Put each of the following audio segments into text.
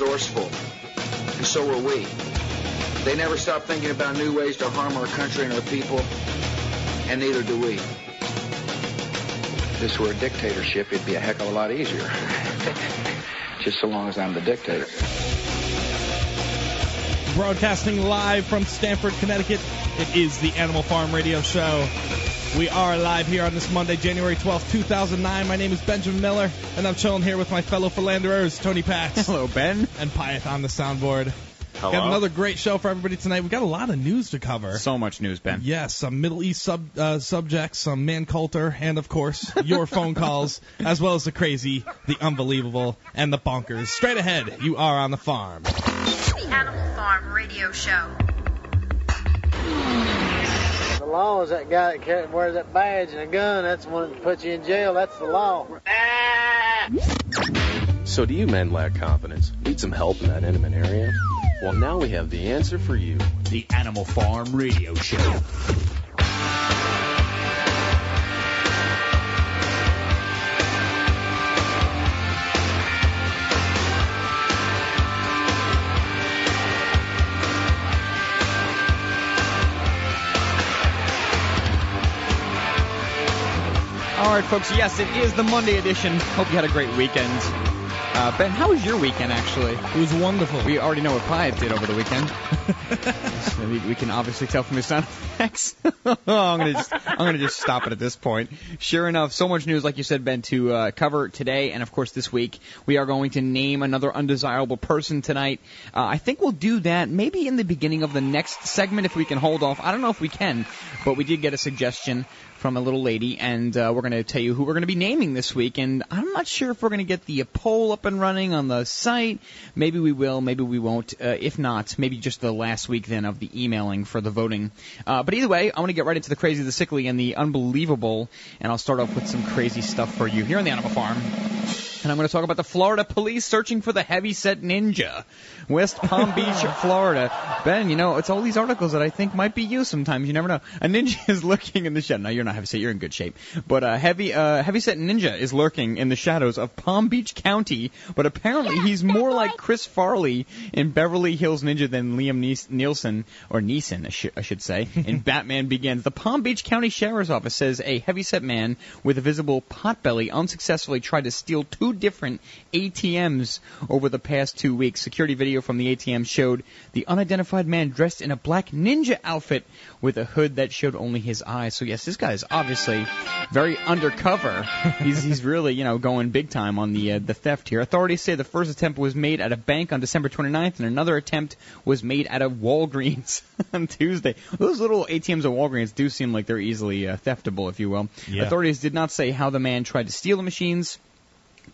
resourceful, and so are we. They never stop thinking about new ways to harm our country and our people, and neither do we. If this were a dictatorship, it'd be a heck of a lot easier. Just so long as I'm the dictator. Broadcasting live from Stamford, Connecticut, it is the Animal Farm Radio Show. We are live here on this Monday, January 12th, 2009. My name is Benjamin Miller, and I'm chilling here with my fellow philanderers, Tony Pats. Hello, Ben. And Pyeth on the soundboard. Hello. Got another great show for everybody tonight. We got a lot of news to cover. So much news, Ben. Yes, some Middle East sub uh, subjects, some man culture, and of course your phone calls, as well as the crazy, the unbelievable, and the bonkers. Straight ahead, you are on the farm. The Animal Farm Radio Show. The law is that guy that carry, wears that badge and a gun. That's the one that puts you in jail. That's the law. So do you men lack confidence? Need some help in that intimate area? Well, now we have the answer for you. The Animal Farm Radio Show. All right, folks. Yes, it is the Monday edition. Hope you had a great weekend. Uh, ben, how was your weekend, actually? It was wonderful. We already know what Pyeth did over the weekend. So we, we can obviously tell from his sound effects. I'm gonna just I'm gonna just stop it at this point. Sure enough, so much news, like you said, Ben, to uh, cover today, and of course this week. We are going to name another undesirable person tonight. Uh, I think we'll do that maybe in the beginning of the next segment if we can hold off. I don't know if we can, but we did get a suggestion from a little lady, and uh, we're going to tell you who we're going to be naming this week. And I'm not sure if we're going to get the poll up and running on the site. Maybe we will, maybe we won't. Uh, if not, maybe just the last week then of the emailing for the voting. Uh, but either way, I want to get right into the crazy, the sickly, and the unbelievable. And I'll start off with some crazy stuff for you here on the Animal Farm. And I'm going to talk about the Florida police searching for the heavyset ninja. West Palm Beach, Florida. Ben, you know, it's all these articles that I think might be you sometimes. You never know. A ninja is lurking in the shadow. No, you're not heavyset. You're in good shape. But a heavy, uh, heavyset ninja is lurking in the shadows of Palm Beach County. But apparently he's more like Chris Farley in Beverly Hills Ninja than Liam Nees- Nielsen, or Neeson, I, sh- I should say, in Batman Begins. The Palm Beach County Sheriff's Office says a heavyset man with a visible potbelly unsuccessfully tried to steal two different ATMs over the past two weeks. Security video from the ATM showed the unidentified man dressed in a black ninja outfit with a hood that showed only his eyes. So yes, this guy is obviously very undercover. he's he's really you know going big time on the uh, the theft here. Authorities say the first attempt was made at a bank on December 29th, and another attempt was made at a Walgreens on Tuesday. Those little ATMs at Walgreens do seem like they're easily uh, theftable, if you will. Yeah. Authorities did not say how the man tried to steal the machines.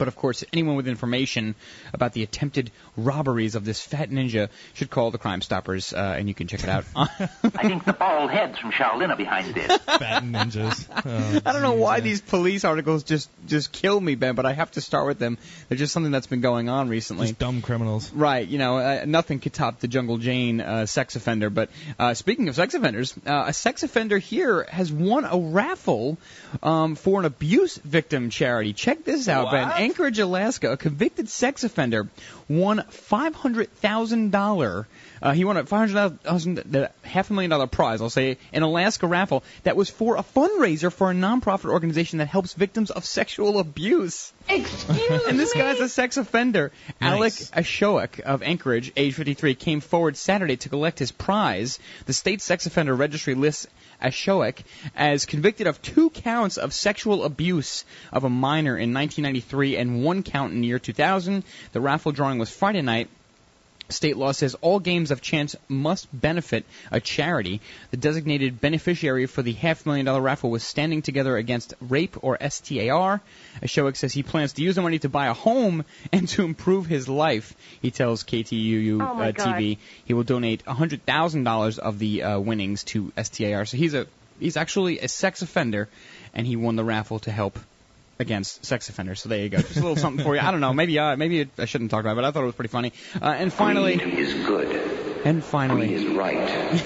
But of course, anyone with information about the attempted robberies of this fat ninja should call the Crime Stoppers, uh, and you can check it out. I think the bald heads from Shaolin are behind this. Fat ninjas. Oh, I don't know why these police articles just just kill me, Ben, but I have to start with them. They're just something that's been going on recently. Just dumb criminals. Right, you know, uh, nothing could top the Jungle Jane uh, sex offender. But uh, speaking of sex offenders, uh, a sex offender here has won a raffle um, for an abuse victim charity. Check this out, Ben. Anchorage, Alaska, a convicted sex offender won five hundred thousand dollar. Uh, he won a five hundred thousand, half a million dollar prize. I'll say an Alaska raffle that was for a fundraiser for a nonprofit organization that helps victims of sexual abuse. Excuse And this guy's a sex offender. Alec Nice. Ashoak of Anchorage, age 53, came forward Saturday to collect his prize. The state sex offender registry lists Ashoak as convicted of two counts of sexual abuse of a minor in 1993 and one count in the year 2000. The raffle drawing was Friday night. State law says all games of chance must benefit a charity. The designated beneficiary for the half million dollar raffle was standing together against rape or STAR. Ashoak says he plans to use the money to buy a home and to improve his life. He tells KTUU Oh, uh, TV he will donate $100,000 of the uh, winnings to STAR. So he's a he's actually a sex offender and he won the raffle to help against sex offenders. So there you go. Just a little something for you. I don't know. Maybe uh, maybe I shouldn't talk about it, but I thought it was pretty funny. Uh, and finally, Greed is good. and finally, Greed is right.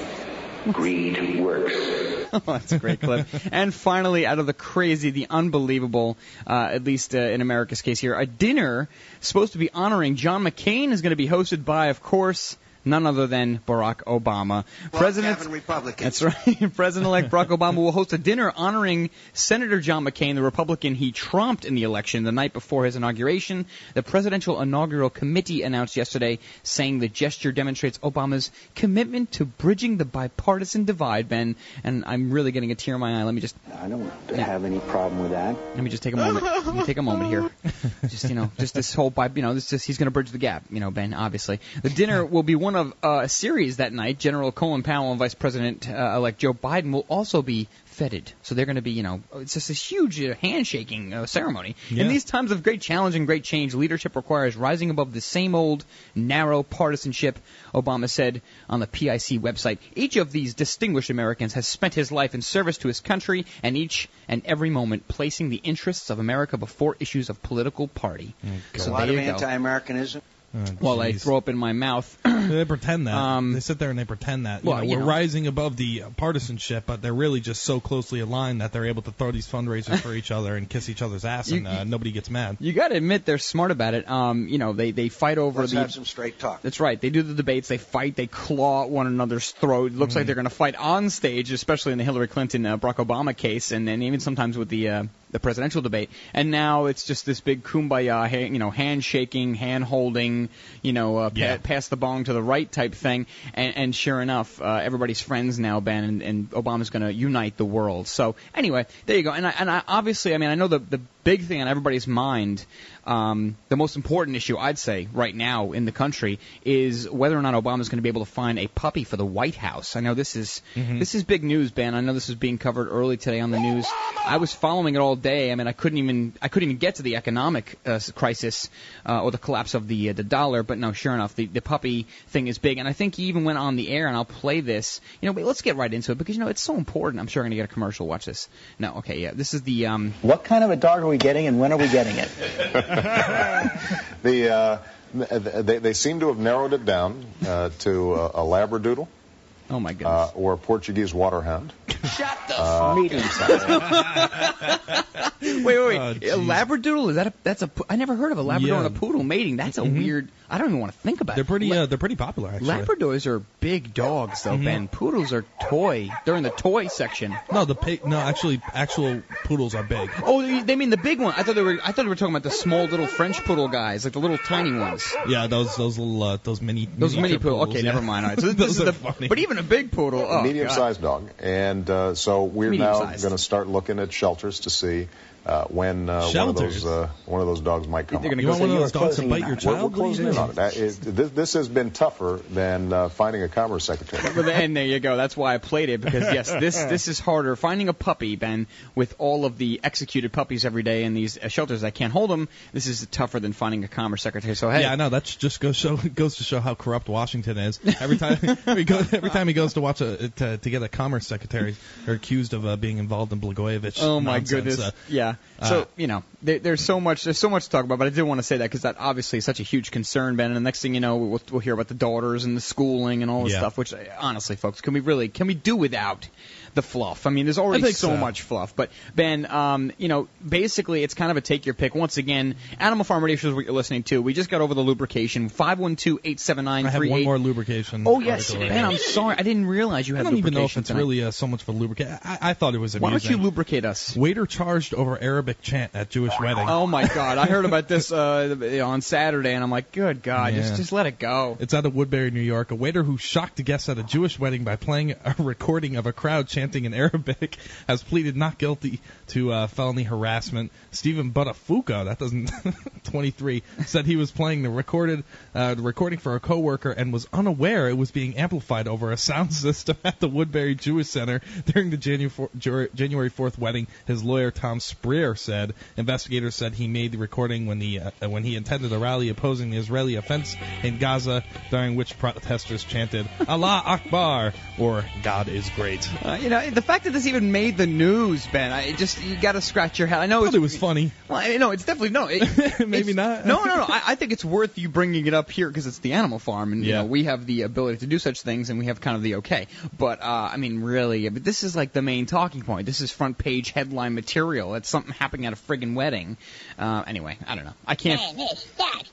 Greed works. oh, that's a great clip. and finally, out of the crazy, the unbelievable, uh, at least uh, in America's case here, a dinner supposed to be honoring John McCain is going to be hosted by, of course, none other than Barack Obama. President, Republicans. that's right. President-elect Barack Obama will host a dinner honoring Senator John McCain, the Republican he trumped in the election the night before his inauguration. The Presidential Inaugural Committee announced yesterday, saying the gesture demonstrates Obama's commitment to bridging the bipartisan divide. Ben, and I'm really getting a tear in my eye. Let me just I don't have any problem with that. let me just take a moment. Let me take a moment here. Just you know, just this whole, bi- you know, this just he's going to bridge the gap. You know, Ben. Obviously, the dinner will be one of uh, a series that night. General Colin Powell and Vice President uh, elect Joe Biden will also be feted. So they're going to be, you know, it's just this huge uh, handshaking uh, ceremony. Yeah. In these times of great challenge and great change, leadership requires rising above the same old narrow partisanship. Obama said on the PIC website. Each of these distinguished Americans has spent his life in service to his country, and each and every moment placing the interests of America before issues of political party. a So lot of anti-Americanism. Oh, Well, I throw up in my mouth. They pretend that. Um, they sit there and they pretend that. You well, know, you we're know. rising above the uh, partisanship, but they're really just so closely aligned that they're able to throw these fundraisers for each other and kiss each other's ass, You- and uh, nobody gets mad. You got to admit they're smart about it. Um, you know, they they fight over Let's the. have some straight talk. That's right. They do the debates. They fight. They claw at one another's throat. It looks Mm-hmm. like they're going to fight on stage, especially in the Hillary Clinton uh, Barack Obama case, and then even sometimes with the uh, the presidential debate. And now it's just this big kumbaya, ha- you know, handshaking, hand holding, you know, uh, pa- Yeah. pass the bong to the right type thing. And, and sure enough, uh, everybody's friends now, Ben, and, and Obama's going to unite the world. So anyway, there you go. And I, and I obviously, I mean, I know the the big thing on everybody's mind, um, the most important issue I'd say right now in the country is whether or not Obama's going to be able to find a puppy for the White House. I know this is this is big news, Ben. I know this is being covered early today on the news. I was following it all day. I mean, I couldn't even I couldn't even get to the economic uh, crisis uh, or the collapse of the uh, the dollar. But no, sure enough, the the puppy thing is big, and I think he even went on the air. And I'll play this. You know, but let's get right into it because you know it's so important. I'm sure I'm going to get a commercial. Watch this. No, okay, yeah, this is the um. What kind of a dog are we getting and when are we getting it? The uh, they, they seem to have narrowed it down uh, to a, a labradoodle Oh my goodness. uh, or a Portuguese waterhound. Shut the Uh, Medium size. Wait, wait, wait. Oh, a labradoodle is that a that's a po- I never heard of a labrador Yeah. Mm-hmm. and a poodle mating. That's a weird. I don't even want to think about They're it. pretty. La- Uh, they're pretty popular, actually. Labradors are big dogs, though, Mhm. Ben. Poodles are toy. They're in the toy section. No, the pig. No, actually, actual poodles are big. Oh, they they mean the big one. I thought they were. I thought they were talking about the small little French poodle guys, like the little tiny ones. Yeah, those those little uh, those mini Those mini miniature poodle. poodles, Okay, yeah. never mind. All right, so this, those is are the. funny. But even a big poodle. Oh, medium-sized dog, and uh, so we're now Medium-sized. going to start looking at shelters to see uh, when uh, one of those uh, one of those dogs might come. They're up. gonna You go want one of those dogs to bite your on it. We're, we're closing in on it. That is- this, this has been tougher than uh, finding a commerce secretary. But then there you go. That's why I played it because yes, this this is harder. Finding a puppy, Ben, with all of the executed puppies every day in these uh, shelters that can't hold them, this is tougher than finding a commerce secretary. So hey, Yeah, I know. That just goes show goes to show how corrupt Washington is. Every time he goes, every time he goes to watch a to, to get a commerce secretary, they're accused of uh, being involved in Blagojevich. Oh my nonsense. goodness! Uh, yeah. So uh, you know, there, there's so much. There's so much to talk about, but I did want to say that because that obviously is such a huge concern, Ben. And the next thing you know, we'll, we'll hear about the daughters and the schooling and all this Yeah. stuff. Which uh, honestly, folks, can we really can we do without the fluff? I mean, there's already so, so. much fluff. But Ben, um, you know, basically, it's kind of a take your pick. Once again, Animal Farm Radio Show is what you're listening to. We just got over the lubrication. Five one two eight seven nine I have one more lubrication. Oh yes, Ben. right I'm sorry, I didn't realize you had. I don't even know if it's tonight. really uh, so much for lubricate. I, I thought it was Why don't you lubricate us? Waiter charged over Arabic chant at Jewish wedding. Oh my God! I heard about this uh, on Saturday, and I'm like, good God, Yeah. just just let it go. It's out of Woodbury, New York. A waiter who shocked a guest at a Jewish wedding by playing a recording of a crowd chanting in Arabic has pleaded not guilty to uh, felony harassment. Stephen Buttafuoco, that doesn't, 23, said he was playing the recorded uh, recording for a coworker and was unaware it was being amplified over a sound system at the Woodbury Jewish Center during the Janu- January 4th wedding. His lawyer Tom Spreer said investigators said he made the recording when the uh, when he attended a rally opposing the Israeli offense in Gaza, during which protesters chanted "Allah Akbar" or "God is great." Uh, you know, the fact that this even made the news, Ben, I just you got to scratch your head. I know I it was funny. Well, I know it's definitely no. It, Maybe it's- not. No, no, no. I, I think it's worth you bringing it up here because it's the animal farm, and you know we have the ability to do such things, and we have kind of the okay. But uh, I mean, really, but this is like the main talking point. This is front page headline material. It's something happening at a friggin' wedding. Uh, anyway, I don't know. I can't.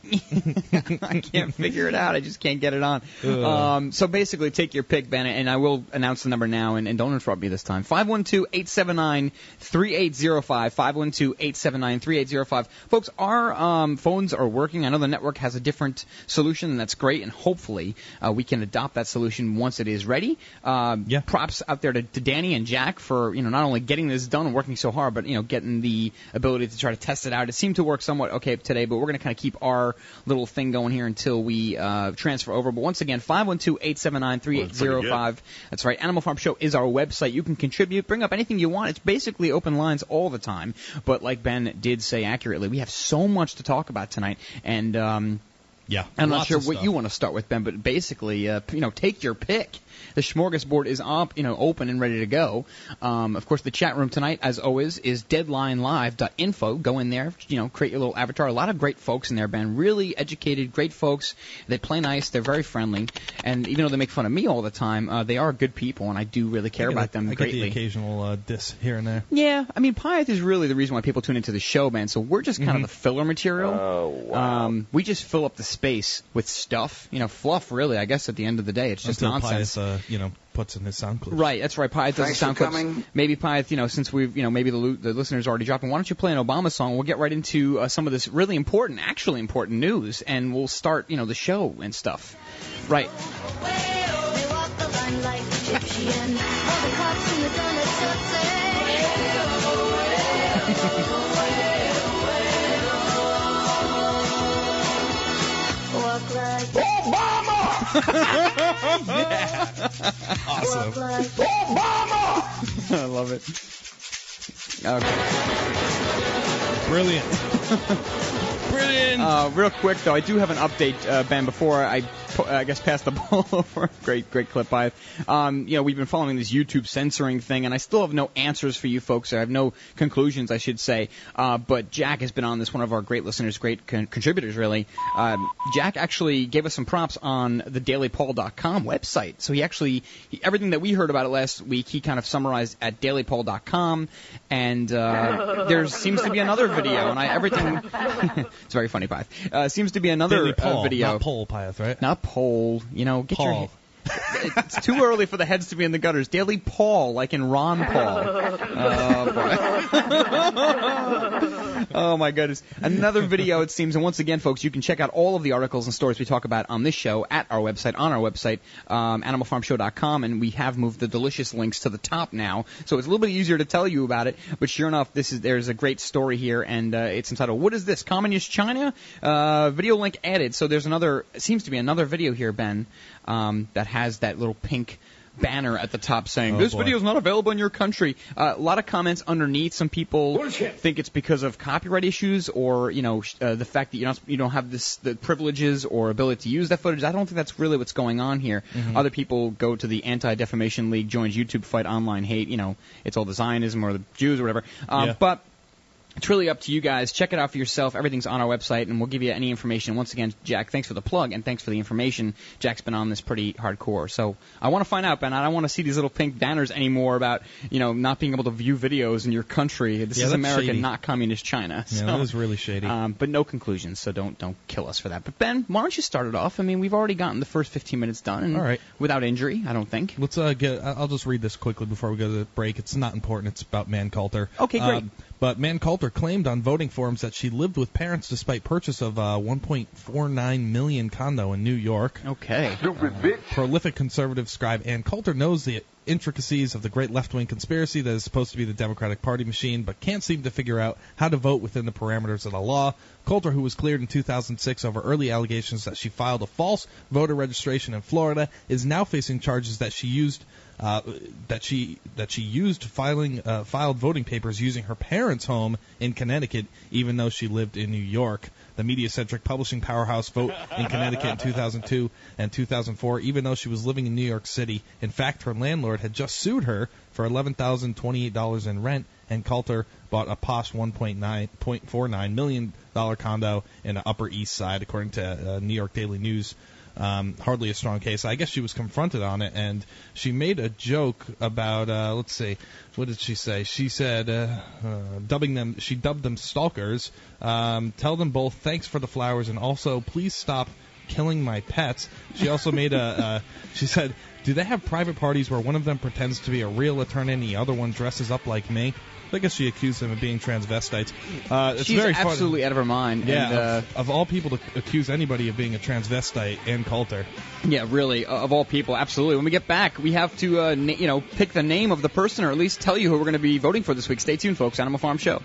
I can't figure it out. I just can't get it on. Um, so basically, take your pick, Ben, and I will announce the number now, and, and don't interrupt me this time. 512-879-3805. 512-879-3805. Folks, our um, phones are working. I know the network has a different solution, and that's great, and hopefully uh, we can adopt that solution once it is ready. Um, Yeah. Props out there to, to Danny and Jack for you know not only getting this done and working so hard, but you know getting the ability to try to test it out. It seemed to work somewhat okay today, but we're going to kind of keep our little thing going here until we uh, transfer over. But once again, 512-879-3805. That's right. Animal Farm Show is our website. You can contribute, bring up anything you want. It's basically open lines all the time. But like Ben did say accurately, we have so much to talk about tonight, and um, Yeah, I'm not sure what you want to start with, Ben, but basically, uh, you know, take your pick. The smorgasbord is up, you know, open and ready to go. Um, of course, the chat room tonight, as always, is deadlinelive.info. Go in there, you know, create your little avatar. A lot of great folks in there, Ben. Really educated, great folks. They play nice. They're very friendly, and even though they make fun of me all the time, uh, they are good people, and I do really care I get about a- them I get the occasional uh, diss here and there. Yeah, I mean, Pyth is really the reason why people tune into the show, man. So we're just kind Mhm. of the filler material. Oh, wow. Um, we just fill up the space with stuff. You know, fluff, really, I guess at the end of the day. It's just Until nonsense. Pius, uh, you know, puts in his sound clips. Right, that's right. Pyth does Thanks the sound for clips. coming. Maybe Pyth, you know, since we've, you know, maybe the, lu- the listeners already dropping. Why don't you play an Obama song? We'll get right into uh, some of this really important, actually important news, and we'll start, you know, the show and stuff. Right. Awesome. Obama! I love it. Okay. Brilliant. Brilliant. Uh, real quick though, I do have an update, uh, Ben. Before I, pu- I guess, pass the ball over. great, great clip by. Um, you know, we've been following this YouTube censoring thing, and I still have no answers for you folks. I have no conclusions, I should say. Uh, but Jack has been on this, one of our great listeners, great con- contributors, really. Um, Jack actually gave us some props on the DailyPaul.com website. So he actually, he, everything that we heard about it last week, he kind of summarized at DailyPaul.com, and uh, there seems to be another video, and I everything. it's very funny, Pyth. Uh, seems to be another Daily uh, Paul, video. not Pole Pius, right? Not poll. You know, get your. It's too early for the heads to be in the gutters. Daily Paul, like in Ron Paul. Oh oh my goodness. Another video, it seems. And once again, folks, you can check out all of the articles and stories we talk about on this show at our website, on our website, um, animalfarmshow.com. And we have moved the delicious links to the top now. So it's a little bit easier to tell you about it. But sure enough, this is there's a great story here, and uh, it's entitled "What is this? Communist China?" Uh, video link added. So there's another. Seems to be another video here, Ben, um, that has that little pink banner at the top saying Oh, this boy. video is not available in your country. Uh, a lot of comments underneath. Some people think it's because of copyright issues or you know sh- uh, the fact that you don't you don't have this the privileges or ability to use that footage. I don't think that's really what's going on here. Mhm. Other people go to the Anti Defamation League, joins YouTube fight online hate. You know it's all the Zionism or the Jews or whatever. Um, Yeah. But it's really up to you guys. Check it out for yourself. Everything's on our website, and we'll give you any information. Once again, Jack, thanks for the plug and thanks for the information. Jack's been on this pretty hardcore, so I want to find out, Ben. I don't want to see these little pink banners anymore about you know not being able to view videos in your country. This Yeah, is America, shady. not communist China. Yeah, So, that is really shady. um, but no conclusions, so don't don't kill us for that. But Ben, why don't you start it off? I mean, we've already gotten the first 15 minutes done, and All right. without injury, I don't think. Let's uh, get. I'll just read this quickly before we go to the break. It's not important. It's about Man Coulter. Okay, great. Um, but Man Coulter claimed on voting forums that she lived with parents despite purchase of a 1.49 million condo in New York. Okay. Uh, prolific conservative scribe Ann Coulter knows the intricacies of the great left-wing conspiracy that is supposed to be the Democratic Party machine, but can't seem to figure out how to vote within the parameters of the law. Coulter, who was cleared in 2006 over early allegations that she filed a false voter registration in Florida, is now facing charges that she used uh, that she that she used filing uh, filed voting papers using her parents' home in Connecticut, even though she lived in New York. The media-centric publishing powerhouse vote in Connecticut in 2002 and 2004, even though she was living in New York City. In fact, her landlord had just sued her for $11,028 in rent, and Coulter bought a posh 1.9 million dollar condo in the Upper East Side, according to uh, New York Daily News. Um, hardly a strong case. I guess she was confronted on it, and she made a joke about. Uh, let's see, what did she say? She said, uh, uh, dubbing them. She dubbed them stalkers. Um, tell them both thanks for the flowers, and also please stop killing my pets. She also made a. Uh, she said, "Do they have private parties where one of them pretends to be a real attorney and the other one dresses up like me?" I guess she accused them of being transvestites. Uh, it's She's very funny. absolutely out of her mind. Yeah, and, uh, of, of all people to accuse anybody of being a transvestite Ann Coulter. Yeah, really, of all people, absolutely. When we get back, we have to, uh, na- you know, pick the name of the person, or at least tell you who we're going to be voting for this week. Stay tuned, folks. Animal Farm Show.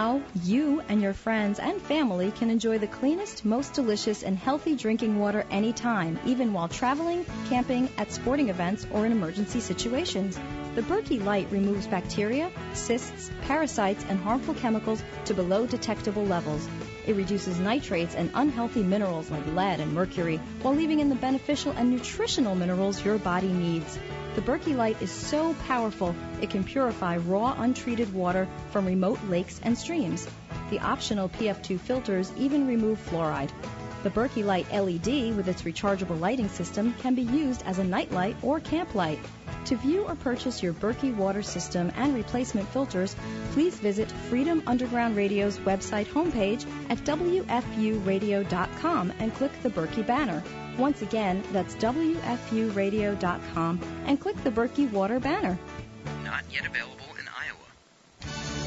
Now, you and your friends and family can enjoy the cleanest, most delicious, and healthy drinking water anytime, even while traveling, camping, at sporting events, or in emergency situations. The Berkey Light removes bacteria, cysts, parasites, and harmful chemicals to below detectable levels. It reduces nitrates and unhealthy minerals like lead and mercury while leaving in the beneficial and nutritional minerals your body needs. The Berkey Light is so powerful it can purify raw, untreated water from remote lakes and streams. The optional PF2 filters even remove fluoride. The Berkey Light LED with its rechargeable lighting system can be used as a nightlight or camp light. To view or purchase your Berkey water system and replacement filters, please visit Freedom Underground Radio's website homepage at WFUradio.com and click the Berkey banner. Once again, that's WFUradio.com and click the Berkey Water banner. Not yet available in Iowa.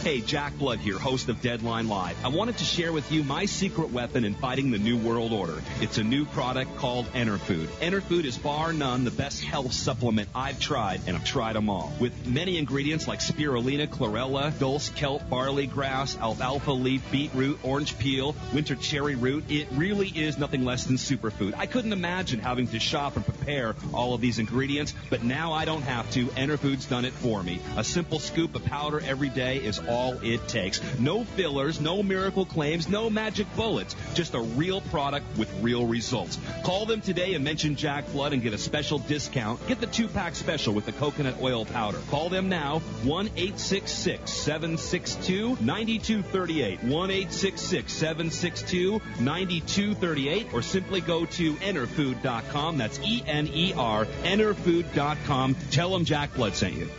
Hey, Jack Blood here, host of Deadline Live. I wanted to share with you my secret weapon in fighting the New World Order. It's a new product called Enerfood. Enerfood is bar none the best health supplement I've tried, and I've tried them all. With many ingredients like spirulina, chlorella, dulse, kelp, barley grass, alfalfa leaf, beetroot, orange peel, winter cherry root, it really is nothing less than superfood. I couldn't imagine having to shop and prepare all of these ingredients, but now I don't have to. Enerfood's done it for me. A simple scoop of powder every day is all it takes. No fillers, no miracle claims, no magic bullets. Just a real product with real results. Call them today and mention Jack Blood and get a special discount. Get the two pack special with the coconut oil powder. Call them now 1 866 762 9238. 1 866 762 9238 or simply go to enerfood.com. That's E N E R, enerfood.com. Tell them Jack Blood sent you.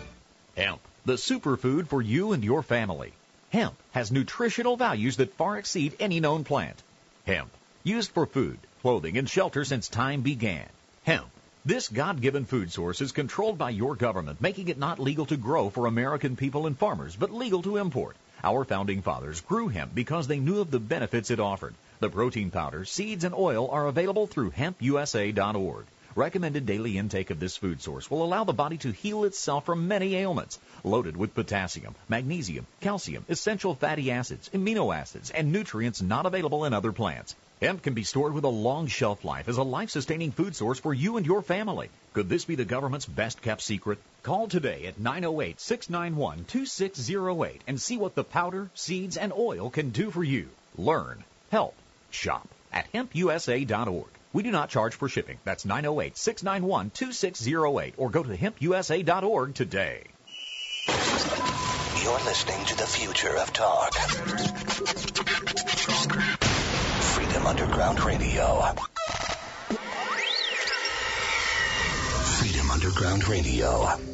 Hemp, the superfood for you and your family. Hemp has nutritional values that far exceed any known plant. Hemp, used for food, clothing, and shelter since time began. Hemp, this God-given food source is controlled by your government, making it not legal to grow for American people and farmers, but legal to import. Our founding fathers grew hemp because they knew of the benefits it offered. The protein powder, seeds, and oil are available through hempusa.org. Recommended daily intake of this food source will allow the body to heal itself from many ailments. Loaded with potassium, magnesium, calcium, essential fatty acids, amino acids, and nutrients not available in other plants. Hemp can be stored with a long shelf life as a life-sustaining food source for you and your family. Could this be the government's best kept secret? Call today at 908-691-2608 and see what the powder, seeds, and oil can do for you. Learn, help, shop at hempusa.org. We do not charge for shipping. That's 908-691-2608 or go to hempusa.org today. You're listening to the future of talk. Freedom Underground Radio. Freedom Underground Radio.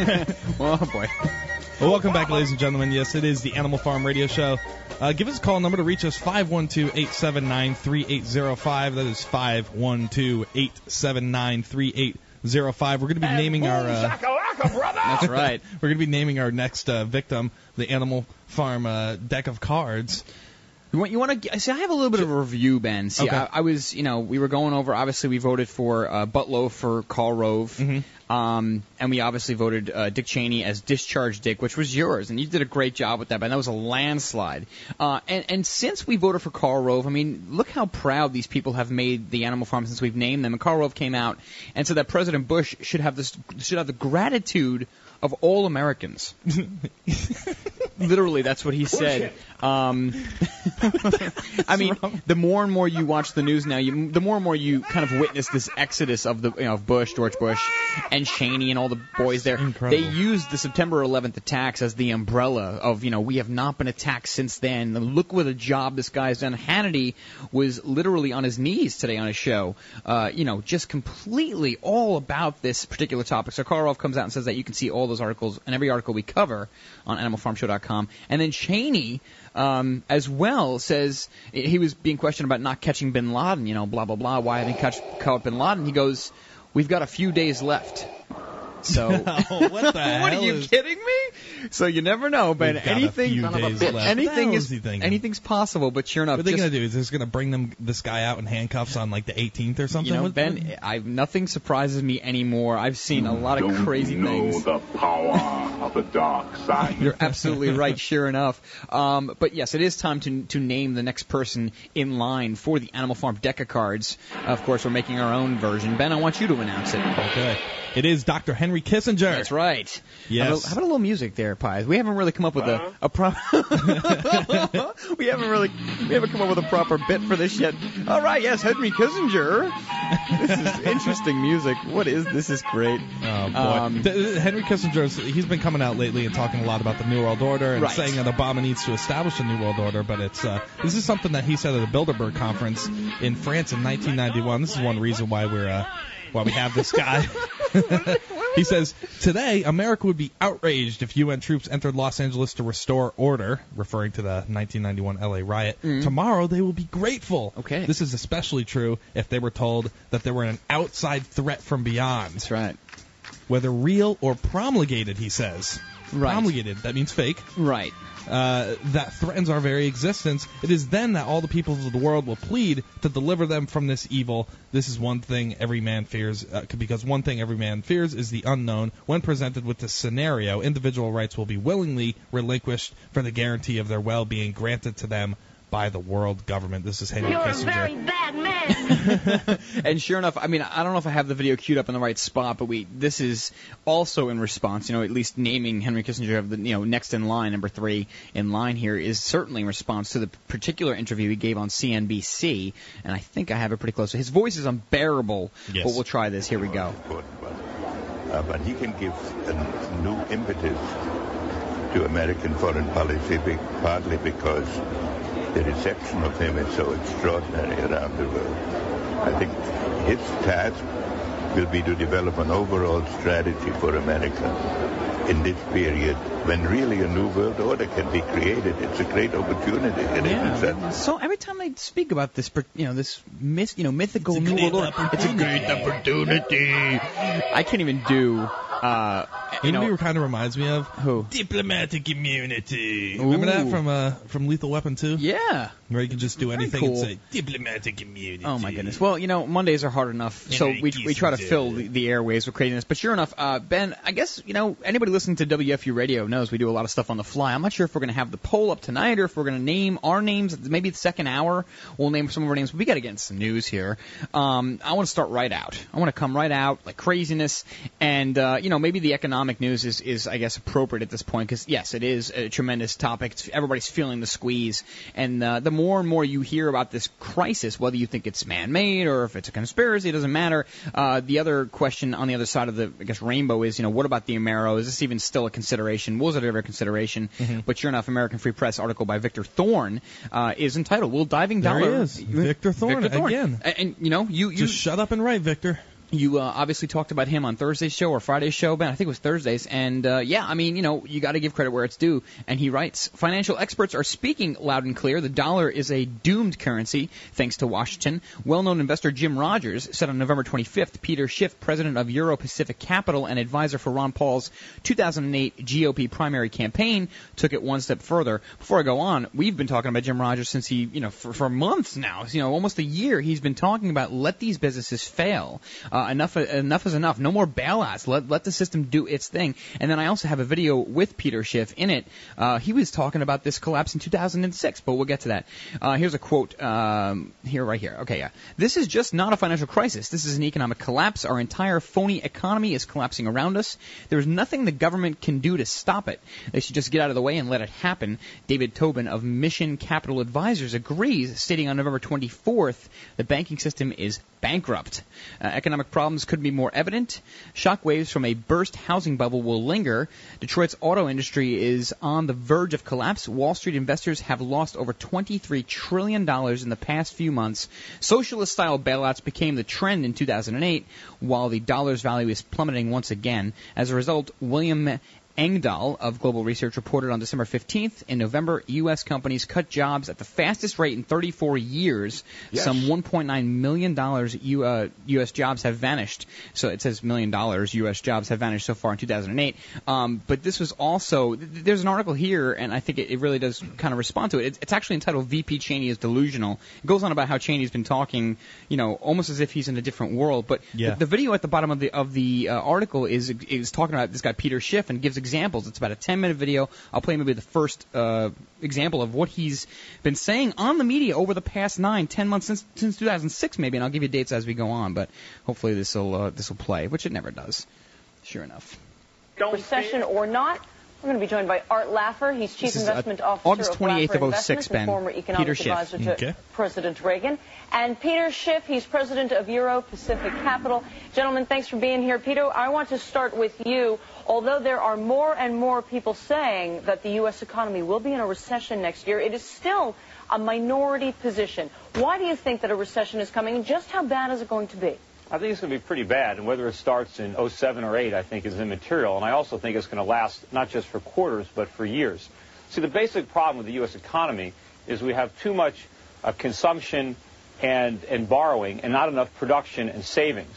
oh boy. Well, welcome back, ladies and gentlemen. Yes, it is the Animal Farm Radio Show. Uh, give us a call number to reach us 512-879-3805. That is 512-879-3805. We're going to be naming our. Uh, That's right. We're going to be naming our next uh, victim, the Animal Farm uh, deck of cards. You want, you want to see? I have a little bit of a review, Ben. See, Okay. I, I was, you know, we were going over. Obviously, we voted for uh, Butlow for Karl Rove, Mm-hmm. um, and we obviously voted uh, Dick Cheney as Discharge Dick, which was yours, and you did a great job with that. Ben, that was a landslide. Uh, and and since we voted for Karl Rove, I mean, look how proud these people have made the Animal Farm since we've named them. And Karl Rove came out and said that President Bush should have this should have the gratitude of all Americans. Literally, that's what he said. Um, I mean, the more and more you watch the news now, you, the more and more you kind of witness this exodus of the you know of Bush, George Bush, and Cheney and all the boys there. Incredible. They used the September 11th attacks as the umbrella of you know we have not been attacked since then. Look what a job this guy's done. Hannity was literally on his knees today on his show. Uh, you know, just completely all about this particular topic. So Karl Rove comes out and says that you can see all those articles and every article we cover on AnimalFarmShow.com. And then Cheney um, as well says he was being questioned about not catching Bin Laden. You know, blah blah blah. Why haven't catch caught Bin Laden? He goes, "We've got a few days left." So what the what are you is- kidding me? So you never know, Ben. We've got a anything, few son of a days left. anything What the hell is is anything's possible. But sure enough, What are they just- going to do? Is this going to bring them this guy out in handcuffs on like the 18th or something? You know, Ben, I nothing surprises me anymore. I've seen a lot of crazy things. the power of the dark side. You're absolutely right. Sure enough. Um, but yes, it is time to to name the next person in line for the Animal Farm deck of cards. Of course, we're making our own version. Ben, I want you to announce it. Okay. It is Dr. Henry Kissinger. That's right. Yes. How about, how about a little music there, Pies? We haven't really come up with a, a pro- We haven't really we haven't come up with a proper bit for this yet. All right, yes, Henry Kissinger. This is interesting music. What is this? Is great. Oh boy, Um, Th- th- Henry Kissinger. he's been coming out lately and talking a lot about the New World Order and Right. saying that Obama needs to establish a New World Order. But it's uh, this is something that he said at the Bilderberg conference in France in 1991. This is one reason why we're uh, why we have this guy. he says today America would be outraged if UN troops entered Los Angeles to restore order, referring to the 1991 LA riot. Mm-hmm. Tomorrow they will be grateful. Okay. This is especially true if they were told that there were an outside threat from beyond. That's right. Whether real or promulgated, he says. Right. Promulgated, that means fake. Right. Uh, that threatens our very existence. It is then that all the peoples of the world will plead to deliver them from this evil. This is one thing every man fears, uh, because one thing every man fears is the unknown. When presented with this scenario, individual rights will be willingly relinquished for the guarantee of their well-being granted to them by the world government. This is Henry Kissinger. a very bad man. and sure enough, I mean, I don't know if I have the video queued up in the right spot, but we this is also in response. You know, at least naming Henry Kissinger of the you know next in line, number three in line here is certainly in response to the particular interview he gave on CNBC, and I think I have it pretty close. His voice is unbearable, Yes. but we'll try this. Here we go. But, uh, but he can give a new impetus to American foreign policy, be- partly because the reception of him is so extraordinary around the world. I think his task will be to develop an overall strategy for America in this period when really a new world order can be created. It's a great opportunity. It is Yeah. So every time they speak about this, you know, this myth, you know, mythical new world order, it's a great opportunity. I can't even do, uh, you You know, know, who kind of reminds me of who diplomatic immunity. Remember that from uh, from Lethal Weapon 2? Yeah. Where you can just do Very anything cool. and say diplomatic immunity. Oh my goodness. Well, you know, Mondays are hard enough, so we we try to fill the, the airways with craziness. But sure enough, uh, Ben, I guess you know anybody listening to WFU Radio knows we do a lot of stuff on the fly. I'm not sure if we're going to have the poll up tonight or if we're going to name our names. Maybe the second hour we'll name some of our names. We got to get into some news here. Um, I want to start right out. I want to come right out like craziness, and uh, you know maybe the economic news is is I guess appropriate at this point because yes, it is a tremendous topic. It's, everybody's feeling the squeeze, and uh, the more and more you hear about this crisis, whether you think it's man-made or if it's a conspiracy, it doesn't matter. Uh, the other question on the other side of the I guess rainbow is you know what about the Amero? Is this even still a consideration? Was a consideration? Mm-hmm. But sure enough, American Free Press article by Victor Thorn uh, is entitled "Will Diving There Dollar?" he is. Victor Thorn, Victor Thorn. again. And, and, you know you you Just shut up and write, Victor. You uh, obviously talked about him on Thursday's show or Friday's show, Ben. I think it was Thursday's. And uh, yeah, I mean, you know, you got to give credit where it's due. And he writes, financial experts are speaking loud and clear. The dollar is a doomed currency, thanks to Washington. Well-known investor Jim Rogers said on November 25th. Peter Schiff, president of Euro Pacific Capital and advisor for Ron Paul's 2008 GOP primary campaign, took it one step further. Before I go on, we've been talking about Jim Rogers since he, you know, for, for months now. You know, almost a year. He's been talking about let these businesses fail. Uh, enough, enough is enough. No more bailouts. Let let the system do its thing. And then I also have a video with Peter Schiff in it. Uh, he was talking about this collapse in 2006, but we'll get to that. Uh, here's a quote um, here, right here. Okay, yeah. This is just not a financial crisis. This is an economic collapse. Our entire phony economy is collapsing around us. There's nothing the government can do to stop it. They should just get out of the way and let it happen. David Tobin of Mission Capital Advisors agrees, stating on November 24th the banking system is bankrupt. Uh, economic problems could be more evident. Shockwaves from a burst housing bubble will linger. Detroit's auto industry is on the verge of collapse. Wall Street investors have lost over $23 trillion in the past few months. Socialist style bailouts became the trend in 2008, while the dollar's value is plummeting once again. As a result, William Engdahl of Global Research reported on December 15th. In November, U.S. companies cut jobs at the fastest rate in 34 years. Yes. Some 1.9 million dollars U, uh, U.S. jobs have vanished. So it says million dollars U.S. jobs have vanished so far in 2008. Um, but this was also th- there's an article here, and I think it, it really does kind of respond to it. It's, it's actually entitled "VP Cheney is delusional." It goes on about how Cheney's been talking, you know, almost as if he's in a different world. But Yeah. the, the video at the bottom of the of the uh, article is is talking about this guy Peter Schiff and gives examples. It's about a 10 minute video. I'll play maybe the first uh, example of what he's been saying on the media over the past nine, ten months since since 2006 maybe, and I'll give you dates as we go on. But hopefully this will uh, this will play, which it never does. Sure enough. recession or not. We're going to be joined by Art Laffer. He's Chief This is, uh, Investment Officer August of 28th Laffer of 06, Investments Ben. and former Economic Peter Schiff. Advisor to Okay. President Reagan. And Peter Schiff, he's President of Euro Pacific Capital. Gentlemen, thanks for being here. Peter, I want to start with you. Although there are more and more people saying that the U.S. economy will be in a recession next year, it is still a minority position. Why do you think that a recession is coming, and just how bad is it going to be? I think it's going to be pretty bad, and whether it starts in 07 or 8, I think is immaterial. And I also think it's going to last not just for quarters, but for years. See, the basic problem with the U.S. economy is we have too much uh, consumption and, and borrowing and not enough production and savings.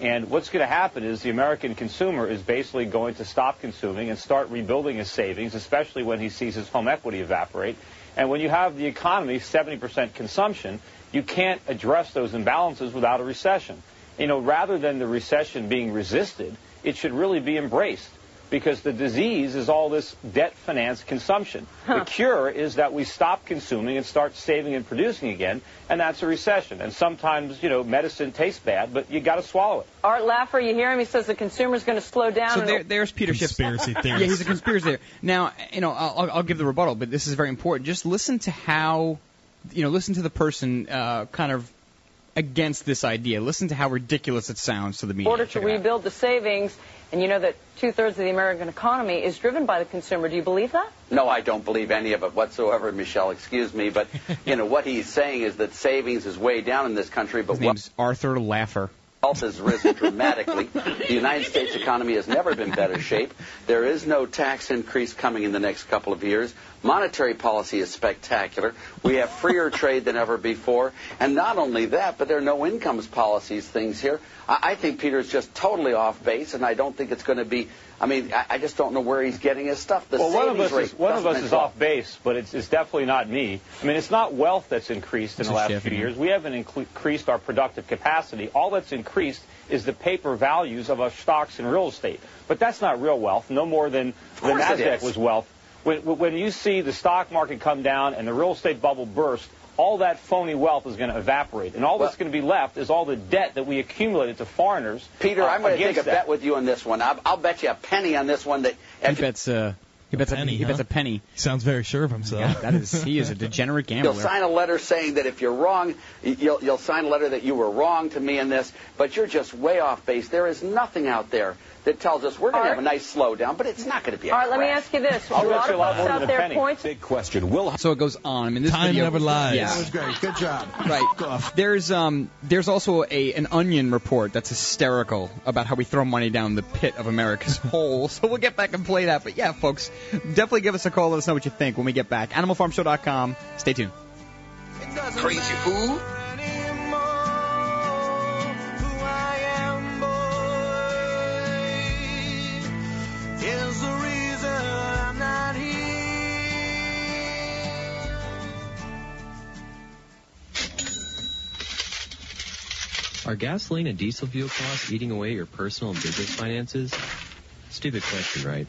And what's going to happen is the American consumer is basically going to stop consuming and start rebuilding his savings, especially when he sees his home equity evaporate. And when you have the economy 70% consumption, you can't address those imbalances without a recession. You know, rather than the recession being resisted, it should really be embraced because the disease is all this debt financed consumption. The cure is that we stop consuming and start saving and producing again, and that's a recession. And sometimes, you know, medicine tastes bad, but you got to swallow it. Art Laffer, you hear him? He says the consumer's going to slow down. So there, there's Peter Schiff. Conspiracy theorist. Yeah, he's a conspiracy theorist. Now, you know, I'll, I'll- I'll give the rebuttal, but this is very important. Just listen to how, you know, listen to the person uh, kind of against this idea. Listen to how ridiculous it sounds to the media. in order to Check it out. rebuild the savings, and you know that two-thirds of the American economy is driven by the consumer. Do you believe that? No, I don't believe any of it whatsoever, Michelle. Excuse me, but you know what he's saying is that savings is way down in this country, but His name's Arthur Laffer. wealth has risen dramatically. the United States economy has never been better shape. There is no tax increase coming in the next couple of years. Monetary policy is spectacular. We have freer trade than ever before, and not only that, but there are no incomes policies things here. I, I think Peter's just totally off base, and I don't think it's going to be. I mean, I, I just don't know where he's getting his stuff. The well, one of us is one of us is make off base, but it's, it's definitely not me. I mean, it's not wealth that's increased in It's the last few years. We haven't incre- increased our productive capacity. All that's increased is the paper values of our stocks and real estate. But that's not real wealth, no more than the Nasdaq was wealth. When, when you see the stock market come down and the real estate bubble burst, all that phony wealth is going to evaporate, and all that's going to be left is all the debt that we accumulated to foreigners. Peter, uh, I'm going to take against a that. bet with you on this one. I'll, I'll bet you a penny on this one that He bets uh, He bets a, penny, he huh? bets a penny. He sounds very sure of himself. Yeah, that is he is a degenerate gambler. You'll sign a letter saying that if you're wrong, you'll, you'll sign a letter that you were wrong to me in this, but you're just way off base. There is nothing out there that tells us we're going to have a nice slowdown, but it's not going to be a All right, let me ask you this. I'll a lot of folks out there penny. points. Big question. Will So it goes on. I mean, this Time video, never lies. Yeah. That was great. Good job. Right. There's um there's also a an onion report that's hysterical about how we throw money down the pit of America's hole. So we'll get back and play that. But yeah, folks, definitely give us a call. Let us know what you think when we get back. AnimalFarmShow.com. Stay tuned. Crazy fool. Are gasoline and diesel fuel costs eating away your personal and business finances? Stupid question, right?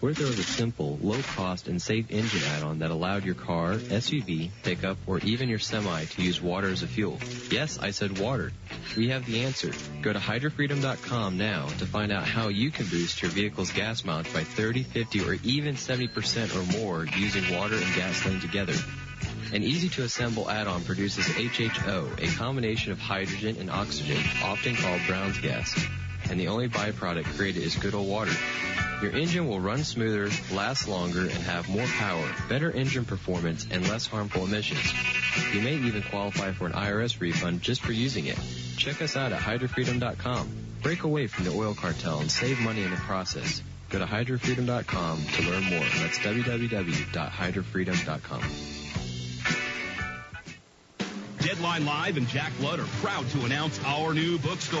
What if there was a simple, low-cost, and safe engine add-on that allowed your car, SUV, pickup, or even your semi to use water as a fuel? Yes, I said water. We have the answer. Go to hydrofreedom.com now to find out how you can boost your vehicle's gas mileage by 30, 50, or even 70% or more using water and gasoline together. An easy-to-assemble add-on produces HHO, a combination of hydrogen and oxygen, often called Brown's gas. And the only byproduct created is good old water. Your engine will run smoother, last longer, and have more power, better engine performance, and less harmful emissions. You may even qualify for an IRS refund just for using it. Check us out at hydrofreedom.com. Break away from the oil cartel and save money in the process. Go to hydrofreedom.com to learn more. That's www.hydrofreedom.com. Deadline Live and Jack Blood are proud to announce our new bookstore.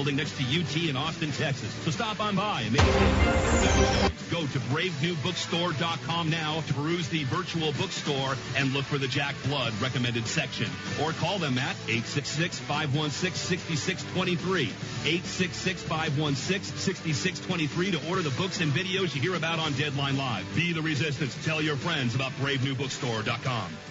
next to UT in Austin, Texas. So stop on by and make Go to bravenewbookstore.com now to peruse the virtual bookstore and look for the Jack Blood recommended section. Or call them at 866-516-6623. 866-516-6623 to order the books and videos you hear about on Deadline Live. Be the resistance. Tell your friends about bravenewbookstore.com.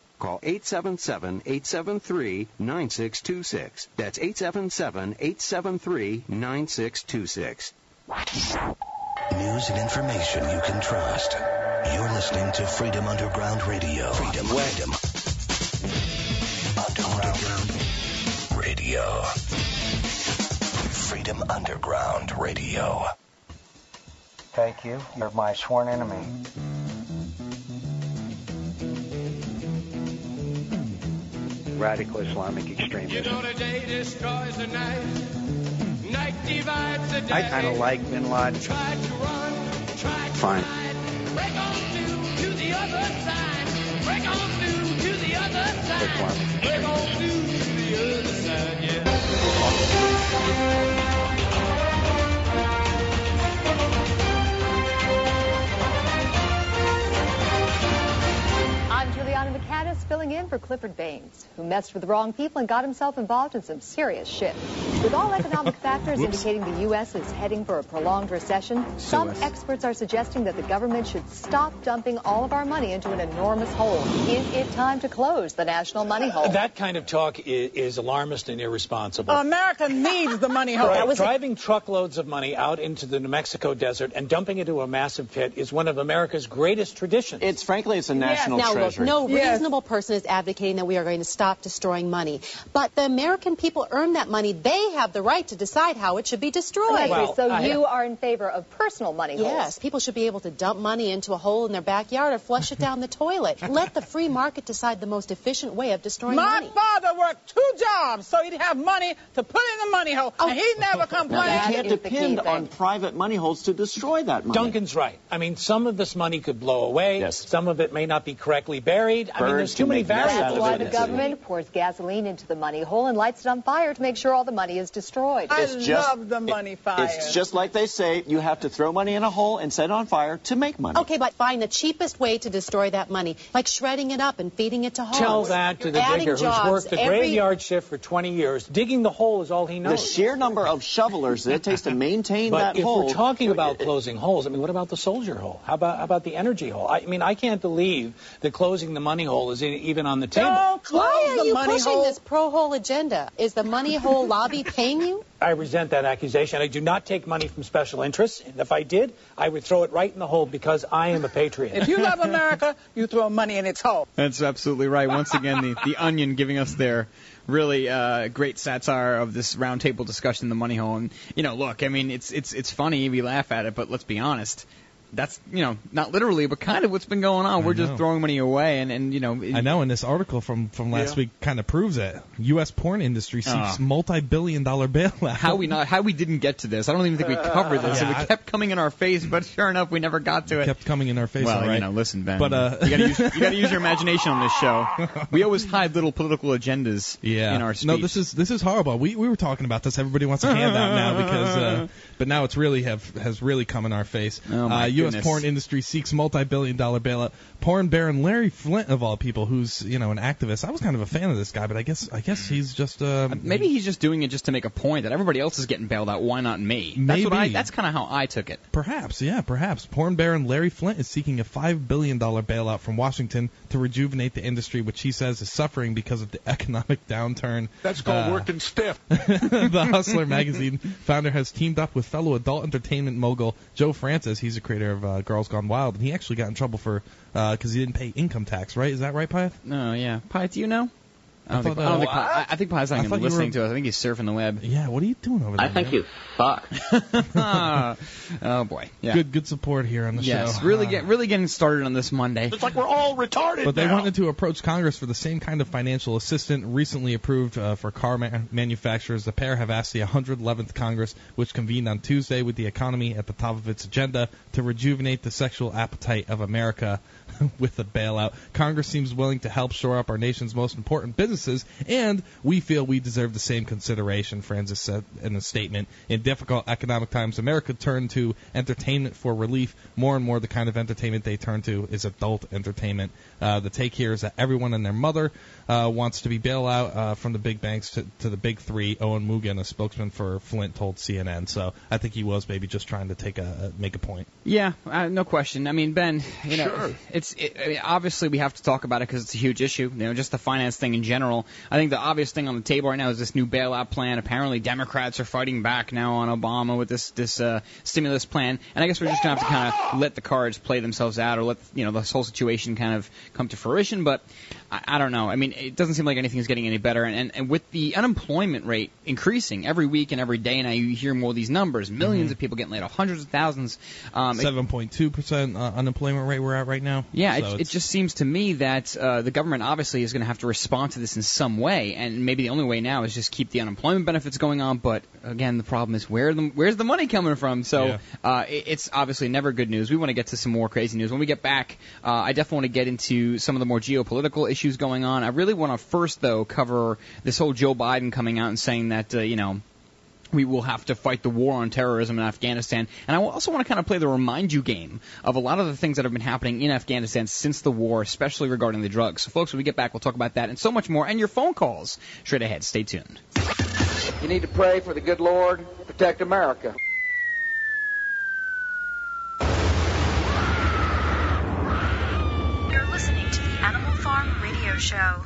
Call 877-873-9626. That's 877-873-9626. News and information you can trust. You're listening to Freedom Underground Radio. Freedom, freedom. Underground Radio. Freedom Underground Radio. Thank you. You're my sworn enemy. Radical Islamic extremism. You know the day destroys the night. Night divides the day. I kind of like Bin Laden. Try to run, try to Fine. Juliana McCandis filling in in for Clifford Baines, who messed with the wrong people and got himself involved in some serious shit. With all economic factors indicating the U.S. is heading for a prolonged recession, some Suez. experts are suggesting that the government should stop dumping all of our money into an enormous hole. Is it time to close the national money hole? That kind of talk is, is alarmist and irresponsible. America needs the money hole. Dri- driving truckloads of money out into the New Mexico desert and dumping it into a massive pit is one of America's greatest traditions. It's frankly, it's a national now, treasure. look, no reasonable person is advocating that we are going to stop destroying money. But the American people earn that money. They have the right to decide how it should be destroyed. Okay, so you are in favor of personal money holes? Yes, people should be able to dump money into a hole in their backyard or flush it down the toilet. Let the free market decide the most efficient way of destroying My money. My father worked two jobs so he'd have money to put in the money hole, and he oh. never Now, complained. you can't depend on private money holes to destroy that money. Duncan's right. I mean, some of this money could blow away. Yes. Some of it may not be correctly buried. I mean, there's too many make mess out That's why the government pours gasoline into the money hole and lights it on fire to make sure all the money is destroyed. It's just- love the money fire. It's just like they say, you have to throw money in a hole and set it on fire to make money. Okay, but find the cheapest way to destroy that money, like shredding it up and feeding it to homes. Tell that to the Adding digger who's worked the every- graveyard shift for 20 years. Digging the hole is all he knows. The sheer number of shovelers that it takes to maintain But that if hole. we're talking about closing holes, I mean, what about the soldier hole? How about how about the energy hole? I mean, I can't believe that closing the money hole is even on the table. Why are the you money pushing hole. this pro-hole agenda? Is the money hole lobby paying you? I resent that accusation. I do not take money from special interests. And if I did, I would throw it right in the hole because I am a patriot. If you love America, you throw money in its hole. That's absolutely right. Once again, the, the Onion giving us their really uh, great satire of this roundtable discussion, the money hole. And you know, look, I mean, it's it's it's funny we laugh at it, but let's be honest. That's you know not literally, but kind of what's been going on. I We're just throwing money away, and and you know. I know, and this article from from last Yeah. week kind of proves it. U.S. porn industry seeks Ah. multi-billion-dollar bailout. How we not how we didn't get to this? I don't even think we covered this. Yeah, I- it kept coming in our face, but sure enough, we never got to it. kept coming in our face. well, right. you know, listen, Ben. But uh, you gotta use you gotta use your imagination on this show. We always hide little political agendas yeah. in our speech. No, this is this is horrible. We we were talking about this. Everybody wants a handout now because, uh, but now it's really have has really come in our face. Oh, my uh, U.S. goodness. porn industry seeks multi-billion-dollar bailout. Porn baron Larry Flynt, of all people, who's you know an activist. I was kind of a fan of this guy, but I guess I guess he's just uh, Maybe he's just doing it just to make a point that everybody else is getting bailed out. Why not me? That's what I. Maybe. That's kind of how I took it. Perhaps, yeah, perhaps. Porn baron Larry Flynt is seeking a $5 billion bailout from Washington to rejuvenate the industry, which he says is suffering because of the economic downturn. That's called Uh, working stiff. the Hustler magazine founder has teamed up with fellow adult entertainment mogul Joe Francis. He's a creator of uh, Girls Gone Wild, and he actually got in trouble for because he didn't pay income tax. Right? Is that right, Pyth? No, yeah. Pyth, do you know? I don't I think, thought, I, don't think Pi, I, I think Pi's not even thought you listening were- to us. I think he's surfing the web. Yeah. What are you doing over there? I think man? you fuck. oh boy. Yeah. Good, good support here on the show. Yes, show. really Uh, get really getting started on this Monday. It's like we're all retarded But they now. wanted to approach Congress for the same kind of financial assistance recently approved uh, for car ma- manufacturers. The pair have asked the 111th Congress, which convened on Tuesday with the economy at the top of its agenda, to rejuvenate the sexual appetite of America with a bailout. Congress seems willing to help shore up our nation's most important businesses, and we feel we deserve the same consideration, Francis said in a statement. In difficult economic times, America turned to entertainment for relief. More and more, the kind of entertainment they turn to is adult entertainment. Uh, the take here is that everyone and their mother uh, wants to be bailed out uh, from the big banks to, to the big three. Owen Mugen, a spokesman for Flynt, told CNN. So I think he was maybe just trying to take a make a point. Yeah, uh, no question. I mean, Ben, you know, Sure. it's it, I mean, obviously we have to talk about it because it's a huge issue. You know, just the finance thing in general. I think the obvious thing on the table right now is this new bailout plan. Apparently, Democrats are fighting back now on Obama with this this uh, stimulus plan, and I guess we're just gonna have to kind of let the cards play themselves out, or let you know this whole situation kind of come to fruition. But I, I don't know. I mean, it doesn't seem like anything is getting any better, and, and and with the unemployment rate increasing every week and every day, and I hear more of these numbers, 1000000s Mhm. of people getting laid off, hundreds of thousands. Um, Seven point two percent uh, unemployment rate we're at right now. yeah, So it, it just seems to me that uh, the government obviously is going to have to respond to this in some way, and maybe the only way now is just keep the unemployment benefits going on. But again, the problem is where the, where's the money coming from? So Yeah. uh, it, it's obviously never good news. We want to get to some more crazy news when we get back. Uh, I definitely want to get into some of the more geopolitical issues going on. I really want to first though cover this whole Joe Biden coming out and saying that uh, you know we will have to fight the war on terrorism in Afghanistan. And I also want to kind of play the remind you game of a lot of the things that have been happening in Afghanistan since the war, especially regarding the drugs. So, folks, when we get back, we'll talk about that and so much more, and your phone calls straight ahead. Stay tuned. You need to pray for the good Lord, protect America. show.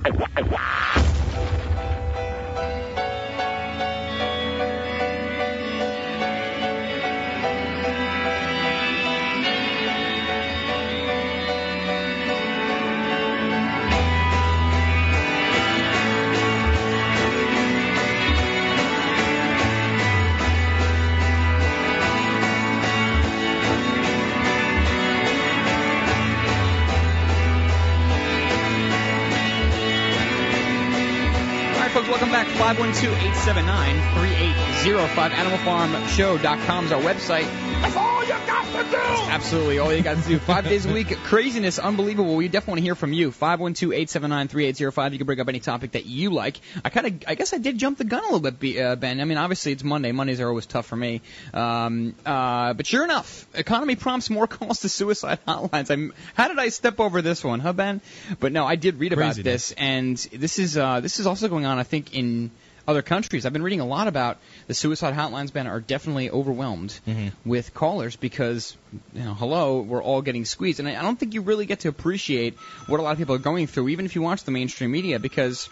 Folks, welcome back. 512-879-3805. AnimalFarmShow.com is our website. That's all you got to do! Absolutely, all you got to do. Five days a week. Craziness, unbelievable. We definitely want to hear from you. 512-879-3805. You can bring up any topic that you like. I kind of, I guess I did jump the gun a little bit, uh, Ben. I mean, obviously it's Monday. Mondays are always tough for me. Um, uh, but sure enough, economy prompts more calls to suicide hotlines. I'm, how did I step over this one, huh, Ben? But no, I did read about Craziness. this, and this is, uh, this is also going on, I think, in other countries. I've been reading a lot about the suicide hotlines, Ben, are definitely overwhelmed with callers because, you know, hello, we're all getting squeezed. And I I don't think you really get to appreciate what a lot of people are going through, even if you watch the mainstream media, because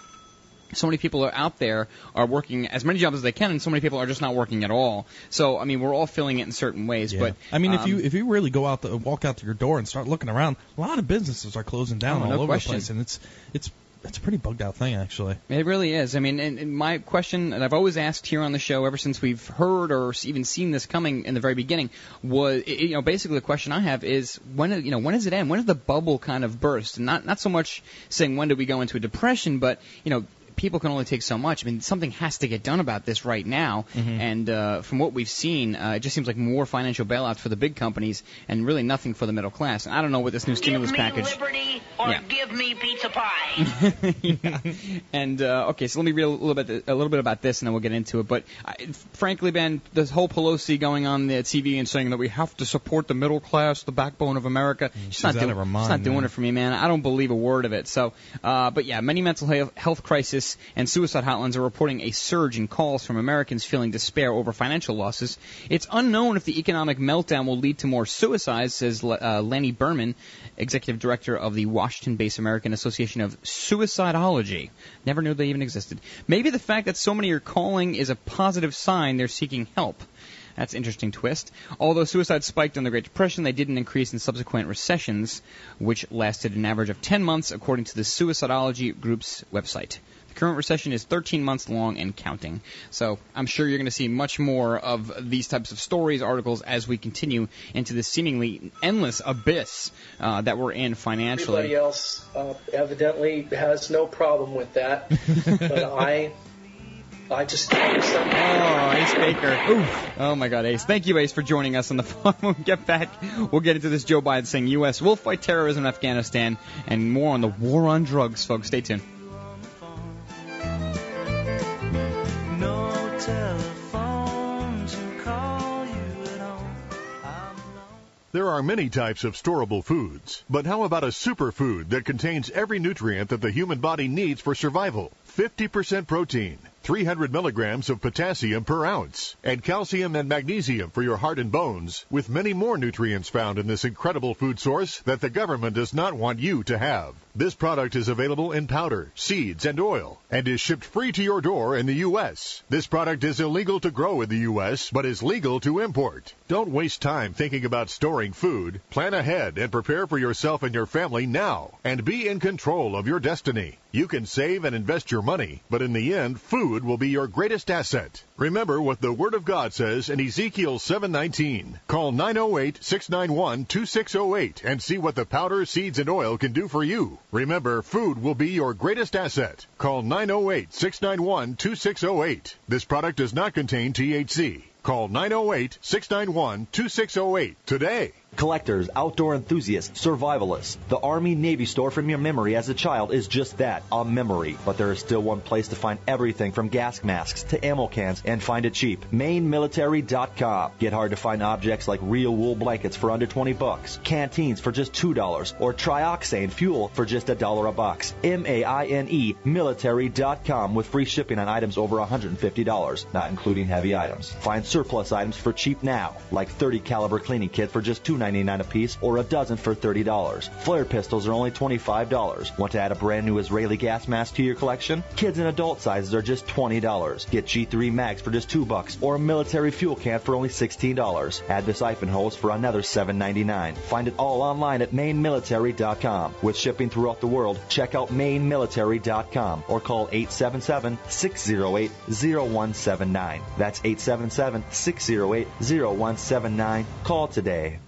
so many people are out there are working as many jobs as they can, and so many people are just not working at all. So, I mean, we're all filling it in certain ways. Yeah. But I mean, if you um, if you really go out the walk out to your door and start looking around, a lot of businesses are closing down Oh, all no over question. the place, and it's it's it's a pretty bugged out thing actually. It really is. I mean, and, and my question that I've always asked here on the show ever since we've heard or even seen this coming in the very beginning was, you know, basically the question I have is when, you know, when does it end? When does the bubble kind of burst? And not not so much saying when do we go into a depression, but you know. People can only take so much. I mean, something has to get done about this right now. Mm-hmm. And uh, from what we've seen, uh, it just seems like more financial bailouts for the big companies and really nothing for the middle class. And I don't know what this new stimulus package. liberty or Yeah. give me pizza pie. yeah. And uh, okay, so let me read a little bit a little bit about this, and then we'll get into it. But I, frankly, Ben, this whole Pelosi going on the TV and saying that we have to support the middle class, the backbone of America, she's, she's not doing of she's mind, not doing man. it for me, man. I don't believe a word of it. So, uh, but yeah, many mental health, health and suicide hotlines are reporting a surge in calls from Americans feeling despair over financial losses. It's unknown if the economic meltdown will lead to more suicides, says uh, Lanny Berman, executive director of the Washington-based American Association of Suicidology. Never knew they even existed. Maybe the fact that so many are calling is a positive sign they're seeking help. That's an interesting twist. Although suicide spiked in the Great Depression, they didn't increase in subsequent recessions, which lasted an average of 10 months, according to the Suicidology Group's website. The current recession is 13 months long and counting. So I'm sure you're going to see much more of these types of stories, articles, as we continue into this seemingly endless abyss uh, that we're in financially. Everybody else uh, evidently has no problem with that, but I, I just. Oh, Ace Baker. Oh my God, Ace. Thank you, Ace, for joining us on the phone. When we get back, we'll get into this Joe Biden saying U.S. will fight terrorism in Afghanistan and more on the war on drugs, folks. Stay tuned. There are many types of storable foods, but how about a superfood that contains every nutrient that the human body needs for survival? 50% protein, 300 milligrams of potassium per ounce, and calcium and magnesium for your heart and bones, with many more nutrients found in this incredible food source that the government does not want you to have. This product is available in powder, seeds, and oil, and is shipped free to your door in the U.S. This product is illegal to grow in the U.S., but is legal to import. Don't waste time thinking about storing food. Plan ahead and prepare for yourself and your family now, and be in control of your destiny. You can save and invest your money, but in the end, food will be your greatest asset. Remember what the Word of God says in Ezekiel 7:19. Call 908-691-2608 and see what the powder, seeds, and oil can do for you. Remember, food will be your greatest asset. Call 908-691-2608. This product does not contain THC. Call 908-691-2608 today. Collectors, outdoor enthusiasts, survivalists, the Army Navy store from your memory as a child is just that, a memory. But there is still one place to find everything from gas masks to ammo cans and find it cheap. MaineMilitary.com. Get hard to find objects like real wool blankets for under 20 bucks, canteens for just $2, or trioxane fuel for just a dollar a box. M-A-I-N-E military.com with free shipping on items over $150, not including heavy items. Find surplus items for cheap now, like 30 caliber cleaning kit for just $2 $4.99 apiece or a dozen for $30. Flare pistols are only $25. Want to add a brand new Israeli gas mask to your collection? Kids and adult sizes are just $20. Get G3 mags for just 2 bucks or a military fuel can for only $16. Add the siphon hose for another $7.99. Find it all online at mainemilitary.com. With shipping throughout the world, check out mainemilitary.com or call 877-608-0179. That's 877-608-0179. Call today.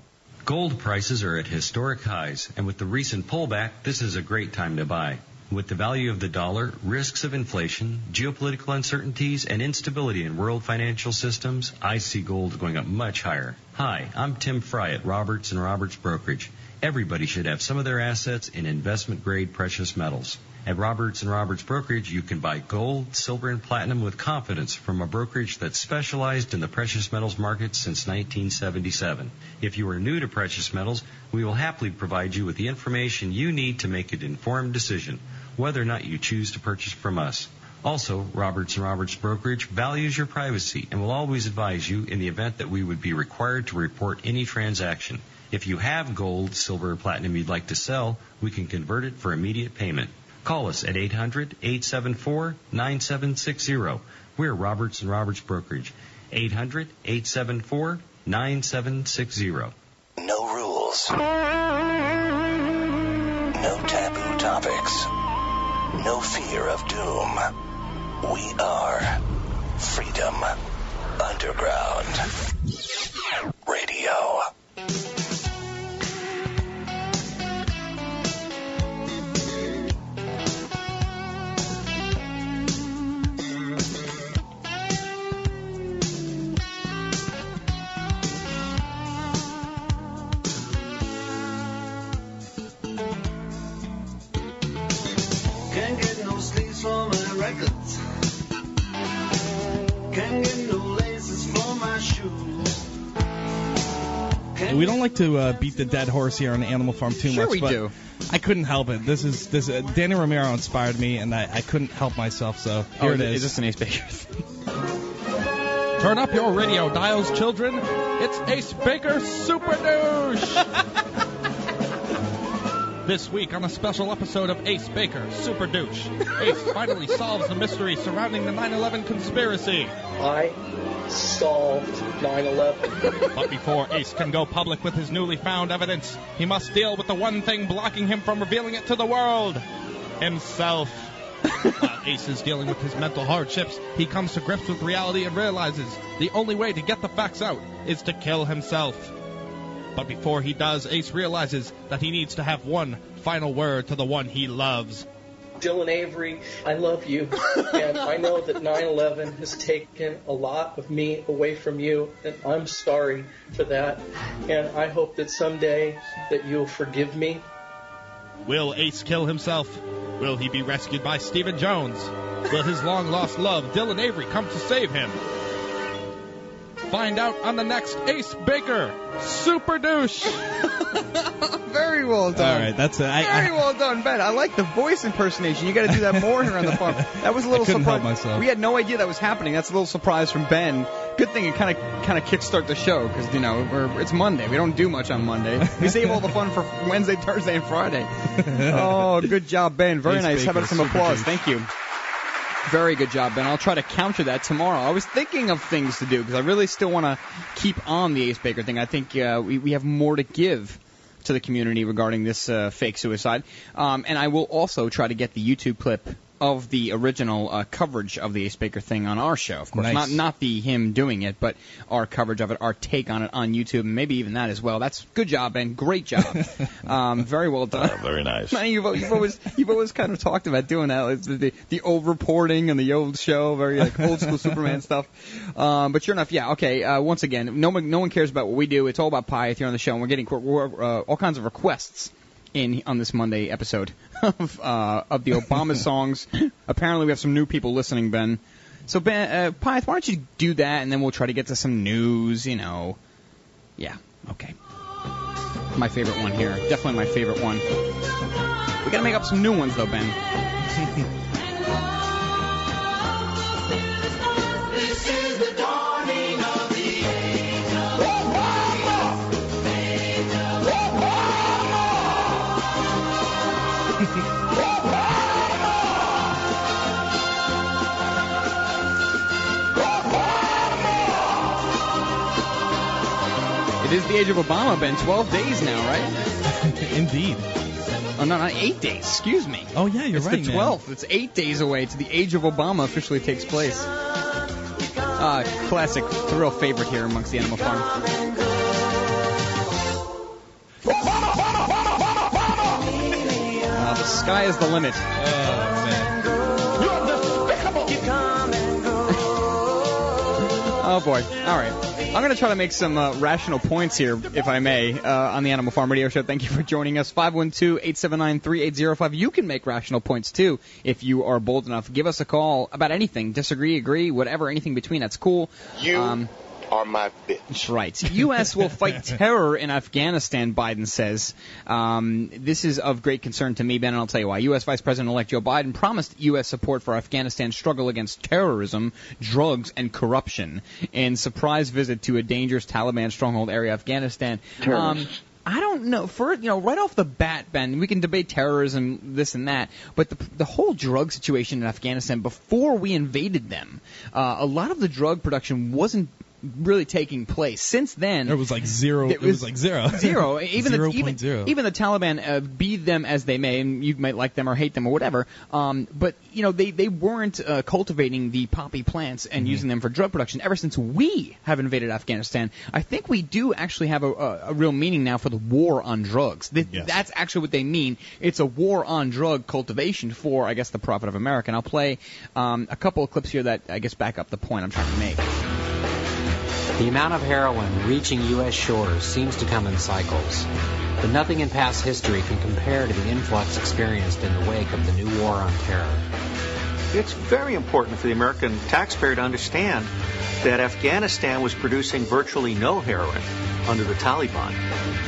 Gold prices are at historic highs, and with the recent pullback, this is a great time to buy. With the value of the dollar, risks of inflation, geopolitical uncertainties, and instability in world financial systems, I see gold going up much higher. Hi, I'm Tim Fry at Roberts and Roberts Brokerage. Everybody should have some of their assets in investment grade precious metals. At Roberts and Roberts Brokerage, you can buy gold, silver, and platinum with confidence from a brokerage that's specialized in the precious metals market since 1977. If you are new to precious metals, we will happily provide you with the information you need to make an informed decision whether or not you choose to purchase from us. Also, Roberts and Roberts Brokerage values your privacy and will always advise you in the event that we would be required to report any transaction. If you have gold, silver, or platinum you'd like to sell, we can convert it for immediate payment. Call us at 800-874-9760. We're Roberts and Roberts Brokerage. 800-874-9760. No rules. No taboo topics. No fear of doom. We are Freedom Underground We don't like to uh, beat the dead horse here on Animal Farm too Sure much. we but do. I couldn't help it. This is this. Uh, Danny Romero inspired me, and I, I couldn't help myself. So here Oh, it is is. this an Ace Baker? Turn up your radio dials, children. It's Ace Baker Super Douche. this week on a special episode of Ace Baker Super Douche, Ace finally solves the mystery surrounding the 9/11 conspiracy. I solved 9/11. But before Ace can go public with his newly found evidence, he must deal with the one thing blocking him from revealing it to the world himself. While Ace is dealing with his mental hardships, he comes to grips with reality and realizes the only way to get the facts out is to kill himself. But before he does, Ace realizes that he needs to have one final word to the one he loves. Dylan Avery, I love you, and I know that 9/11 has taken a lot of me away from you, and I'm sorry for that. And I hope that someday that you'll forgive me. Will Ace kill himself? Will he be rescued by Steven Jones? Will his long lost love, Dylan Avery, come to save him? Find out on the next Ace Baker Super Douche. Very well done. All right, that's it. I, Very I, well done, Ben. I like the voice impersonation. You got to do that more here on the farm. That was a little I couldn't surprise. help myself. We had no idea that was happening. That's a little surprise from Ben. Good thing it kind of kind of kickstart the show because you know we're, it's Monday. We don't do much on Monday. We save all the fun for Wednesday, Thursday, and Friday. oh, good job, Ben. Very Ace nice. How Baker, about some super applause? douche. Thank you. Very good job, Ben. I'll try to counter that tomorrow. I was thinking of things to do because I really still want to keep on the Ace Baker thing. I think uh, we, we have more to give to the community regarding this uh, fake suicide. Um, and I will also try to get the YouTube clip of the original uh, coverage of the Ace Baker thing on our show. Of course, Nice. not not the him doing it, but our coverage of it, our take on it on YouTube, and maybe even that as well. That's good job, Ben. Great job. um, very well done. very nice. Man, you've, you've always you've always kind of talked about doing that, like the, the the old reporting and the old show, very like old school Superman stuff. Um, but sure enough, yeah, okay. Uh, once again, no one no one cares about what we do. It's all about pie here on the show, and we're getting we're, uh, all kinds of requests in on this Monday episode of uh, of the Obama songs. Apparently, we have some new people listening, Ben. So Ben, uh, Pyth, why don't you do that, and then we'll try to get to some news. You know, yeah, okay. My favorite one here, definitely my favorite one. We gotta make up some new ones though, Ben. is the age of Obama, been 12 days now, right? Indeed. Oh, no, not eight days. Excuse me. Oh yeah, you're it's right, It's the man. 12th. It's eight days away to the age of Obama officially takes place. Uh, classic, it's a real favorite here amongst the Animal Farm. Uh, the sky is the limit. Oh man. Oh boy. All right. I'm going to try to make some uh, rational points here, if I may, uh, on the Animal Farm Radio Show. Thank you for joining us. 512-879-3805. You can make rational points too if you are bold enough. Give us a call about anything. Disagree, agree, whatever, anything between. That's cool. You Um, are my bitch. that's right. U.S. will fight terror in Afghanistan, Biden says. Um, this is of great concern to me, Ben, and I'll tell you why. U.S. Vice President-elect Joe Biden promised U.S. support for Afghanistan's struggle against terrorism, drugs, and corruption in surprise visit to a dangerous Taliban stronghold area, Afghanistan. Um, I don't know. For you know, right off the bat, Ben, we can debate terrorism, this and that, but the the whole drug situation in Afghanistan before we invaded them, uh, a lot of the drug production wasn't really taking place. Since then, It was like zero. It was, like zero. Zero. Even Zero the, even, point zero. even the Taliban, uh, be them as they may, and you might like them or hate them or whatever. Um, but you know, they they weren't uh, cultivating the poppy plants Mm-hmm. and using them for drug production ever since we have invaded Afghanistan. I think we do actually have a, a, a real meaning now for the war on drugs. Th- That's actually what they mean. It's a war on drug cultivation for, I guess, the profit of America. And I'll play um, a couple of clips here that I guess back up the point I'm trying to make. The amount of heroin reaching U.S. shores seems to come in cycles, but nothing in past history can compare to the influx experienced in the wake of the new war on terror. It's very important for the American taxpayer to understand that Afghanistan was producing virtually no heroin under the Taliban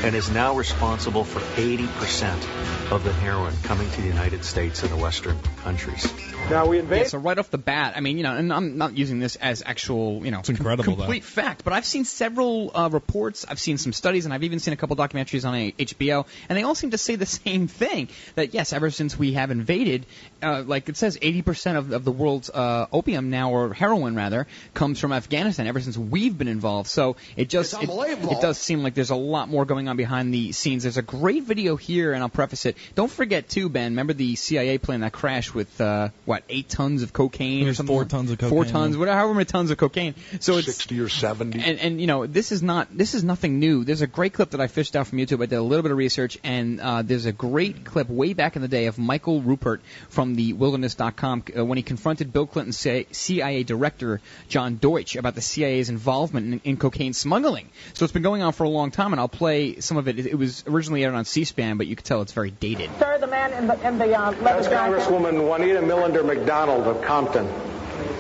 and is now responsible for 80% of the heroin coming to the United States and the Western countries. Now we invade. Yeah, so right off the bat, I mean, you know, and I'm not using this as actual, you know, it's incredible, though. complete fact, but I've seen several uh, reports, I've seen some studies, and I've even seen a couple documentaries on HBO, and they all seem to say the same thing. That yes, ever since we have invaded, uh, like it says, 80% of, of the world's uh, opium now, or heroin rather, comes from Afghanistan. Ever since we've been involved, so it just It's it, unbelievable. it does seem like there's a lot more going on behind the scenes. There's a great video here, and I'll preface it. Don't forget too, Ben. Remember the CIA plane that crashed with uh, what eight tons of cocaine It or something? four tons of cocaine. Four tons, yeah. whatever, however many tons of cocaine. So it's sixty or seventy. and, and you know this is not this is nothing new. There's a great clip that I fished out from YouTube. I did a little bit of research, and uh, there's a great clip way back in the day of Michael Ruppert from the Wilderness.com uh, when he confronted Bill Clinton's CIA CIA director John Deutch about the CIA's involvement in, in cocaine smuggling. So it's been going on for a long time, and I'll play some of it. It, it was originally aired on C-SPAN, but you can tell it's very dated. Sir, the man in the in the uh, leather That's jacket. Congresswoman Juanita Millender McDonald of Compton.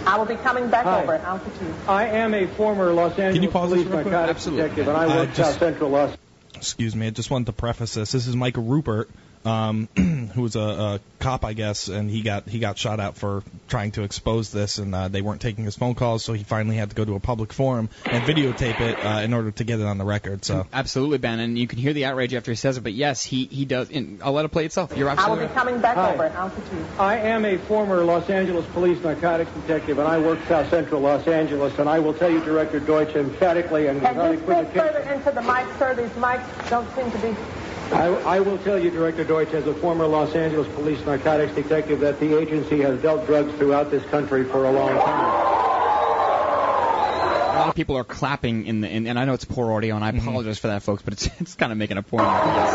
I will be coming back Hi. over at altitude. I am a former Los Angeles Can you pause this police real quick? narcotics Absolutely. detective, and I Uh, work just- South Central Los Excuse me, I just wanted to preface this. This is Michael Ruppert, um, who was a, a cop, I guess, and he got he got shot out for trying to expose this, and uh, they weren't taking his phone calls, so he finally had to go to a public forum and videotape it uh, in order to get it on the record. So Absolutely, Ben, and you can hear the outrage after he says it. But yes, he he does. And I'll let it play itself. You're I will absolutely be right. coming back Hi. over at altitude. I am a former Los Angeles police narcotics detective, and I work South Central Los Angeles, and I will tell you, Director Deutch, emphatically and Can without you speak further into the mic, sir? These mics don't seem to be I, I will tell you, Director Deutch, as a former Los Angeles police narcotics detective, that the agency has dealt drugs throughout this country for a long time. A lot of people are clapping in the, in, and I know it's poor audio, and I mm-hmm. apologize for that, folks, but it's it's kind of making a point. I guess.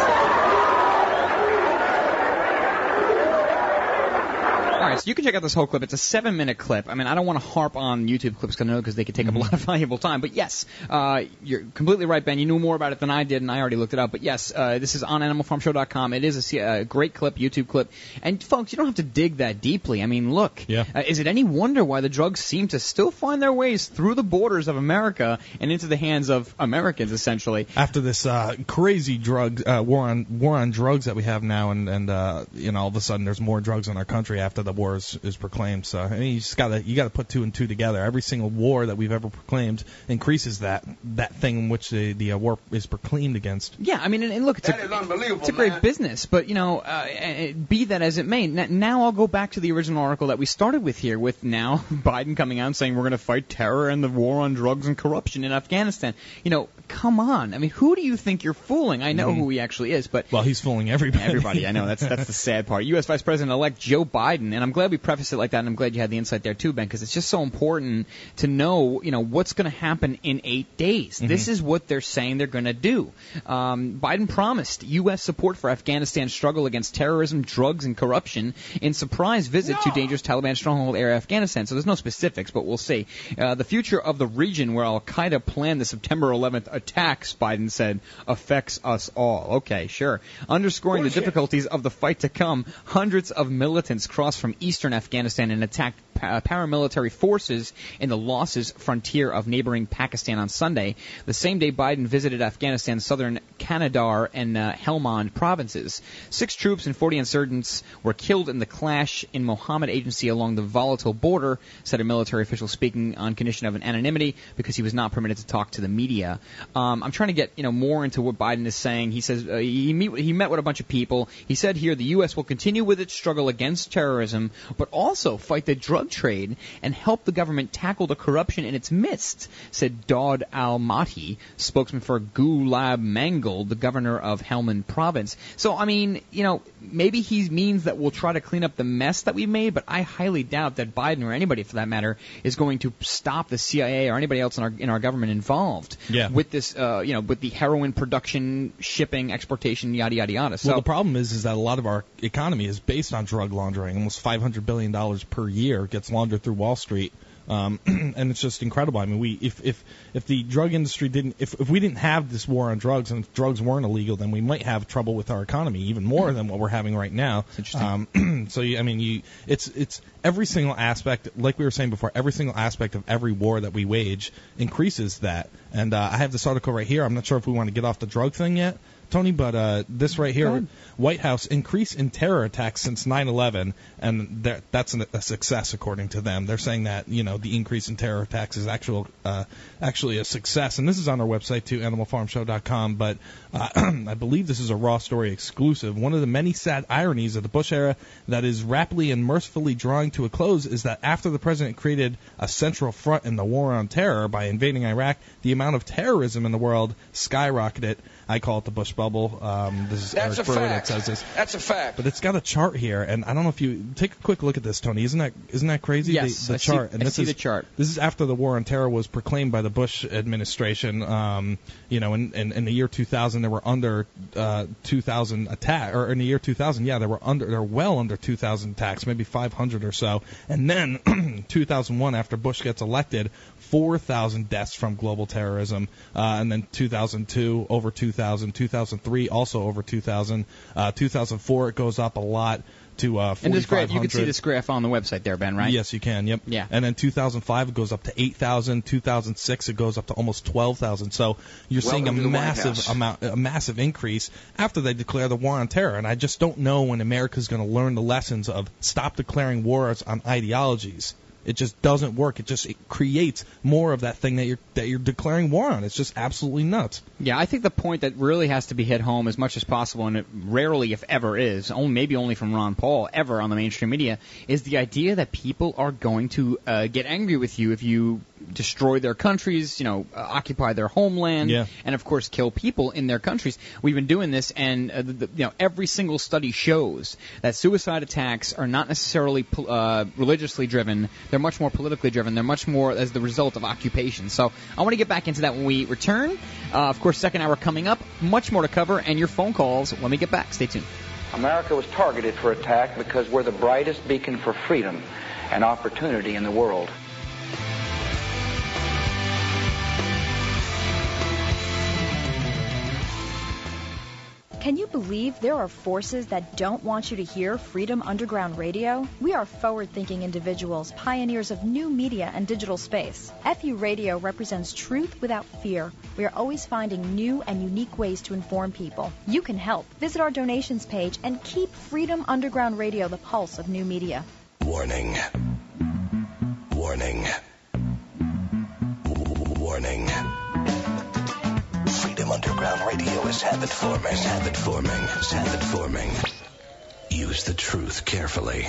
All right, so you can check out this whole clip. It's a seven-minute clip. I mean, I don't want to harp on YouTube clips because I know because they could take up a lot of valuable time. But yes, uh, you're completely right, Ben. You knew more about it than I did, and I already looked it up. But yes, uh, this is on AnimalFarmShow.com. It is a, a great clip, YouTube clip. And folks, you don't have to dig that deeply. I mean, look, Yeah. uh, is it any wonder why the drugs seem to still find their ways through the borders of America and into the hands of Americans, essentially? After this uh, crazy drug uh, war on war on drugs that we have now, and and uh, you know all of a sudden there's more drugs in our country after the war is, is proclaimed. So I mean, you just gotta you gotta put two and two together. Every single war that we've ever proclaimed increases that that thing in which the the uh, war is proclaimed against. Yeah, I mean, and, and look, it's a, it's a great business, but you know, uh, uh, be that as it may, now I'll go back to the original article that we started with here, with now Biden coming out and saying we're going to fight terror and the war on drugs and corruption in Afghanistan. You know, come on. I mean, who do you think you're fooling? I know Mhm. who he actually is, but Well, he's fooling everybody. Everybody, I know that's that's the sad part. U.S. Vice President-elect Joe Biden, and I'm glad we prefaced it like that, and I'm glad you had the insight there too, Ben, because it's just so important to know, you know, what's going to happen in eight days. This is what they're saying they're going to do. Um, Biden promised U.S. support for Afghanistan's struggle against terrorism, drugs, and corruption in surprise visit to dangerous Taliban stronghold area Afghanistan. So there's no specifics, but we'll see. Uh, the future of the region where Al Qaeda planned the September 11th attacks, Biden said, affects us all. Okay, sure. Underscoring the difficulties of the fight to come, hundreds of militants crossed from eastern Afghanistan and attacked pa- paramilitary forces in the losses frontier of neighboring Pakistan on Sunday. The same day Biden visited Afghanistan's southern Kandahar and uh, Helmand provinces. Six troops and 40 insurgents were killed in the clash in Mohmand Agency along the volatile border, said a military official speaking on condition of an anonymity because he was not permitted to talk to the media. Um, I'm trying to get you know more into what Biden is saying. He says uh, he meet, he met with a bunch of people. He said here the U.S. will continue with its struggle against terrorism, but also fight the drug trade and help the government tackle the corruption in its midst, said Daud Ahmadi, spokesman for Gulab Mangal, the governor of Helmand province. So, I mean, you know, maybe he means that we'll try to clean up the mess that we made, but I highly doubt that Biden or anybody for that matter is going to stop the CIA or anybody else in our in our government involved Yeah. with this, uh, you know, with the heroin production, shipping, exportation, yada yada yada. So well, the problem is, is that a lot of our economy is based on drug laundering. Almost 500 billion dollars per year gets laundered through Wall Street, um, and it's just incredible. I mean, we if if if the drug industry didn't, if if we didn't have this war on drugs and if drugs weren't illegal, then we might have trouble with our economy even more than what we're having right now. interesting. Um, so you, I mean, you it's it's every single aspect, like we were saying before, every single aspect of every war that we wage increases that. And uh, I have this article right here. I'm not sure if we want to get off the drug thing yet. Tony, but uh, this right here, White House increase in terror attacks since 9/11, and that's an, a success according to them. They're saying that you know the increase in terror attacks is actual uh, actually a success, and this is on our website too, AnimalFarmShow.com. But uh, I believe this is a Raw Story exclusive. One of the many sad ironies of the Bush era that is rapidly and mercifully drawing to a close is that after the president created a central front in the war on terror by invading Iraq, the amount of terrorism in the world skyrocketed. I call it the Bush bubble. Um, this is That's Eric a Brewer fact. that says this. That's a fact. But it's got a chart here, and I don't know if you take a quick look at this, Tony. Isn't that isn't that crazy? Yes, the, the I see- chart. and I this see is the chart. This is after the war on terror was proclaimed by the Bush administration. Um, you know, in, in, in the year 2000, there were under uh, 2,000 attack, or in the year 2000, yeah, there were under, there were well under 2,000 attacks, maybe 500 or so. And then 2001, after Bush gets elected, 4,000 deaths from global terrorism, uh, and then 2002 over 2,000, 2003 also over 2,000, uh, 2004 it goes up a lot to uh, and this graph, you can see this graph on the website there, Ben, right? Yes, you can. Yep. Yeah. And then 2005 it goes up to 8,000. 2006 it goes up to almost 12,000. So you're seeing a Welcome to the White massive amount, a massive increase after they declare the war on terror. And I just don't know when America's going to learn the lessons of stop declaring wars on ideologies. It just doesn't work. It just it creates more of that thing that you're that you're declaring war on. It's just absolutely nuts. Yeah, I think the point that really has to be hit home as much as possible, and it rarely, if ever, is only maybe only from Ron Paul ever on the mainstream media, is the idea that people are going to uh, get angry with you if you destroy their countries, you know, uh, occupy their homeland, Yeah. and of course kill people in their countries. We've been doing this, and uh, the, the, you know, every single study shows that suicide attacks are not necessarily pol- uh, religiously driven. They're much more politically driven. They're much more as the result of occupation. So I want to get back into that when we return. Uh, of course, second hour coming up. Much more to cover, and your phone calls when we get back. Stay tuned. America was targeted for attack because we're the brightest beacon for freedom and opportunity in the world. Can you believe there are forces that don't want you to hear Freedom Underground Radio? We are forward thinking individuals, pioneers of new media and digital space. FU Radio represents truth without fear. We are always finding new and unique ways to inform people. You can help. Visit our donations page and keep Freedom Underground Radio the pulse of new media. Warning. Warning. Warning. Freedom Underground Radio is habit forming. Habit forming. Habit forming. Use the truth carefully.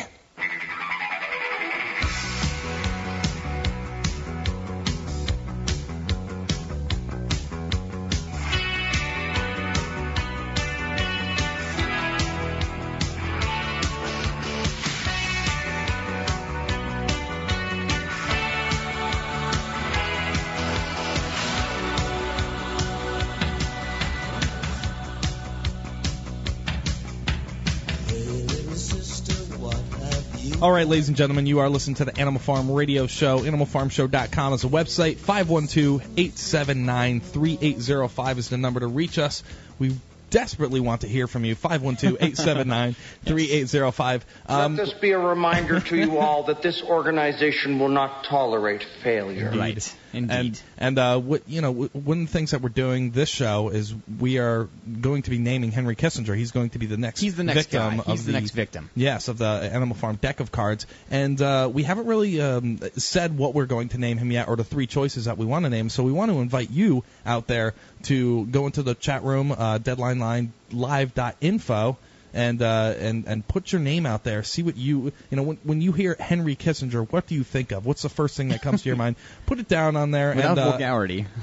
All right, ladies and gentlemen, you are listening to the Animal Farm Radio Show. AnimalFarmShow.com is a website. 512-879-3805 is the number to reach us. We desperately want to hear from you. 512-879-3805. Um, Let this be a reminder to you all that this organization will not tolerate failure. Right. Indeed. And, and uh, what, you know, one of the things that we're doing this show is we are going to be naming Henry Kissinger. He's going to be the next He's the next victim guy. He's of the next victim. Yes, of the Animal Farm deck of cards. And uh, we haven't really um, said what we're going to name him yet, or the three choices that we want to name. So we want to invite you out there to go into the chat room, uh, deadline line live.info. And uh, and and put your name out there. See what you you know when when you hear Henry Kissinger, what do you think of? What's the first thing that comes to your mind? Put it down on there. Without and, uh.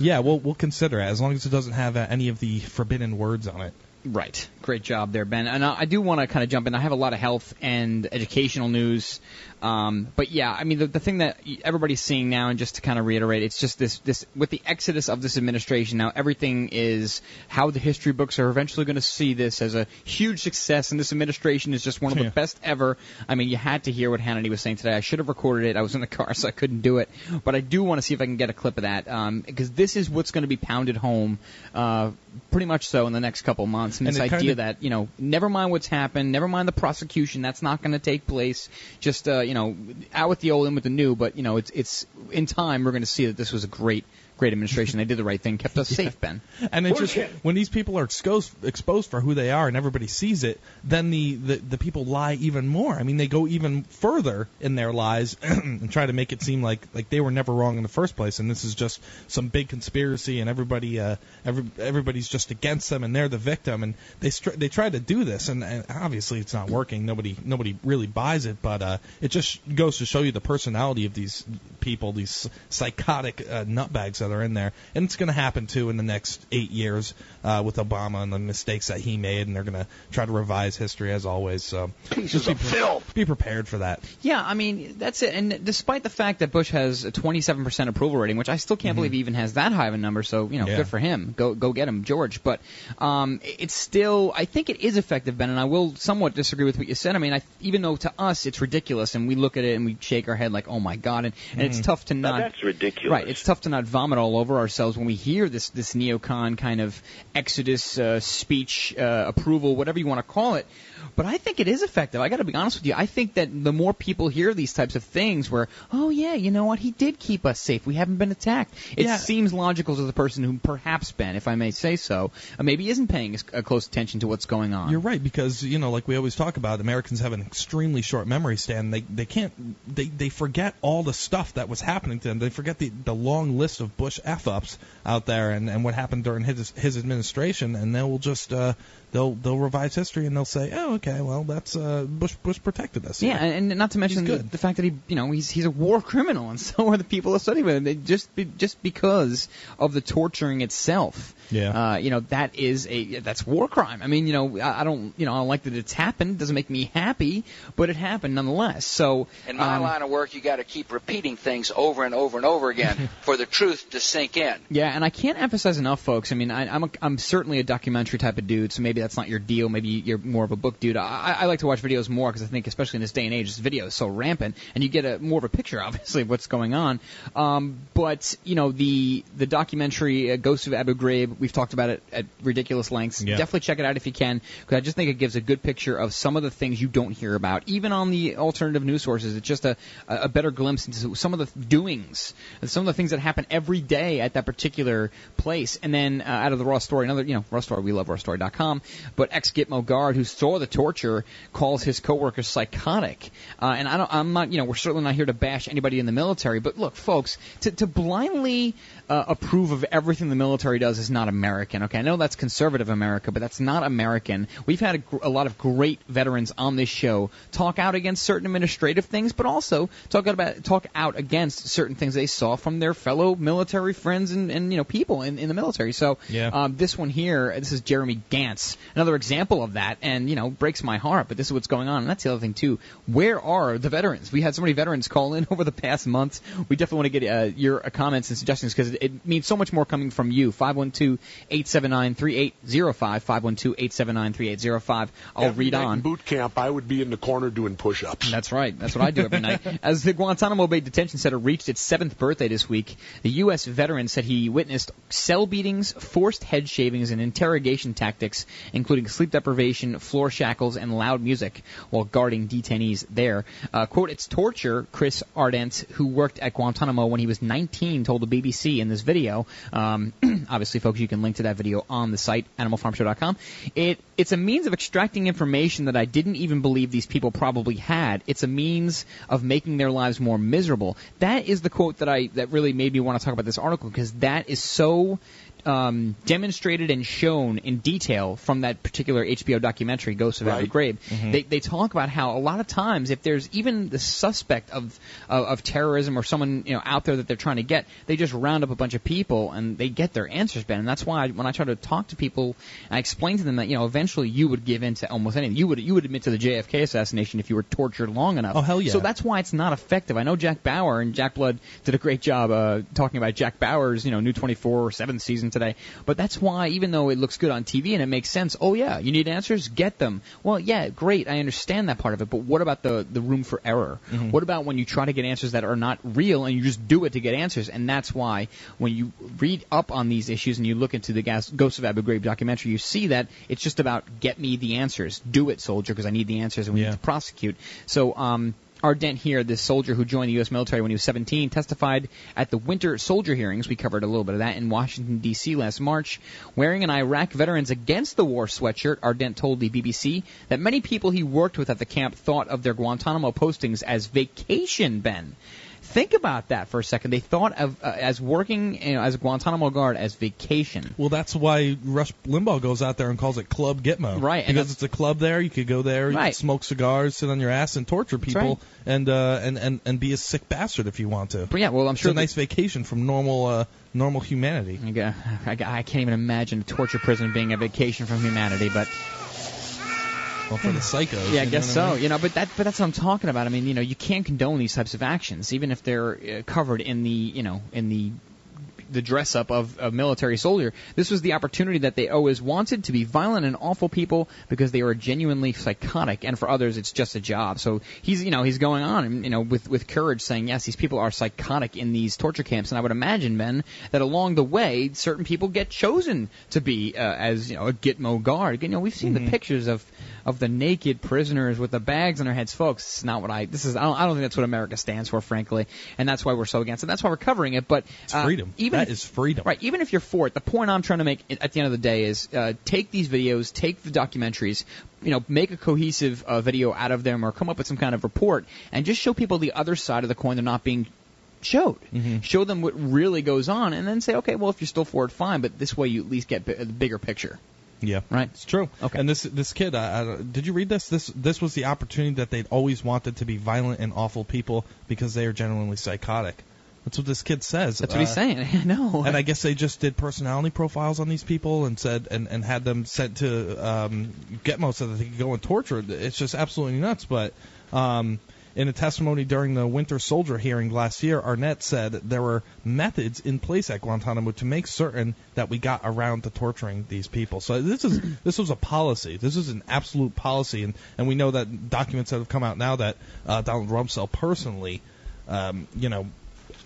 Yeah, we'll we'll consider it as long as it doesn't have uh, any of the forbidden words on it. Right. Great job there, Ben. And uh, I do want to kind of jump in. I have a lot of health and educational news. Um, but yeah, I mean, the, the thing that everybody's seeing now, and just to kind of reiterate, it's just this, this, with the exodus of this administration now, everything is how the history books are eventually going to see this as a huge success, and this administration is just one of Yeah. the best ever. I mean, you had to hear what Hannity was saying today. I should have recorded it. I was in the car, so I couldn't do it. But I do want to see if I can get a clip of that, um, because this is what's going to be pounded home, uh, pretty much so in the next couple months. And, And this idea kinda- that, you know, never mind what's happened, never mind the prosecution, that's not going to take place. Just, uh, you know, out with the old, in with the new. But, you know, it's, it's, in time, we're going to see that this was a great, great administration. They did the right thing, kept us safe, Ben. And it just when these people are exposed exposed for who they are and everybody sees it, then the, the, the people lie even more. I mean, they go even further in their lies and try to make it seem like like they were never wrong in the first place, and this is just some big conspiracy, and everybody uh, every, everybody's just against them, and they're the victim, and they str- they try to do this, and, and obviously it's not working. Nobody nobody really buys it, but uh, it just goes to show you the personality of these people, these psychotic uh, nutbags that are in there, and it's going to happen too in the next eight years uh, with Obama and the mistakes that he made, and they're going to try to revise history as always. So Pieces just be of filth. Be prepared for that. Yeah, I mean that's it. And despite the fact that Bush has a 27% approval rating, which I still can't believe he even has that high of a number, so you know, Yeah. good for him. Go go get him, George. But um, it's still, I think it is effective, Ben. And I will somewhat disagree with what you said. I mean, I, even though to us it's ridiculous, and we look at it and we shake our head like, oh my god, and, and it's Mhm. tough to Now, not. that's ridiculous. Right, it's tough to not vomit all over ourselves when we hear this this neocon kind of exodus uh, speech uh, approval, whatever you want to call it. But I think it is effective. I got to be honest with you. I think that the more people hear these types of things, where oh yeah, you know what, he did keep us safe. We haven't been attacked. It Yeah. seems logical to the person who perhaps been, if I may say so, uh, maybe isn't paying as uh, close attention to what's going on. You're right because you know, like we always talk about, Americans have an extremely short memory span. They they can't they they forget all the stuff that was happening to them. They forget the the long list of Bush f ups out there and and what happened during his his administration, and they will just uh they'll they'll revise history and they'll say, oh okay, well that's uh Bush Bush protected us. Yeah, and, and not to mention the, the fact that he, you know, he's he's a war criminal, and so are the people that study with him. They just be, just because of the torturing itself. Yeah. Uh, you know, that is a that's war crime. I mean, you know, I, I don't, you know, I don't like that it's happened. It Doesn't make me happy, but it happened nonetheless. So. In my um, line of work, you got to keep repeating things over and over and over again for the truth to sink in. Yeah, and I can't emphasize enough, folks. I mean, I, I'm a, I'm certainly a documentary type of dude, so maybe that's not your deal. Maybe you're more of a book dude. I, I like to watch videos more because I think, especially in this day and age, this video is so rampant, and you get a more of a picture, obviously, of what's going on. Um, but you know, the the documentary uh, Ghost of Abu Ghraib, we've talked about it at ridiculous lengths. Yeah. Definitely check it out if you can, because I just think it gives a good picture of some of the things you don't hear about, even on the alternative news sources. It's just a a better glimpse into some of the doings, some of the things that happen every day at that particular place. And then uh, out of the raw story, another you know raw story, we love rawstory.com. But ex Gitmo guard who saw the torture calls his coworkers psychotic. Uh, and I don't, I'm not, you know, we're certainly not here to bash anybody in the military. But look, folks, to, to blindly uh, approve of everything the military does is not American. Okay, I know that's conservative America, but that's not American. We've had a, gr- a lot of great veterans on this show talk out against certain administrative things, but also talk out about talk out against certain things they saw from their fellow military friends and, and you know people in, in the military. So Yeah. um, this one here, this is Jeremy Gantz, another example of that, and you know breaks my heart. But this is what's going on, and that's the other thing too. Where are the veterans? We had so many veterans call in over the past months. We definitely want to get uh, your uh, comments and suggestions because it, means so much more coming from you. 512-879-3805, 512-879-3805. I'll Every read on. In boot camp, I would be in the corner doing push-ups. That's right. That's what I do every night. As the Guantanamo Bay Detention Center reached its seventh birthday this week, the U.S. veteran said he witnessed cell beatings, forced head shavings, and interrogation tactics, including sleep deprivation, floor shackles, and loud music while guarding detainees there. Uh, quote, it's torture, Chris Arendt, who worked at Guantanamo when he was 19, told the BBC in this video. Um, obviously, folks, you can link to that video on the site, animalfarmshow.com. It, it's a means of extracting information that I didn't even believe these people probably had. It's a means of making their lives more miserable. That is the quote that I that really made me want to talk about this article because that is so um, demonstrated and shown in detail from that particular HBO documentary, Ghosts of Abu Ghraib. Mhm. They, they talk about how a lot of times, if there's even the suspect of, of of terrorism or someone you know out there that they're trying to get, they just round up a bunch of people and they get their answers back. And that's why when I try to talk to people, I explain to them that you know eventually you would give in to almost anything. You would you would admit to the JFK assassination if you were tortured long enough. Oh, hell yeah. So that's why it's not effective. I know Jack Bauer and Jack Blood did a great job uh, talking about Jack Bauer's you know new 24 or seventh season today. But that's why even though it looks good on TV and it makes sense, oh yeah, you need answers, get them. Well, yeah, great, I understand that part of it. But what about the the room for error? Mhm. What about when you try to get answers that are not real and you just do it to get answers? And that's why when you read up on these issues and you look into the Gas- Ghosts of Abu Ghraib documentary, you see that it's just about get me the answers, do it, soldier, because I need the answers and we need to prosecute. So. um Arendt here, this soldier who joined the U.S. military when he was 17, testified at the winter soldier hearings. We covered a little bit of that in Washington, D.C. last March. Wearing an Iraq Veterans Against the War sweatshirt, Arendt told the BBC that many people he worked with at the camp thought of their Guantanamo postings as vacation, Ben. Think about that for a second. They thought of uh, as working you know, as a Guantanamo guard as vacation. Well, that's why Rush Limbaugh goes out there and calls it Club Gitmo. Right, Because it's a club there. You could go there, you Right. could smoke cigars, sit on your ass, and torture people, right. and uh, and and and be a sick bastard if you want to. But yeah, well, I'm sure. It's a nice vacation from normal uh, normal humanity. I, gu- I, gu- I can't even imagine a torture prison being a vacation from humanity, but Well, for the psychos. yeah, I guess so. mean? You know, but that but that's what I'm talking about. I mean, you know, you can't condone these types of actions, even if they're uh, covered in the you know in the the dress up of a military soldier. This was the opportunity that they always wanted to be violent and awful people because they were genuinely psychotic, and for others, it's just a job. So he's, you know, he's going on, and, you know, with with courage, saying yes, these people are psychotic in these torture camps, and I would imagine, Ben, that along the way, certain people get chosen to be uh, as you know a Gitmo guard. You know, we've seen Mhm. the pictures of of the naked prisoners with the bags on their heads, folks. It's not what I. This is. I don't, I don't think that's what America stands for, frankly, and that's why we're so against it. That's why we're covering it. But uh, freedom. Even That if- is freedom. Right. Even if you're for it, the point I'm trying to make at the end of the day is uh, take these videos, take the documentaries, you know, make a cohesive uh, video out of them, or come up with some kind of report, and just show people the other side of the coin. They're not being showed. Show them what really goes on, and then say, okay, well, if you're still for it, fine. But this way, you at least get bi- the bigger picture. Yeah, right. It's true. Okay. And this this kid, I, I, did you read this? This this was the opportunity that they'd always wanted to be violent and awful people because they are genuinely psychotic. That's what this kid says. That's what he's saying. I know. And I guess they just did personality profiles on these people and said and, and had them sent to um, Gitmo so that they could go and torture. It's just absolutely nuts. But um, in a testimony during the Winter Soldier hearing last year, Arendt said there were methods in place at Guantanamo to make certain that we got around to torturing these people. So this is this was a policy. This is an absolute policy, and and we know that documents that have come out now that uh, Donald Rumsfeld personally, um, you know.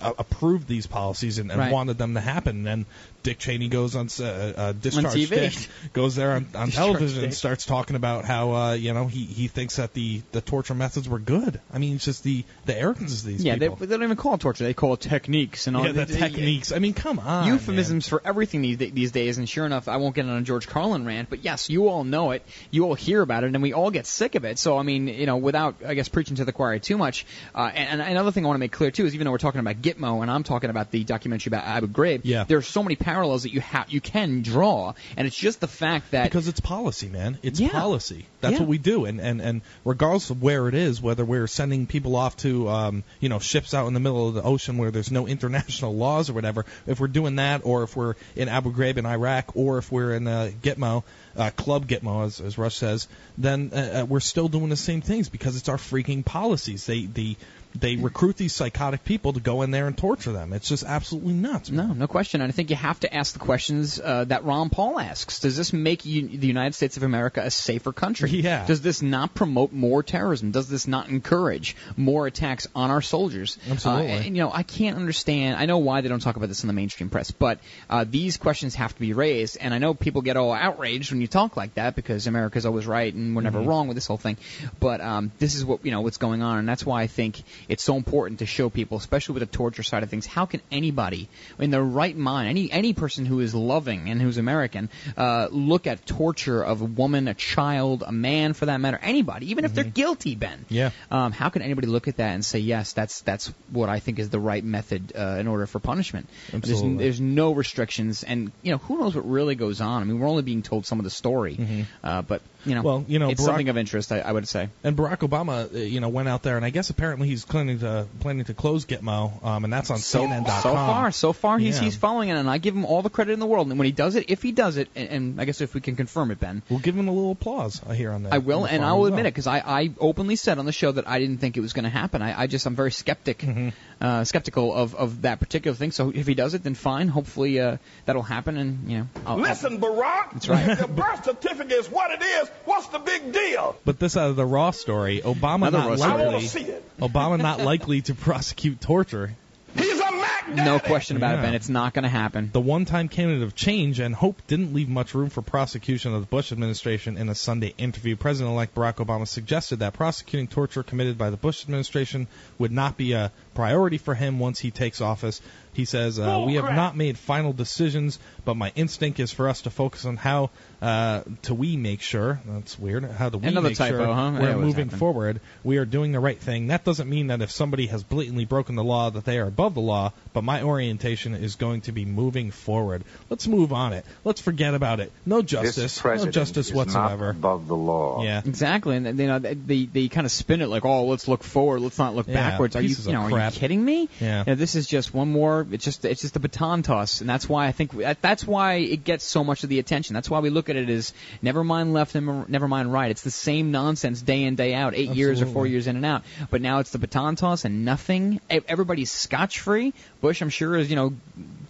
Uh, approved these policies and, and Right. wanted them to happen. And Dick Cheney goes on uh, uh, discharge TV. Dick goes there on, on television and starts talking about how uh, you know he, he thinks that the, the torture methods were good. I mean, it's just the the arrogance of these yeah, they, people. they don't even call it torture. They call it techniques and all yeah, the they- techniques. I mean, come on, euphemisms for everything these, these days. And sure enough, I won't get on a George Carlin rant, but yes, you all know it. You all hear about it, and we all get sick of it. So I mean, you know, without I guess preaching to the choir too much. Uh, and, and another thing I want to make clear too is even though we're talking about Gitmo and I'm talking about the documentary about Abu Ghraib, Yeah. there are so many parallels that you have you can draw, and it's just the fact that because it's policy, man. It's Yeah. policy. That's Yeah. what we do, and, and and regardless of where it is, whether we're sending people off to um, you know ships out in the middle of the ocean where there's no international laws or whatever, if we're doing that, or if we're in Abu Ghraib in Iraq, or if we're in uh, Gitmo, uh, Club Gitmo, as, as Rush says, then uh, uh, we're still doing the same things because it's our freaking policies. They the they recruit these psychotic people to go in there and torture them. It's just absolutely nuts. No, no question. And I think you have to ask the questions uh, that Ron Paul asks. Does this make you, the United States of America a safer country? Yeah. Does this not promote more terrorism? Does this not encourage more attacks on our soldiers? Absolutely. Uh, and, you know, I can't understand. I know why they don't talk about this in the mainstream press, but uh, these questions have to be raised. And I know people get all outraged when you talk like that because America's always right and we're never Mhm. wrong with this whole thing. But um, this is what you know what's going on, and that's why I think it's so important to show people, especially with the torture side of things, how can anybody in their right mind, any any person who is loving and who's American, uh, look at torture of a woman, a child, a man, for that matter, anybody, even if they're guilty, Ben. Yeah. Um, how can anybody look at that and say, yes, that's that's what I think is the right method uh, in order for punishment? Absolutely. There's, there's no restrictions, and you know who knows what really goes on. I mean, we're only being told some of the story, uh, but you know, Well, you know, it's Barack- something of interest, I, I would say. And Barack Obama, uh, you know, went out there, and I guess apparently he's planning to planning to close Gitmo, um, and that's on So, CNN.com. so far, so far, he's Yeah. he's following it, and I give him all the credit in the world. And when he does it, if he does it, and, and I guess if we can confirm it, Ben, We'll give him a little applause here on that. I will, and I will as well. admit it because I, I openly said on the show that I didn't think it was going to happen. I, I just I'm very skeptic, Mm-hmm. uh, skeptical of, of that particular thing. So if he does it, then fine. Hopefully uh, that'll happen, and you know, I'll, I'll- Listen, Barack. That's right. If your birth certificate is what it is, what's the big deal? But this out of the Raw story, Obama Another not Raw story. I want likely. to see it. Obama not likely to prosecute torture. He's a Mac no question about it, Yeah. Ben. It's not going to happen. The one-time candidate of change and hope didn't leave much room for prosecution of the Bush administration in a Sunday interview. President-elect Barack Obama suggested that prosecuting torture committed by the Bush administration would not be a priority for him once he takes office. He says, uh, "We have not made final decisions, but my instinct is for us to focus on how uh, to we make sure. That's weird. How do we Another make typo, sure huh? we're Yeah, moving happening. forward? We are doing the right thing. That doesn't mean that if somebody has blatantly broken the law that they are above the law. But my orientation is going to be moving forward. Let's move on it. Let's forget about it. No justice. No justice is whatsoever. Not above the law. Yeah. Exactly, and you know they they kind of spin it like, oh, let's look forward, let's not look Yeah, backwards. Are you, you of know, are you kidding me? Yeah. You know, this is just one more. It's just it's just a baton toss, and that's why I think that- that's why it gets so much of the attention. That's why we look at it as never mind left and never mind right. It's the same nonsense day in day out, eight years or four years in and out. But now it's the baton toss and nothing. Everybody's scotch free. Bush, I'm sure, is you know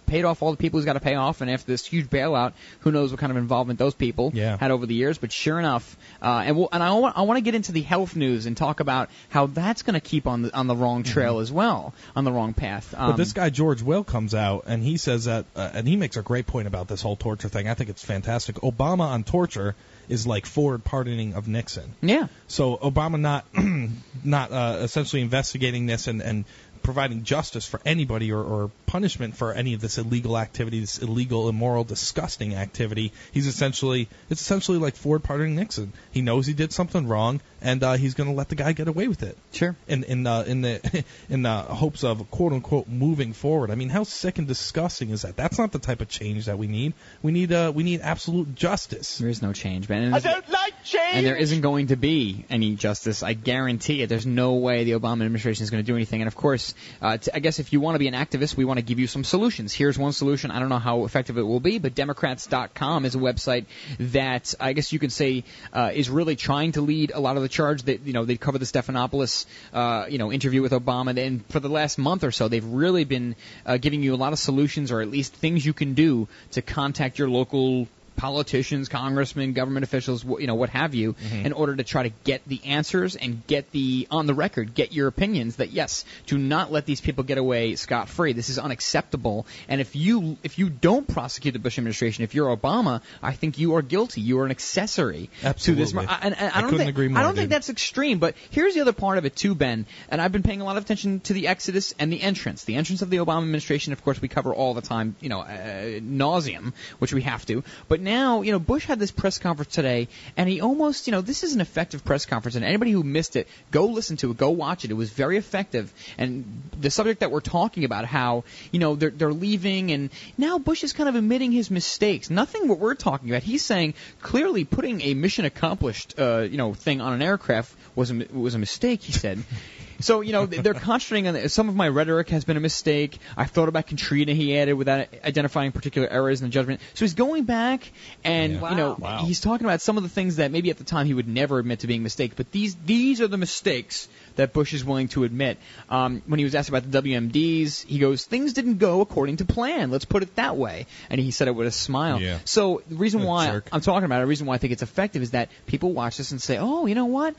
paid off all the people he's got to pay off, and after this huge bailout, who knows what kind of involvement those people Yeah. had over the years. But sure enough, uh, and we'll, and I want I want to get into the health news and talk about how that's going to keep on the on the wrong trail as well, on the wrong path. Um, Mm-hmm. But this guy George Will comes out and he says that, uh, and he makes a great point about this whole torture thing. I think it's fantastic. Obama on torture is like Ford pardoning of Nixon. Yeah. So Obama not not uh, essentially investigating this and and providing justice for anybody or, or punishment for any of this illegal activity, this illegal, immoral, disgusting activity. He's essentially it's essentially like Ford pardoning Nixon. He knows he did something wrong, and uh, he's going to let the guy get away with it. Sure. In in uh, in the in the hopes of quote unquote moving forward. I mean, how sick and disgusting is that? That's not the type of change that we need. We need uh we need absolute justice. There is no change, man. I don't like change. And there isn't going to be any justice. I guarantee it. There's no way the Obama administration is going to do anything. And of course, uh, t- I guess if you want to be an activist, we want to give you some solutions. Here's one solution. I don't know how effective it will be, but Democrats.com is a website that I guess you could say uh, is really trying to lead a lot of the charge. That you know they cover the Stephanopoulos uh, you know interview with Obama, and for the last month or so, they've really been uh, giving you a lot of solutions, or at least things you can do to contact your local politicians, congressmen, government officials, you know, what have you, Mhm. in order to try to get the answers and get the on the record, get your opinions that yes, do not let these people get away scot free. This is unacceptable. And if you if you don't prosecute the Bush administration, if you're Obama, I think you are guilty. You are an accessory to this. Absolutely. I, and, and I I don't couldn't think agree more, I don't dude. think that's extreme. But here's the other part of it too, Ben. And I've been paying a lot of attention to the exodus and the entrance. The entrance of the Obama administration, of course, we cover all the time, you know, uh, nauseum, which we have to. But now, you know, Bush had this press conference today, and he almost, you know, this is an effective press conference. And anybody who missed it, go listen to it, go watch it. It was very effective. And the subject that we're talking about, how you know they're they're leaving, and now Bush is kind of admitting his mistakes. Nothing what we're talking about. He's saying clearly putting a mission accomplished, uh, you know, thing on an aircraft was a, was a mistake. He said. So you know they're concentrating on it. some of my rhetoric has been a mistake. I thought about Katrina. He added without identifying particular errors in the judgment. So he's going back and you know Wow. he's talking about some of the things that maybe at the time he would never admit to being mistakes. But these these are the mistakes that Bush is willing to admit. Um, when he was asked about the WMDs, he goes, "Things didn't go according to plan. Let's put it that way." And he said it with a smile. Yeah. So the reason a why jerk. I'm talking about it, the reason why I think it's effective is that people watch this and say, "Oh, you know what."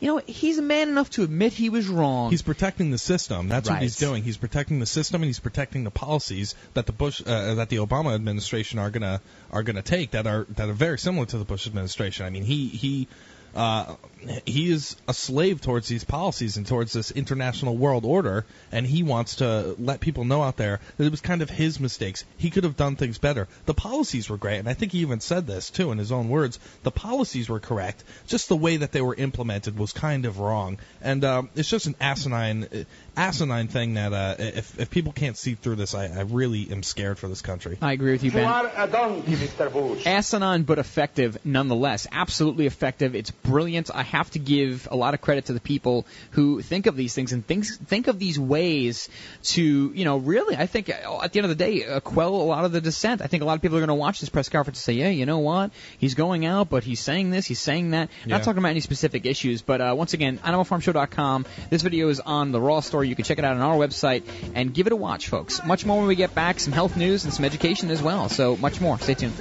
You know, he's a man enough to admit he was wrong. He's protecting the system. That's what he's doing. He's protecting the system and he's protecting the policies that the Bush uh, that the Obama administration are gonna are gonna take that are that are very similar to the Bush administration. I mean, he he uh, he is a slave towards these policies and towards this international world order, and he wants to let people know out there that it was kind of his mistakes. He could have done things better. The policies were great, and I think he even said this too in his own words. The policies were correct, just the way that they were implemented was kind of wrong, and um, it's just an asinine, asinine thing that uh, if if people can't see through this, I, I really am scared for this country. I agree with you, Ben. a donkey, Mr. Bush. asinine but effective nonetheless. Absolutely effective. It's brilliant. I have to give a lot of credit to the people who think of these things and think think of these ways to, you know, really. I think uh, at the end of the day, uh, quell a lot of the dissent. I think a lot of people are going to watch this press conference and say, "Yeah, you know what? He's going out, but he's saying this, he's saying that." Yeah. Not talking about any specific issues, but uh, once again, AnimalFarmShow.com. This video is on the Raw Story. You can check it out on our website and give it a watch, folks. Much more when we get back. Some health news and some education as well. So much more. Stay tuned.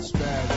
Spaz. Spaz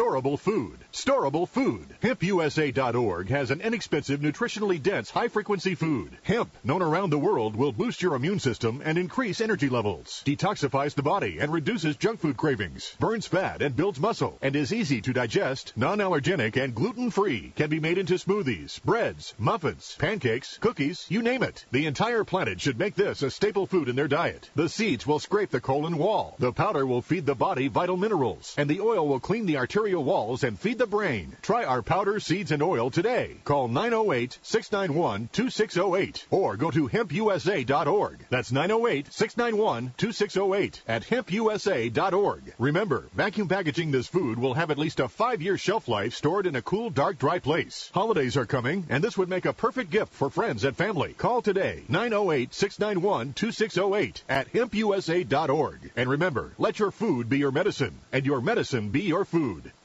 Storable food. Storable food. HempUSA.org has an inexpensive, nutritionally dense, high frequency food. Hemp, known around the world, will boost your immune system and increase energy levels, detoxifies the body and reduces junk food cravings, burns fat and builds muscle, and is easy to digest, non allergenic, and gluten free. Can be made into smoothies, breads, muffins, pancakes, cookies, you name it. The entire planet should make this a staple food in their diet. The seeds will scrape the colon wall. The powder will feed the body vital minerals, and the oil will clean the arterial walls and feed the brain. Try our powder, seeds, and oil today. Call 908-691-2608 or go to hempusa.org. That's 908-691-2608 at hempusa.org. Remember, vacuum packaging this food will have at least a five-year shelf life stored in a cool, dark, dry place. Holidays are coming, and this would make a perfect gift for friends and family. Call today, 908-691-2608 at hempusa.org. And remember, let your food be your medicine, and your medicine be your food.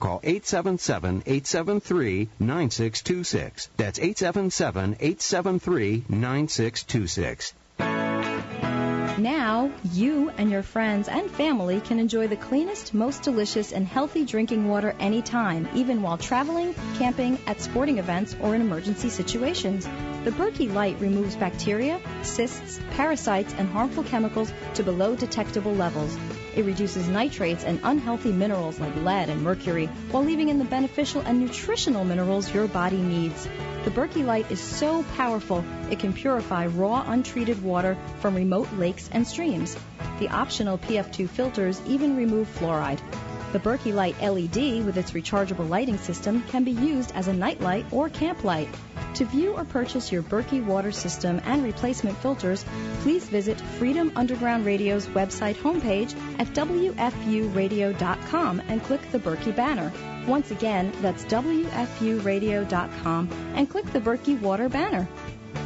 Call 877-873-9626. That's 877-873-9626. Now, you and your friends and family can enjoy the cleanest, most delicious, and healthy drinking water anytime, even while traveling, camping, at sporting events, or in emergency situations. The Berkey Light removes bacteria, cysts, parasites, and harmful chemicals to below detectable levels. It reduces nitrates and unhealthy minerals like lead and mercury while leaving in the beneficial and nutritional minerals your body needs. The Berkey Light is so powerful it can purify raw, untreated water from remote lakes and streams. The optional PF2 filters even remove fluoride. The Berkey Light LED with its rechargeable lighting system can be used as a nightlight or camp light. To view or purchase your Berkey water system and replacement filters, please visit Freedom Underground Radio's website homepage at WFUradio.com and click the Berkey banner. Once again, that's WFUradio.com and click the Berkey Water banner.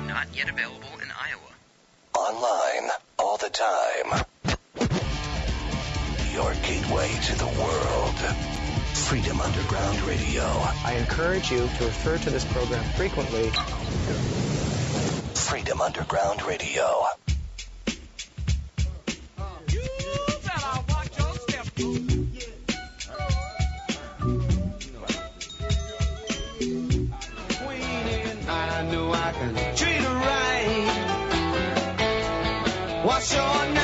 Not yet available in Iowa. Online, all the time. Your gateway to the world. Freedom Underground Radio. I encourage you to refer to this program frequently. Freedom Underground Radio. I know I can treat her right. What's your name?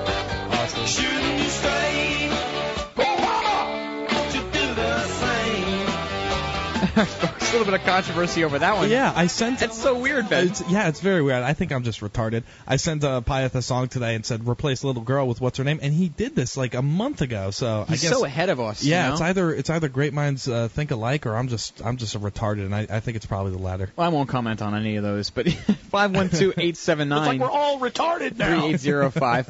a little bit of controversy over that one. Yeah, I sent. That's so weird, Ben. It's, yeah, it's very weird. I think I'm just retarded. I sent uh, Pyeth a song today and said replace little girl with what's her name, and he did this like a month ago. So He's I guess so ahead of us. Yeah, you know? it's either it's either great minds uh, think alike, or I'm just I'm just a retarded, and I, I think it's probably the latter. Well, I won't comment on any of those, but 512-879. It's like we're all retarded now. 3805.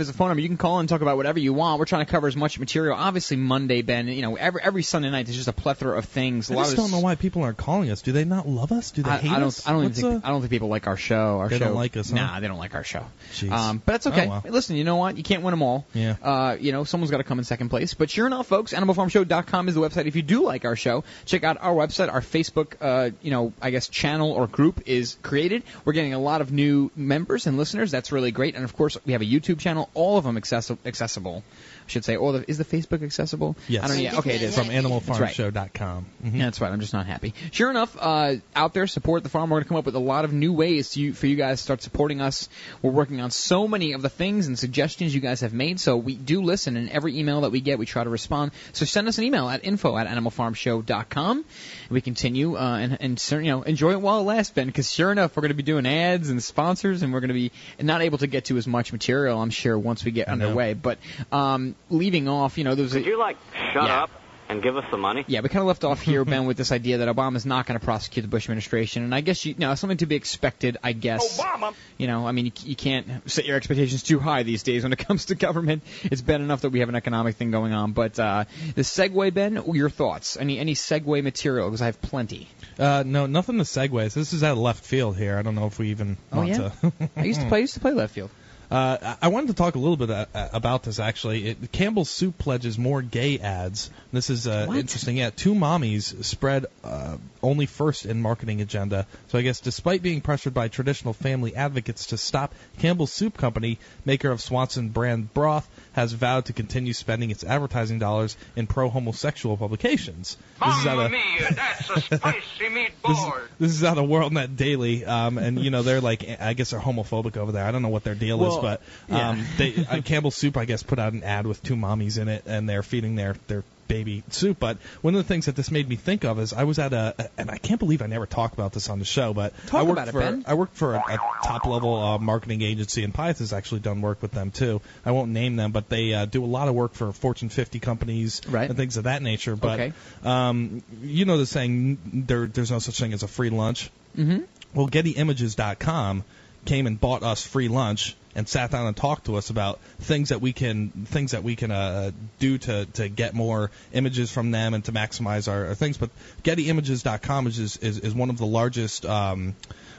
is the phone number. You can call and talk about whatever you want. We're trying to cover as much material. Obviously, Monday, Ben, you know, every every Sunday night there's just a plethora of things. A I lot just of don't know why people aren't calling us. Do they not love us? Do they I, hate I don't. us? I don't even What's, think. uh, I don't think people like our show. Our They show. don't like us, huh? Nah, they don't like our show. Jeez. Um, but that's okay. Oh, well. Listen, you know what? You can't win them all. Yeah. Uh, you know, someone's got to come in second place. But sure enough, folks, AnimalFarmShow.com is the website. If you do like our show, check out our website. Our Facebook, uh, you know, I guess channel or group is created. We're getting a lot of new members and listeners. That's really great. And of course, we have a YouTube channel. All of them accessi- accessible. I should say. All the is the Facebook accessible? Yes. I don't know. Okay, it is From That's right. AnimalFarmShow.com. Mhm. Yeah, that's right. I'm just not happy. Sure enough, uh, out there, support the farm. We're going to come up with a lot of new ways to, for you guys to start supporting us. We're working on so many of the things and suggestions you guys have made, so we do listen, and every email that we get, we try to respond. So send us an email at info at animalfarmshow.com. We continue uh, and, and cer- you know enjoy it while it lasts, Ben, because sure enough, we're going to be doing ads and sponsors, and we're going to be not able to get to as much material, I'm sure, once we get underway. But um, leaving off, you know, there's a, you like shut Yeah. up? And give us the money? Yeah, we kind of left off here, Ben, with this idea that Obama's not going to prosecute the Bush administration, and I guess you, you know, something to be expected. I guess. Obama. You know, I mean, you, you can't set your expectations too high these days when it comes to government. It's bad enough that we have an economic thing going on, but uh, the segue, Ben, your thoughts? Any any segue material? Because I have plenty. Uh, no, nothing to segues. This is out of left field here. I don't know if we even Oh, want yeah? to. I used to play. I used to play left field. Uh, I wanted to talk a little bit uh, about this actually. It, Campbell's Soup pledges more gay ads. This is uh, interesting. Yeah, two mommies spread uh, only first in marketing agenda. So I guess despite being pressured by traditional family advocates to stop, Campbell's Soup Company, maker of Swanson brand broth, has vowed to continue spending its advertising dollars in pro-homosexual publications. This is out of mia, that's a spicy this, meatball. this is out of WorldNet Daily, um, and you know they're like, I guess they're homophobic over there. I don't know what their deal is, Well, but yeah. um, they uh, Campbell's Soup, I guess, put out an ad with two mommies in it, and they're feeding their their baby soup. But one of the things that this made me think of is I was at a, and I can't believe I never talked about this on the show, but Talk I worked about it, for Ben. I worked for a, a top level uh, marketing agency, and Pius has actually done work with them too. I won't name them, but they uh, do a lot of work for Fortune 50 companies Right. and things of that nature. But Okay. um, you know the saying, there, there's no such thing as a free lunch. Mm-hmm. Well, GettyImages.com came and bought us free lunch and sat down and talked to us about things that we can things that we can uh, do to to get more images from them and to maximize our, our things. But GettyImages.com is, is is one of the largest. Um,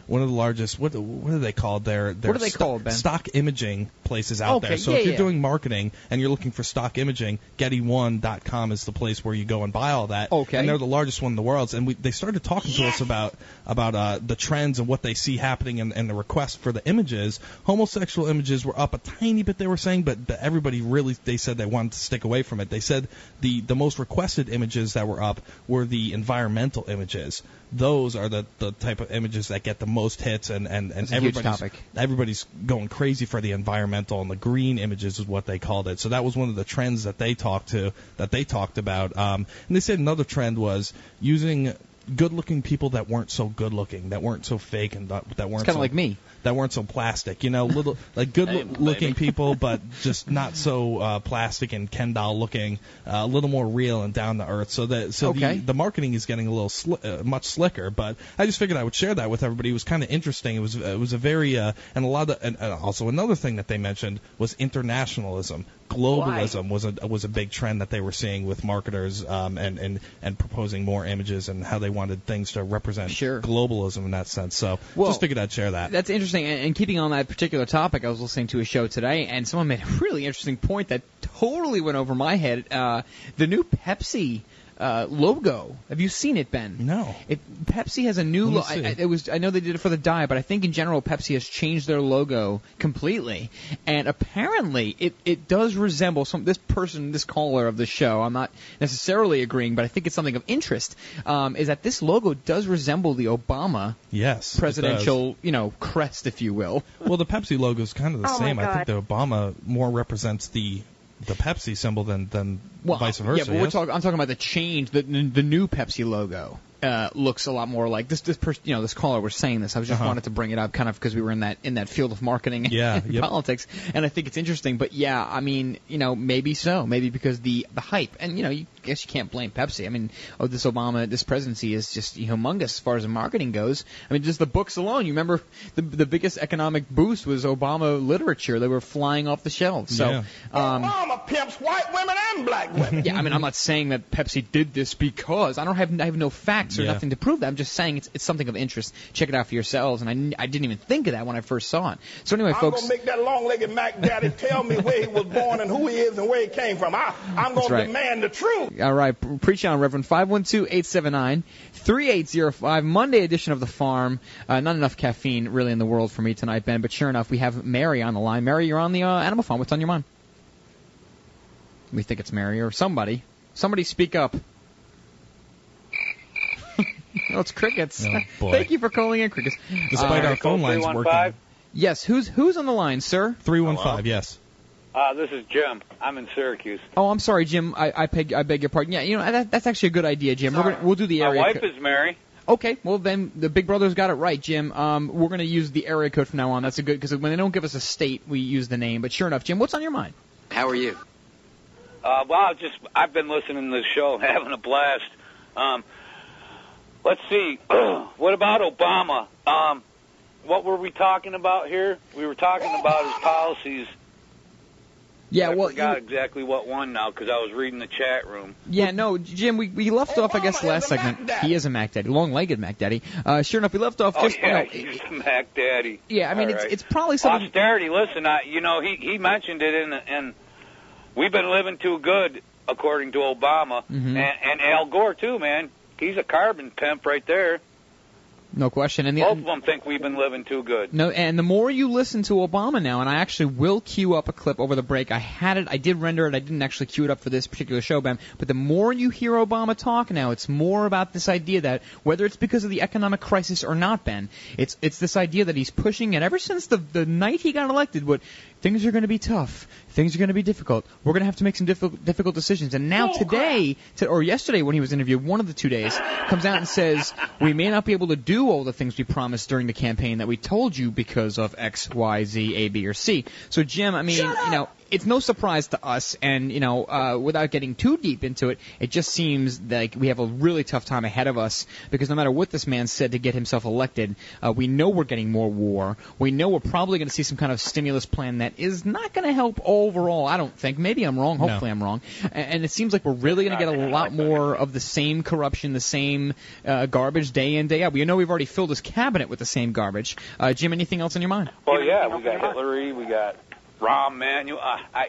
one of the largest what what are they called? Their their What are they sto- called, Ben? stock imaging places out Okay, there. So yeah, if you're yeah. doing marketing and you're looking for stock imaging, GettyOne.com is the place where you go and buy all that. Okay. And they're the largest one in the world. And we, they started talking to us about about uh, the trends and what they see happening and, and the request for the images. Homosexual images were up a tiny bit. They were saying, but, but everybody really they said they wanted to stick away from it. They said the the most requested images that were up were the environmental images. Those are the, the type of images that get the most hits and and, and It's a huge everybody's topic. everybody's going crazy for the environmental and the green images is what they called it. So that was one of the trends that they talked to that they talked about. Um, and they said another trend was using good-looking people that weren't so good-looking, that weren't so fake, and that, that weren't kinda so, like me. That weren't so plastic. You know, little like good-looking people, but just not so uh, plastic and Ken doll looking, uh, a little more real and down to earth. So that so Okay. the the marketing is getting a little sli- uh, much slicker. But I just figured I would share that with everybody. It was kind of interesting. It was it was a very uh, and a lot of and, and also another thing that they mentioned was internationalism. Globalism was a was a big trend that they were seeing with marketers um, and and and proposing more images and how they wanted things to represent globalism in that sense. So Well, just figured I'd share that. That's interesting. And, and keeping on that particular topic, I was listening to a show today, and someone made a really interesting point that totally went over my head. Uh, the new Pepsi. Uh, logo. Have you seen it, Ben? No. It, Pepsi has a new. Let me Lo- I, I, it was. I know they did it for the diet, but I think in general Pepsi has changed their logo completely. And apparently, it it does resemble some. This person, this caller of the show, I'm not necessarily agreeing, but I think it's something of interest. Um, is that this logo does resemble the Obama Yes, presidential, you know, crest, if you will. Well, the Pepsi logo is kind of the Oh, same. I think the Obama more represents the the Pepsi symbol than than Well, vice versa. Yeah, but we're yes? talking. I'm talking about the change. The the new Pepsi logo uh, looks a lot more like this. This person, you know, this caller was saying this. I was just Uh-huh. wanted to bring it up, kind of because we were in that in that field of marketing and, Yeah, and yep. politics, and I think it's interesting. But yeah, I mean, you know, maybe so. Maybe because the the hype, and you know, you guess you can't blame Pepsi. I mean, oh, this Obama, this presidency is just humongous as far as the marketing goes. I mean, just the books alone. You remember the the biggest economic boost was Obama literature. They were flying off the shelves. So. Yeah. Um, Obama pimps white women and black women. yeah, I mean, I'm not saying that Pepsi did this because I don't have I have no facts or Yeah. nothing to prove that. I'm just saying it's it's something of interest. Check it out for yourselves. And I didn't even think of that when I first saw it. So anyway, I'm folks. gonna make that long-legged Mac Daddy tell me where he was born and who he is and where he came from. I, I'm gonna right. demand the truth. All right, pre- preach on, Reverend. 512-879-3805. Monday edition of The Farm. Uh, not enough caffeine really in the world for me tonight, Ben, but sure enough, we have Mary on the line. Mary, you're on the uh, Animal Farm. What's on your mind? We think it's Mary or somebody. Somebody speak up. No, it's crickets. Oh, boy. Thank you for calling in, crickets. Despite Uh, our phone lines working. Yes, who's who's on the line, sir? Three one five. Yes. Uh, this is Jim. I'm in Syracuse. Oh, I'm sorry, Jim. I I, beg, I beg your pardon. Yeah, you know that, that's actually a good idea, Jim. We're gonna, we'll do the area. Code. My wife co- is Mary. Okay, well then the Big Brother's got it right, Jim. Um, we're going to use the area code from now on. That's a good because when they don't give us a state, we use the name. But sure enough, Jim, what's on your mind? How are you? Uh, well, I've just I've been listening to the show, having a blast. Um, let's see. what about Obama? Um, what were we talking about here? We were talking about his policies. Yeah, I well, forgot exactly what one now because I was reading the chat room. Yeah, no, Jim, we, we left off, I guess, last segment. He is a Mac Daddy, long-legged Mac Daddy. Uh, sure enough, we left off Oh just, yeah, you know, he's the Mac Daddy. Yeah, I mean, All it's- right. it's probably something- Austerity. Listen, I, you know, he he mentioned it in and we've been living too good according to Obama Mhm. and, and Al Gore too, man. He's a carbon pimp right there. no question. And the, Both of them think we've been living too good. No, and the more you listen to Obama now, and I actually will queue up a clip over the break. I had it, I did render it. I didn't actually queue it up for this particular show, Ben. But the more you hear Obama talk now, it's more about this idea that whether it's because of the economic crisis or not, Ben, it's it's this idea that he's pushing it ever since the the night he got elected. What things are going to be tough, things are going to be difficult. We're going to have to make some difficult difficult decisions. And now today, to, or yesterday when he was interviewed, one of the two days comes out and says we may not be able to do all the things we promised during the campaign that we told you because of X, Y, Z, A, B, or C. So Jim, I mean, you know, it's no surprise to us, and you know, uh, without getting too deep into it, it just seems like we have a really tough time ahead of us because no matter what this man said to get himself elected, uh, we know we're getting more war. We know we're probably going to see some kind of stimulus plan that is not going to help overall. I don't think. Maybe I'm wrong. No. Hopefully I'm wrong. A- And it seems like we're really going to get a lot more of the same corruption, the same uh, garbage day in day out. We know we've already filled this cabinet with the same garbage. Uh, Jim, anything else on your mind? Well, yeah, we got Hillary, we got Rahm Emanuel. I I,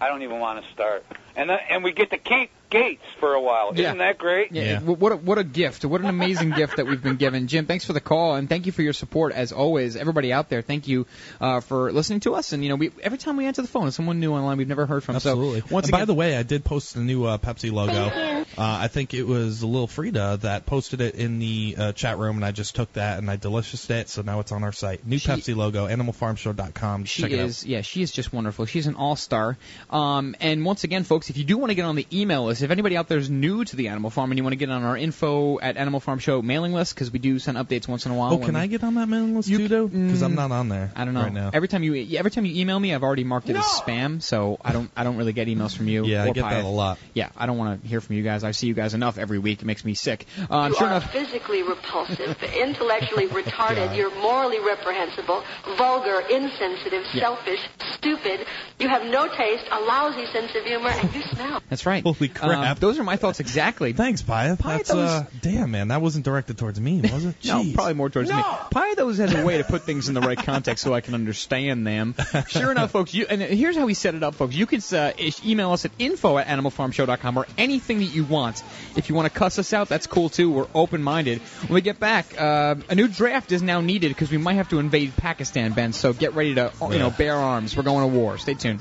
I don't even want to start. And then, and we get to Kate Gates for a while. Yeah. Isn't that great? Yeah. w- What a, what a gift. What an amazing gift that we've been given. Jim, thanks for the call and thank you for your support as always. Everybody out there, thank you uh, for listening to us. And you know, we every time we answer the phone, it's someone new online we've never heard from. Absolutely. So once and again, by the way, I did post the new uh, Pepsi logo. Uh, I think it was Lil Frida that posted it in the uh, chat room, and I just took that and I delicioused it, so now it's on our site. New She- Pepsi logo, AnimalFarmShow.com. She Check it is, yeah, she is just wonderful. She's an all-star. Um, and once again, folks, if you do want to get on the email list, if anybody out there is new to the Animal Farm and you want to get on our info at Animal Farm Show mailing list, because we do send updates once in a while. Oh, can I get on that mailing list too, though? Because I'm not on there. I don't know. right now. Every time you every time you email me, I've already marked it as spam, so I don't I don't really get emails from you. Yeah, I or get that a lot. Yeah, I don't want to hear from you guys. I see you guys enough every week. It makes me sick. Um, you sure are enough, physically repulsive, intellectually retarded, you're morally reprehensible, vulgar, insensitive, Yeah. selfish, stupid, you have no taste, a lousy sense of humor, and you smell. that's right. Holy crap. Um, those are my thoughts exactly. Thanks, Pyeth. That's, that uh, damn, man, that wasn't directed towards me, was it? No, probably more towards me. Probably those has a way to put things in the right context so I can understand them. Sure enough, folks, you, and here's how we set it up, folks. You can uh, email us at info at animalfarmshow.com or anything that you want. If you want to cuss us out, that's cool too. We're open-minded. When we get back, uh, a new draft is now needed because we might have to invade Pakistan, Ben. So get ready to, you know, bear arms. We're going to war. Stay tuned.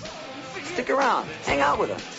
Stick around. Hang out with us.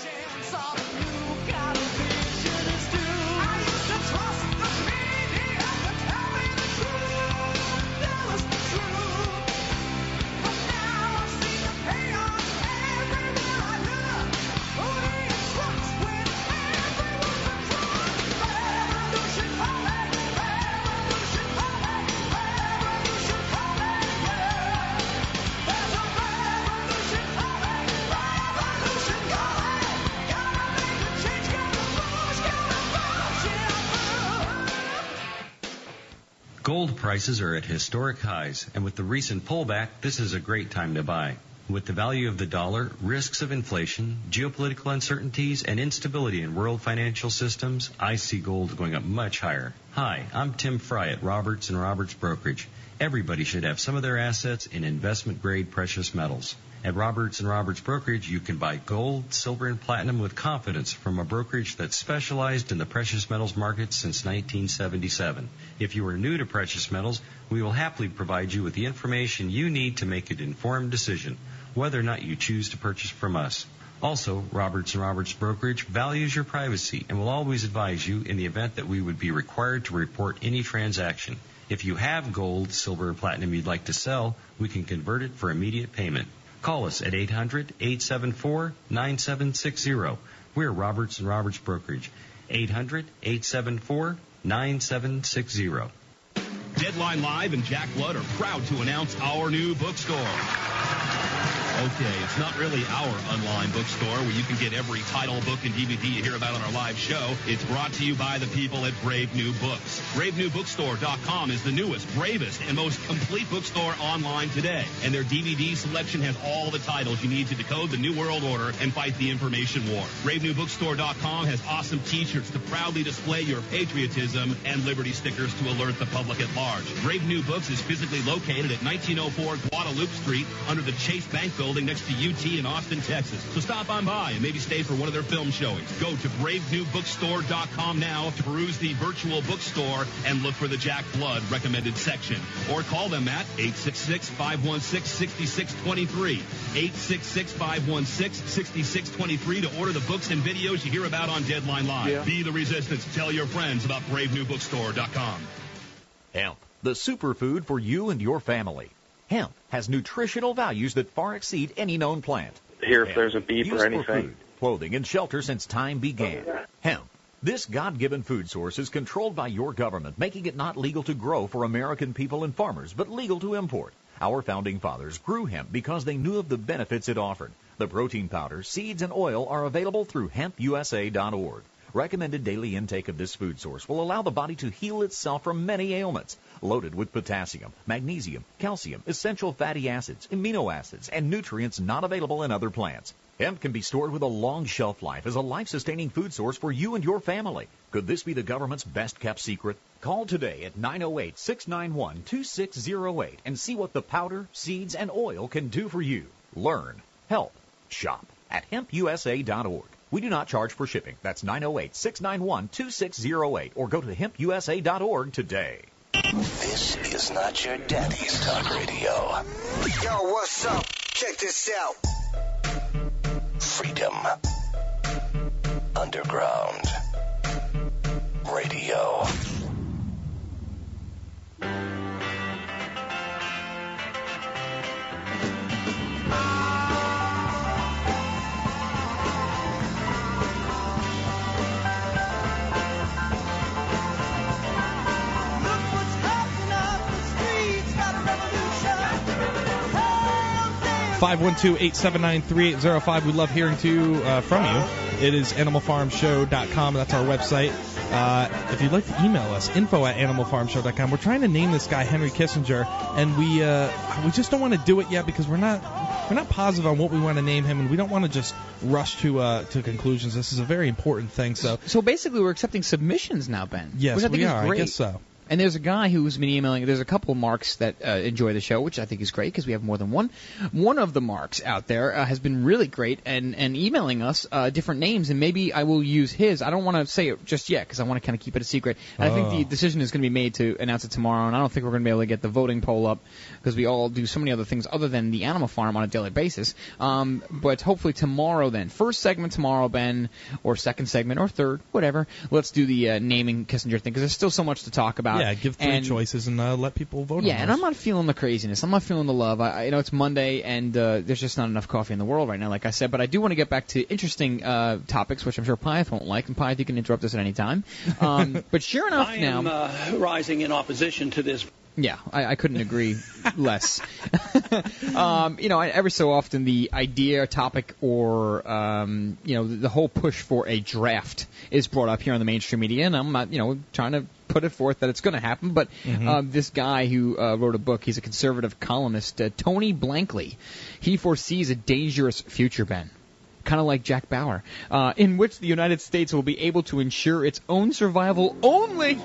Prices are at historic highs, and with the recent pullback, this is a great time to buy. With the value of the dollar, risks of inflation, geopolitical uncertainties, and instability in world financial systems, I see gold going up much higher. Hi, I'm Tim Fry at Roberts and Roberts Brokerage. Everybody should have some of their assets in investment grade precious metals. At Roberts and Roberts Brokerage, you can buy gold, silver, and platinum with confidence from a brokerage that's specialized in the precious metals market since 1977. If you are new to precious metals, we will happily provide you with the information you need to make an informed decision whether or not you choose to purchase from us. Also, Roberts and Roberts Brokerage values your privacy and will always advise you in the event that we would be required to report any transaction. If you have gold, silver, or platinum you'd like to sell, we can convert it for immediate payment. Call us at 800-874-9760. We're Roberts and Roberts Brokerage. 800-874-9760. Deadline Live and Jack Blood are proud to announce our new bookstore. Okay, it's not really our online bookstore where you can get every title, book, and DVD you hear about on our live show. It's brought to you by the people at Brave New Books. BraveNewBookstore.com is the newest, bravest, and most complete bookstore online today. And their DVD selection has all the titles you need to decode the New World Order and fight the information war. BraveNewBookstore.com has awesome t-shirts to proudly display your patriotism and liberty stickers to alert the public at large. Brave New Books is physically located at 1904 Guadalupe Street under the Chase Bank building next to UT in Austin, Texas. So stop on by and maybe stay for one of their film showings. Go to bravenewbookstore.com now to peruse the virtual bookstore and look for the Jack Blood recommended section. Or call them at 866-516-6623. 866-516-6623 to order the books and videos you hear about on Deadline Live. Yeah. Be the resistance. Tell your friends about bravenewbookstore.com. Hemp, the superfood for you and your family. Hemp has nutritional values that far exceed any known plant. Here, if there's a beep Used or for anything. food, clothing, and shelter since time began. Hemp. This God-given food source is controlled by your government, making it not legal to grow for American people and farmers, but legal to import. Our founding fathers grew hemp because they knew of the benefits it offered. The protein powder, seeds, and oil are available through hempusa.org. Recommended daily intake of this food source will allow the body to heal itself from many ailments. Loaded with potassium, magnesium, calcium, essential fatty acids, amino acids, and nutrients not available in other plants. Hemp can be stored with a long shelf life as a life-sustaining food source for you and your family. Could this be the government's best kept secret? Call today at 908-691-2608 and see what the powder, seeds, and oil can do for you. Learn, help, shop at hempusa.org. We do not charge for shipping. That's 908-691-2608 or go to hempusa.org today. This is not your daddy's talk radio. Yo, what's up? Check this out. Freedom. Underground. Radio. 512-879-3805. We love hearing to uh, from you. It is animalfarmshow.com. That's our website. Uh, if you'd like to email us, info at animalfarmshow.com. We're trying to name this guy Henry Kissinger, and we uh, we just don't want to do it yet because we're not we're not positive on what we want to name him, and we don't want to just rush to uh, to conclusions. This is a very important thing. So so basically, we're accepting submissions now, Ben. Yes, we are. Great. I guess so. And there's a guy who's been emailing. There's a couple of marks that uh, enjoy the show, which I think is great because we have more than one. One of the marks out there uh, has been really great and and emailing us uh, different names, and maybe I will use his. I don't want to say it just yet because I want to kind of keep it a secret. And I think Oh. the decision is going to be made to announce it tomorrow, and I don't think we're going to be able to get the voting poll up because we all do so many other things other than the Animal Farm on a daily basis. Um, but hopefully tomorrow, then first segment tomorrow, Ben, or second segment or third, whatever. Let's do the uh, naming Kissinger thing because there's still so much to talk about. Yeah, give three And- choices and uh, let people vote. yeah, on and. I'm not feeling the craziness. I'm not feeling the love. I, I you know it's Monday, and uh, there's just not enough coffee in the world right now, like I said. But I do want to get back to interesting uh, topics, which I'm sure Pyth won't like. And Pyth, you can interrupt us at any time. Um, but sure enough, now I now am uh, rising in opposition to this. Yeah, I, I couldn't agree less. um, you know, I, every so often the idea, topic, or um, you know, the, the whole push for a draft is brought up here on the mainstream media, and I'm not, you know, trying to put it forth that it's going to happen. But Mhm. um, this guy who uh, wrote a book, he's a conservative columnist, uh, Tony Blankley. He foresees a dangerous future, Ben. Kind of like Jack Bauer, uh, in which the United States will be able to ensure its own survival only.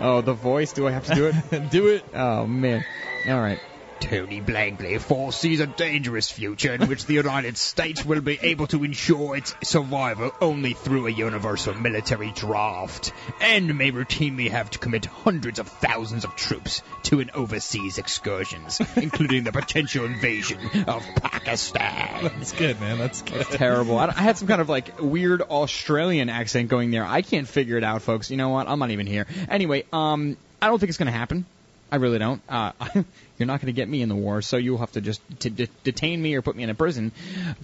Oh, the voice. Do I have to do it? do it. Oh man. All right. Tony Blankley foresees a dangerous future in which the United States will be able to ensure its survival only through a universal military draft, and may routinely have to commit hundreds of thousands of troops to an overseas excursions, including the potential invasion of Pakistan. That's good, man. That's good. That's terrible. I, I had some kind of like weird Australian accent going there. I can't figure it out, folks. You know what? I'm not even here. Anyway, um, I don't think it's going to happen. I really don't. Uh, You're not going to get me in the war, so you'll have to just to de- detain me or put me in a prison.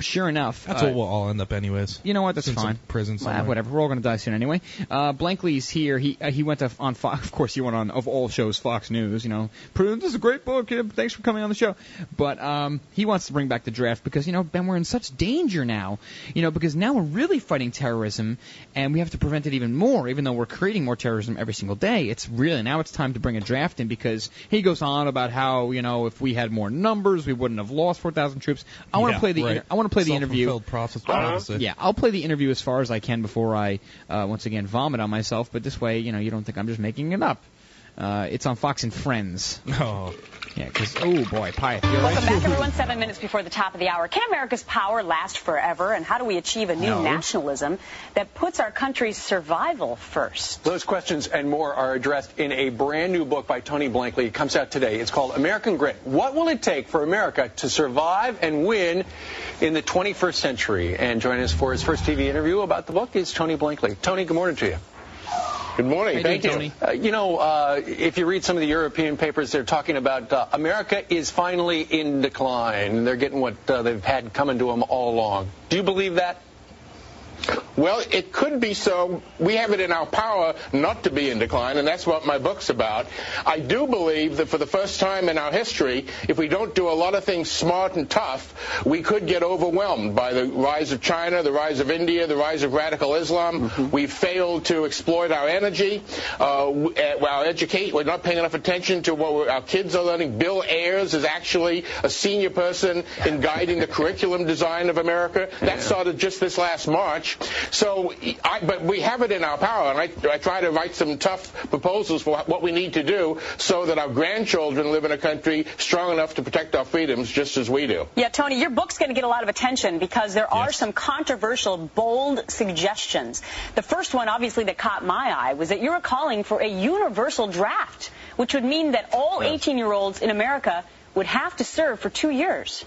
Sure enough, That's uh, what we'll all end up anyways. you know what? That's in some fine. prison Well, whatever. We're all going to die soon anyway. Uh, Blankley's here. He uh, he went to on Fox. Of course, he went on of all shows, Fox News. You know, "Prudence is a great book. Kid. Thanks for coming on the show. But um, he wants to bring back the draft because you know Ben, we're in such danger now. You know, because now we're really fighting terrorism, and we have to prevent it even more. Even though we're creating more terrorism every single day, it's really now it's time to bring a draft in because he goes on about how you know if we had more numbers, we wouldn't have lost 4,000 troops. I want to Yeah, play the right. inter- I want to play the interview. Prophecy. Yeah, I'll play the interview as far as I can before I uh, once again vomit on myself. But this way, you know, you don't think I'm just making it up. Uh, it's on Fox and Friends. Oh. Yeah, because oh boy, Pyeth, you're Welcome right. back, everyone. Seven minutes before the top of the hour. Can America's power last forever? And how do we achieve a new No. nationalism that puts our country's survival first? Those questions and more are addressed in a brand new book by Tony Blankley. It comes out today. It's called American Grit. What will it take for America to survive and win in the 21st century? And joining us for his first TV interview about the book is Tony Blankley. Tony, good morning to you. Good morning. How Thank doing, you. Uh, you know, uh, if you read some of the European papers, they're talking about uh, America is finally in decline. They're getting what uh, they've had coming to them all along. Do you believe that? Well, it could be so. We have it in our power not to be in decline, and that's what my book's about. I do believe that for the first time in our history, if we don't do a lot of things smart and tough, we could get overwhelmed by the rise of China, the rise of India, the rise of radical Islam. We've failed to exploit our energy, uh, uh, our educate. We're not paying enough attention to what we're, our kids are learning. Bill Ayers is actually a senior person in guiding the curriculum design of America. That started just this last March. So, I, but we have it in our power, and I, I try to write some tough proposals for what we need to do so that our grandchildren live in a country strong enough to protect our freedoms just as we do. Yeah, Tony, your book's going to get a lot of attention because there are some controversial, bold suggestions. The first one, obviously, that caught my eye was that you're calling for a universal draft, which would mean that all 18 year olds in America would have to serve for two years.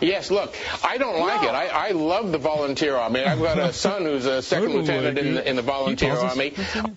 Yes, look, I don't like it. I, I love the volunteer army. I've got a son who's a second lieutenant like in, the- in the volunteer He tells us- army.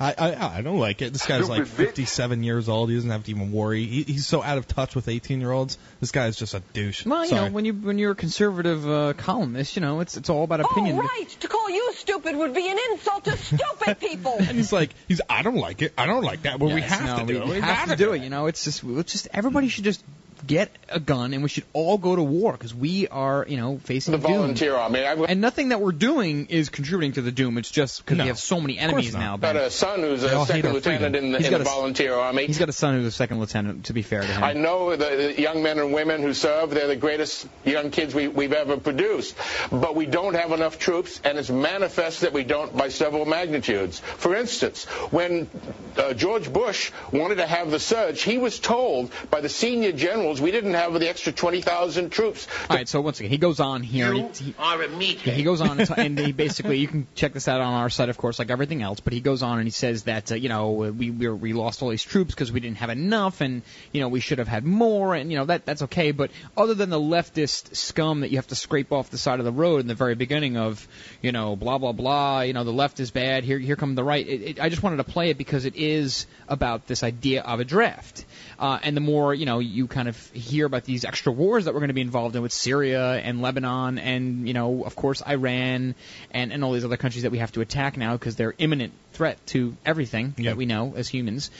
I, I I don't like it. This guy's like 57 years old. He doesn't have to even worry. He, he's so out of touch with 18 year olds. This guy's just a douche. Well, you Sorry. know, when you when you're a conservative uh, columnist, you know, it's it's all about opinion. Oh, right. To call you stupid would be an insult to stupid people. and he's like, he's I don't like it. I don't like that. Well, we have no, to do we it. We have gotta to do it. You know, it's just it's just everybody should just get a gun and we should all go to war because we are, you know, facing The doom. volunteer army. I've And nothing that we're doing is contributing to the doom. It's just because we have so many enemies now. got a son who's They a second lieutenant in the, in the a s- volunteer army. He's got a son who's a second lieutenant. To be fair to him, I know the, the young men and women who serve, they're the greatest young kids we, we've ever produced. But we don't have enough troops, and it's manifest that we don't by several magnitudes. For instance, when uh, George Bush wanted to have the surge, he was told by the senior generals we didn't have the extra 20,000 troops. All right, so once again, he goes on here. You he, he, are a meathead. Yeah, he goes on and, t- and he basically you can check this out on our site, of course, like everything else. But he goes on and he says that uh, you know we we, we lost all these troops because we didn't have enough, and you know we should have had more, and you know that that's okay. But other than the leftist scum that you have to scrape off the side of the road in the very beginning of you know blah blah blah, you know the left is bad. Here here come the right. It, it, I just wanted to play it because it is about this idea of a draft. Uh, and the more you know, you kind of hear about these extra wars that we're going to be involved in with Syria and Lebanon, and you know, of course, Iran and and all these other countries that we have to attack now because they're imminent threat to everything that we know as humans.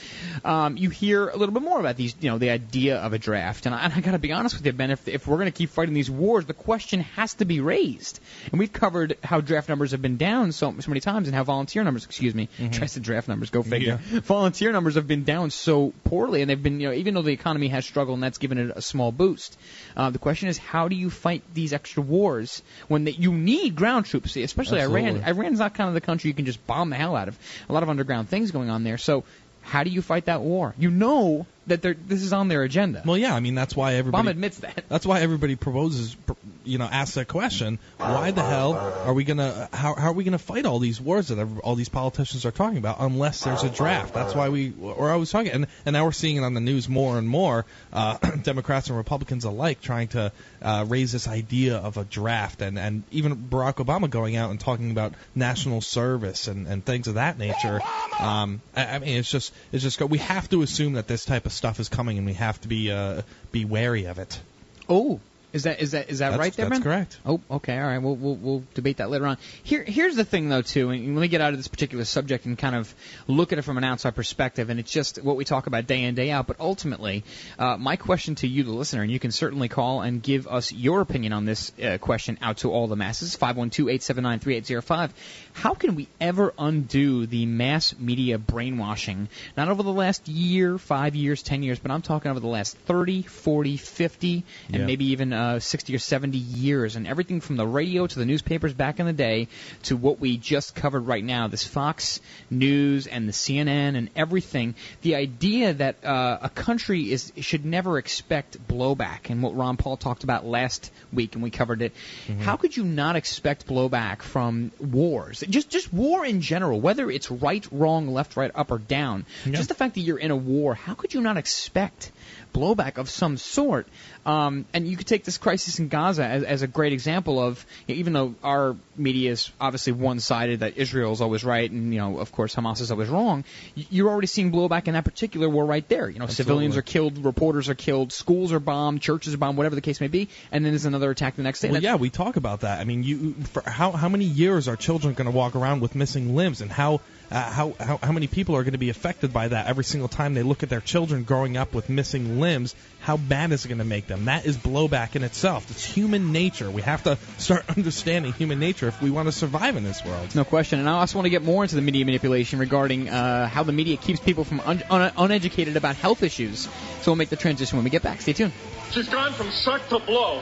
Um, you hear a little bit more about these, you know, the idea of a draft. And I, and I got to be honest with you, Ben. If if we're going to keep fighting these wars, the question has to be raised. And we've covered how draft numbers have been down so so many times, and how volunteer numbers, excuse me, tries to draft numbers, go figure. Volunteer numbers have been down so poorly, and they've been, you know, even though the economy has struggled and that's given it a small boost. Uh, the question is, how do you fight these extra wars when that you need ground troops, especially Iran? Absolutely. Iran's not kind of the country you can just bomb the hell out of. A lot of underground things going on there. So, how do you fight that war? You know that they're, this is on their agenda. Well, yeah, I mean that's why everybody. Bomb admits that. That's why everybody proposes, you know, asks that question. Why the hell are we gonna? How, how are we gonna fight all these wars that all these politicians are talking about unless there's a draft? That's why we we're always talking, and and now we're seeing it on the news more and more. Uh, Democrats and Republicans alike trying to uh, raise this idea of a draft, and and even Barack Obama going out and talking about national service and and things of that nature. Um, I, I mean, it's just it's just we have to assume that this type of stuff is coming, and we have to be uh, be wary of it. Oh, is that is that is that That's- right there, that's Ben? correct. Oh, okay, all right. We'll, we'll we'll debate that later on. Here here's the thing though too, and let me get out of this particular subject and kind of look at it from an outside perspective. And it's just what we talk about day in day out. But ultimately, uh, my question to you, the listener, and you can certainly call and give us your opinion on this uh, question out to all the masses. Five one two eight seven nine three eight zero five. How can we ever undo the mass media brainwashing? Not over the last year, five years, ten years, but I'm talking over the last 30, 40, 50, and Yeah. maybe even uh, 60 or 70 years, and everything from the radio to the newspapers back in the day to what we just covered right now, this Fox News and the CNN and everything. The idea that uh, a country is should never expect blowback, and what Ron Paul talked about last week, and we covered it. How could you not expect blowback from wars? Just just war in general, whether it's right, wrong, left, right, up, or down. Just the fact that you're in a war, how could you not expect blowback of some sort? Um, and you could take this crisis in Gaza as, as a great example of, even though our media is obviously one-sided, that Israel is always right, and you know, of course, Hamas is always wrong. You're already seeing blowback in that particular war right there. You know, civilians are killed, reporters are killed, schools are bombed, churches are bombed, whatever the case may be, and then there's another attack the next day. Well, yeah, we talk about that. I mean, you for how how many years are children going to walk around with missing limbs, and how uh, how, how how many people are going to be affected by that every single time they look at their children growing up with missing limbs? How bad is it going to make them? That is blowback in itself. It's human nature. We have to start understanding human nature if we want to survive in this world. No question. And I also want to get more into the media manipulation regarding uh, how the media keeps people from un- un- uneducated about health issues. So we'll make the transition when we get back. Stay tuned. She's gone from suck to blow.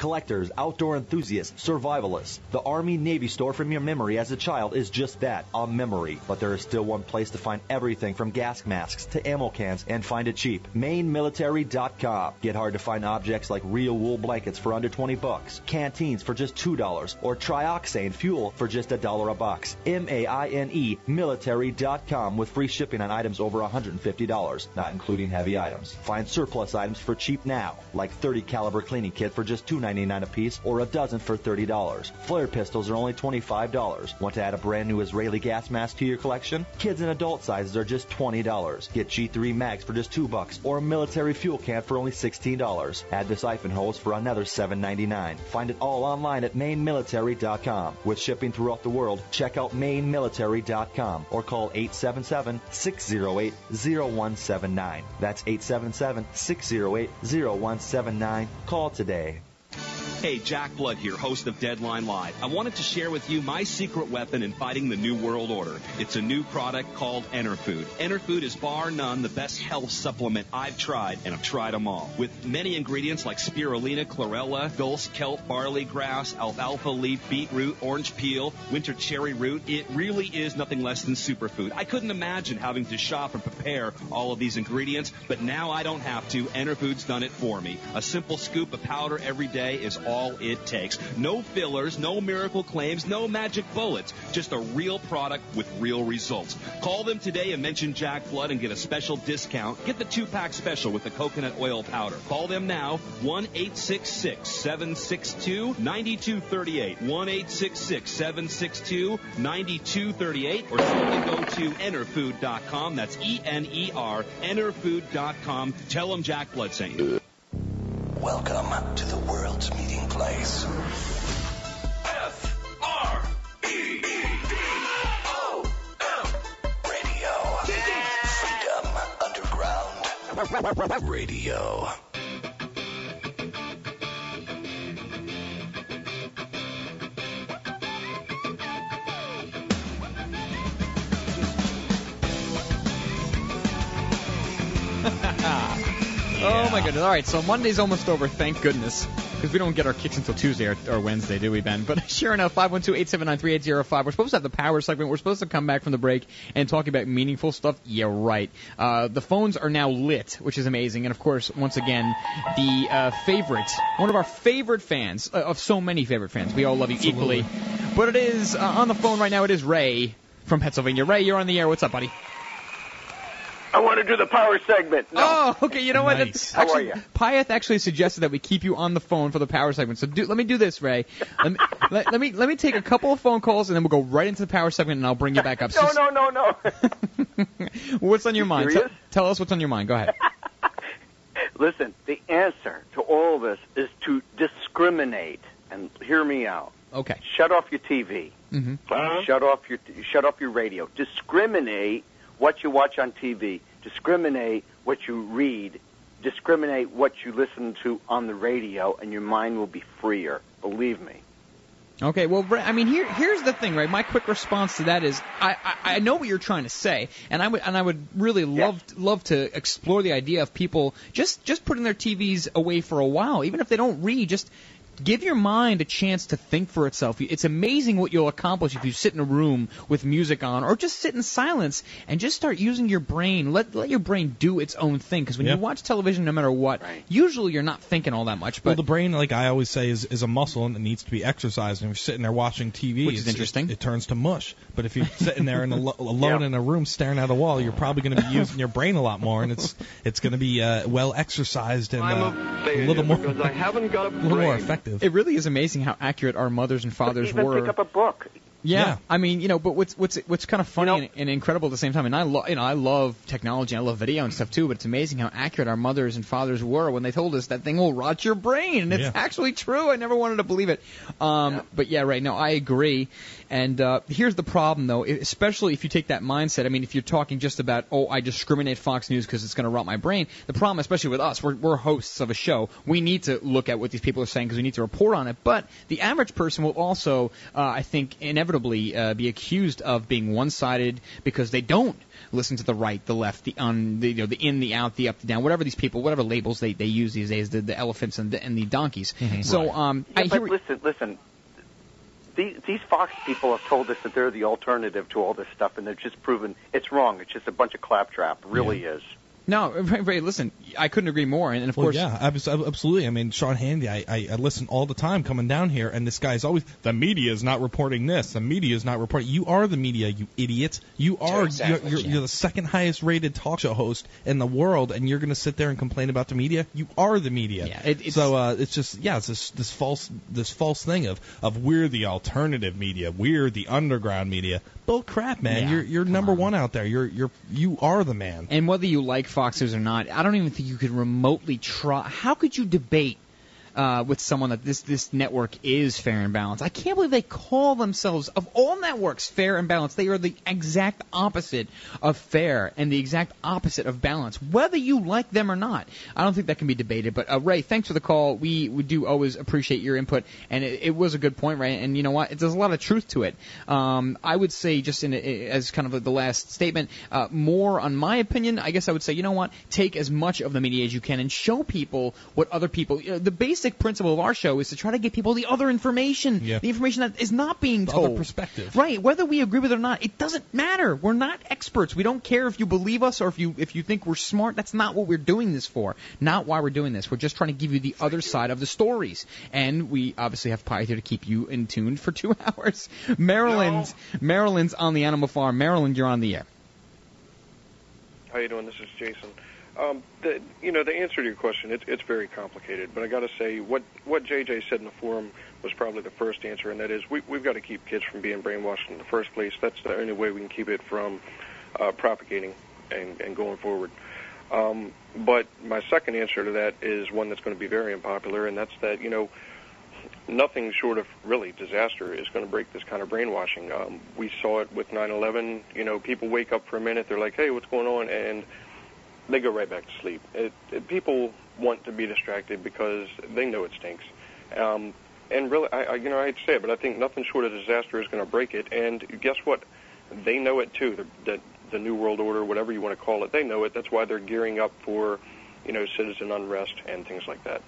Collectors, outdoor enthusiasts, survivalists. The Army Navy store from your memory as a child is just that, a memory. But there is still one place to find everything from gas masks to ammo cans and find it cheap. MaineMilitary.com. Get hard to find objects like real wool blankets for under 20 bucks, canteens for just $2, or trioxane fuel for just a dollar a box. M-A-I-N-E military.com with free shipping on items over $150, not including heavy items. Find surplus items for cheap now, like 30 caliber cleaning kit for just $2.99 a piece or a dozen for $30. Flare pistols are only $25. Want to add a brand new Israeli gas mask to your collection? Kids and adult sizes are just $20. Get G3 mags for just 2 bucks or a military fuel can for only $16. Add the siphon hose for another $7.99. Find it all online at mainemilitary.com. With shipping throughout the world, check out mainemilitary.com or call 877-608-0179. That's 877-608-0179. Call today. Hey, Jack Blood here, host of Deadline Live. I wanted to share with you my secret weapon in fighting the New World Order. It's a new product called Enerfood. Enerfood is bar none the best health supplement I've tried, and I've tried them all. With many ingredients like spirulina, chlorella, dulse, kelp, barley grass, alfalfa leaf, beetroot, orange peel, winter cherry root, it really is nothing less than superfood. I couldn't imagine having to shop and prepare all of these ingredients, but now I don't have to. Enerfood's done it for me. A simple scoop of powder every day is it takes. No fillers, no miracle claims, no magic bullets. Just a real product with real results. Call them today and mention Jack Blood and get a special discount. Get the two pack special with the coconut oil powder. Call them now 1 866 762 9238. 1 866 762 9238 or simply go to enerfood.com. That's E N E R, enerfood.com. Tell them Jack Blood sent you. Welcome to the world's meeting place. F-R-B-E-D-O-M. Radio Freedom Underground Radio. Oh my goodness! All right, so Monday's almost over. Thank goodness, because we don't get our kicks until Tuesday or, or Wednesday, do we, Ben? But sure enough, five one two eight seven nine three eight zero five. We're supposed to have the power segment. We're supposed to come back from the break and talk about meaningful stuff. Yeah, right. Uh, the phones are now lit, which is amazing. And of course, once again, the uh, favorite, one of our favorite fans uh, of so many favorite fans. We all love you equally. But it is uh, on the phone right now. It is Ray from Pennsylvania. Ray, you're on the air. What's up, buddy? I want to do the power segment. No. Oh, okay. You know what? Nice. That's How are actually, you? Pyeth actually suggested that we keep you on the phone for the power segment. So do, let me do this, Ray. Let me, let, let me let me take a couple of phone calls and then we'll go right into the power segment and I'll bring you back up. No, So- no, no, no. What's on your mind? serious? Tell, tell us what's on your mind. Go ahead. Listen, the answer to all of this is to discriminate. And hear me out. Okay. Shut off your TV. Mm-hmm. Shut off your shut off your radio. Discriminate what you watch on TV. Discriminate what you read. Discriminate what you listen to on the radio, and your mind will be freer. Believe me. Okay, well, I mean, here, here's the thing, right? My quick response to that is, I, I, I know what you're trying to say, and I would, and I would really love, love to explore the idea of people just, just putting their TVs away for a while, even if they don't read, just give your mind a chance to think for itself. It's amazing what you'll accomplish if you sit in a room with music on, or just sit in silence and just start using your brain. Let, let your brain do its own thing, because when Yeah. you watch television, no matter what, usually you're not thinking all that much, well, the brain, like I always say, is, is a muscle and it needs to be exercised. And if you're sitting there watching TV, Which is interesting. It, it turns to mush. But if you're sitting there in a, lo- alone in a room staring at a wall, you're probably going to be using your brain a lot more, and it's it's going to be uh, well exercised and uh, a little more because I haven't got a little more effective. It really is amazing how accurate our mothers and fathers Even were. pick up a book. Yeah. Yeah. I mean, you know, but what's what's what's kind of funny and, and incredible at the same time, and I love, you know, I love technology, I love video and stuff too, but it's amazing how accurate our mothers and fathers were when they told us that thing will rot your brain, and it's Yeah. actually true. I never wanted to believe it. Um, But yeah, right. No, I agree. And uh, here's the problem, though, especially if you take that mindset. I mean, if you're talking just about, oh, I discriminate Fox News because it's going to rot my brain. The problem, especially with us, we're, we're hosts of a show. We need to look at what these people are saying because we need to report on it. But the average person will also, uh, I think, inevitably uh, be accused of being one-sided because they don't listen to the right, the left, the un, the, you know, the in, the out, the up, the down, whatever these people, whatever labels they, they use these days, the, the elephants and the, and the donkeys. So, um, Yeah, I but hear. listen, listen. These, these Fox people have told us that they're the alternative to all this stuff, and they've just proven it's wrong. It's just a bunch of claptrap. It really is. No, Ray, Ray, listen, I couldn't agree more. And, and of well, course, yeah, absolutely. I mean, Sean Hannity, I, I, I listen all the time coming down here, and this guy is always the media is not reporting this. The media is not reporting. You are the media, you idiot. You are. exactly, you're, you're, you're the second highest rated talk show host in the world, and you're going to sit there and complain about the media. You are the media. Yeah, it- it's- so uh, it's just yeah, it's this this false this false thing of of we're the alternative media, we're the underground media. Bull crap, man. Yeah, you're you're number one out there. You're you're you are the man. and whether you like Fox News or not, I don't even think you could remotely try. How could you debate uh, with someone that this this network is fair and balanced? I can't believe they call themselves of all networks fair and balanced. They are the exact opposite of fair and the exact opposite of balance, whether you like them or not. I don't think that can be debated. But uh, Ray, thanks for the call. We we do always appreciate your input, and it, it was a good point, Ray. And you know what? It, There's a lot of truth to it. Um, I would say, just in as kind of the last statement, uh, more on my opinion. I guess I would say, you know what? Take as much of the media as you can and show people what other people. You know, the basic basic principle of our show is to try to get people the other information, Yeah. the information that is not being The told. other perspective. Right. Whether we agree with it or not, it doesn't matter. We're not experts. We don't care if you believe us or if you if you think we're smart. That's not what we're doing this for. Not why we're doing this. We're just trying to give you the other side of the stories. And we obviously have Pi here to keep you in tune for two hours. Maryland, Maryland's on the Animal Farm. Maryland, you're on the air. How you doing? This is Jason. Um, the, you know, the answer to your question, it's it's very complicated. But I got to say, what what JJ said in the forum was probably the first answer, and that is we we've got to keep kids from being brainwashed in the first place. That's the only way we can keep it from uh, propagating and and going forward. Um, but my second answer to that is one that's going to be very unpopular, and that's that you know nothing short of really disaster is going to break this kind of brainwashing. Um, we saw it with 9/11. You know, people wake up for a minute, they're like, "Hey, what's going on?" and they go right back to sleep. It, it, people want to be distracted because they know it stinks. Um, and really, I, I, you know, I hate to say it, but I think nothing short of disaster is going to break it. And guess what? They know it too. The, the, the New World Order, whatever you want to call it, they know it. That's why they're gearing up for, you know, citizen unrest and things like that.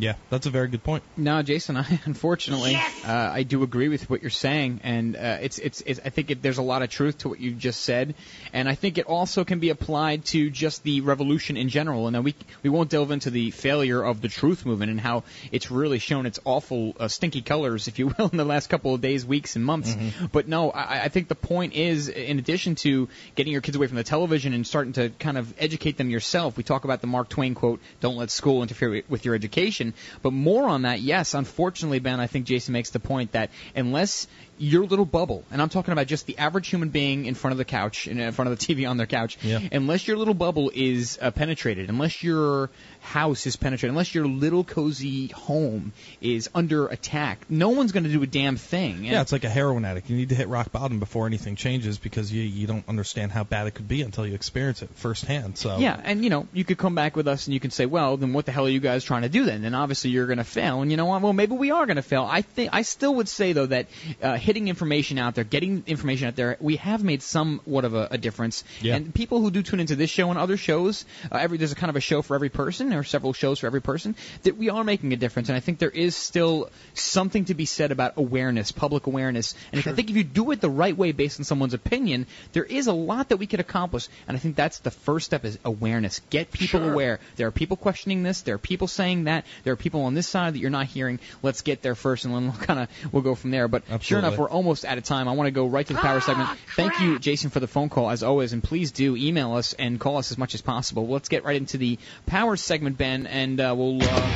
So. Yeah, that's a very good point. No, Jason, I unfortunately uh, I do agree with what you're saying, and uh, it's, it's it's I think it, there's a lot of truth to what you just said, and I think it also can be applied to just the revolution in general. And then we we won't delve into the failure of the truth movement and how it's really shown its awful uh, stinky colors, if you will, in the last couple of days, weeks, and months. But no, I, I think the point is, in addition to getting your kids away from the television and starting to kind of educate them yourself, we talk about the Mark Twain quote, "Don't let school interfere with your education." But more on that, yes, unfortunately, Ben, I think Jason makes the point that unless your little bubble, and I'm talking about just the average human being in front of the couch, in front of the TV on their couch, Yeah. unless your little bubble is uh, penetrated, unless your house is penetrated, unless your little cozy home is under attack, no one's going to do a damn thing. And- Yeah, it's like a heroin addict. You need to hit rock bottom before anything changes because you you don't understand how bad it could be until you experience it firsthand. So Yeah, and you know, you could come back with us and you can say, well, then what the hell are you guys trying to do then? And obviously you're going to fail. And you know what? Well, maybe we are going to fail. I think I still would say though that uh, hitting information out there, getting information out there, we have made somewhat of a, a difference. Yeah. And people who do tune into this show and other shows, uh, every there's a kind of a show for every person or several shows for every person that we are making a difference. And I think there is still something to be said about awareness, public awareness. And if, I think if you do it the right way based on someone's opinion, there is a lot that we could accomplish. And I think that's the first step is awareness. Get people Sure. aware. There are people questioning this. There are people saying that. There are people on this side that you're not hearing. Let's get there first, and then we'll kind of we'll go from there. But sure enough, we're almost out of time. I want to go right to the power segment. Thank you, Jason, for the phone call as always, and please do email us and call us as much as possible. Let's get right into the power segment, Ben, and uh, we'll uh,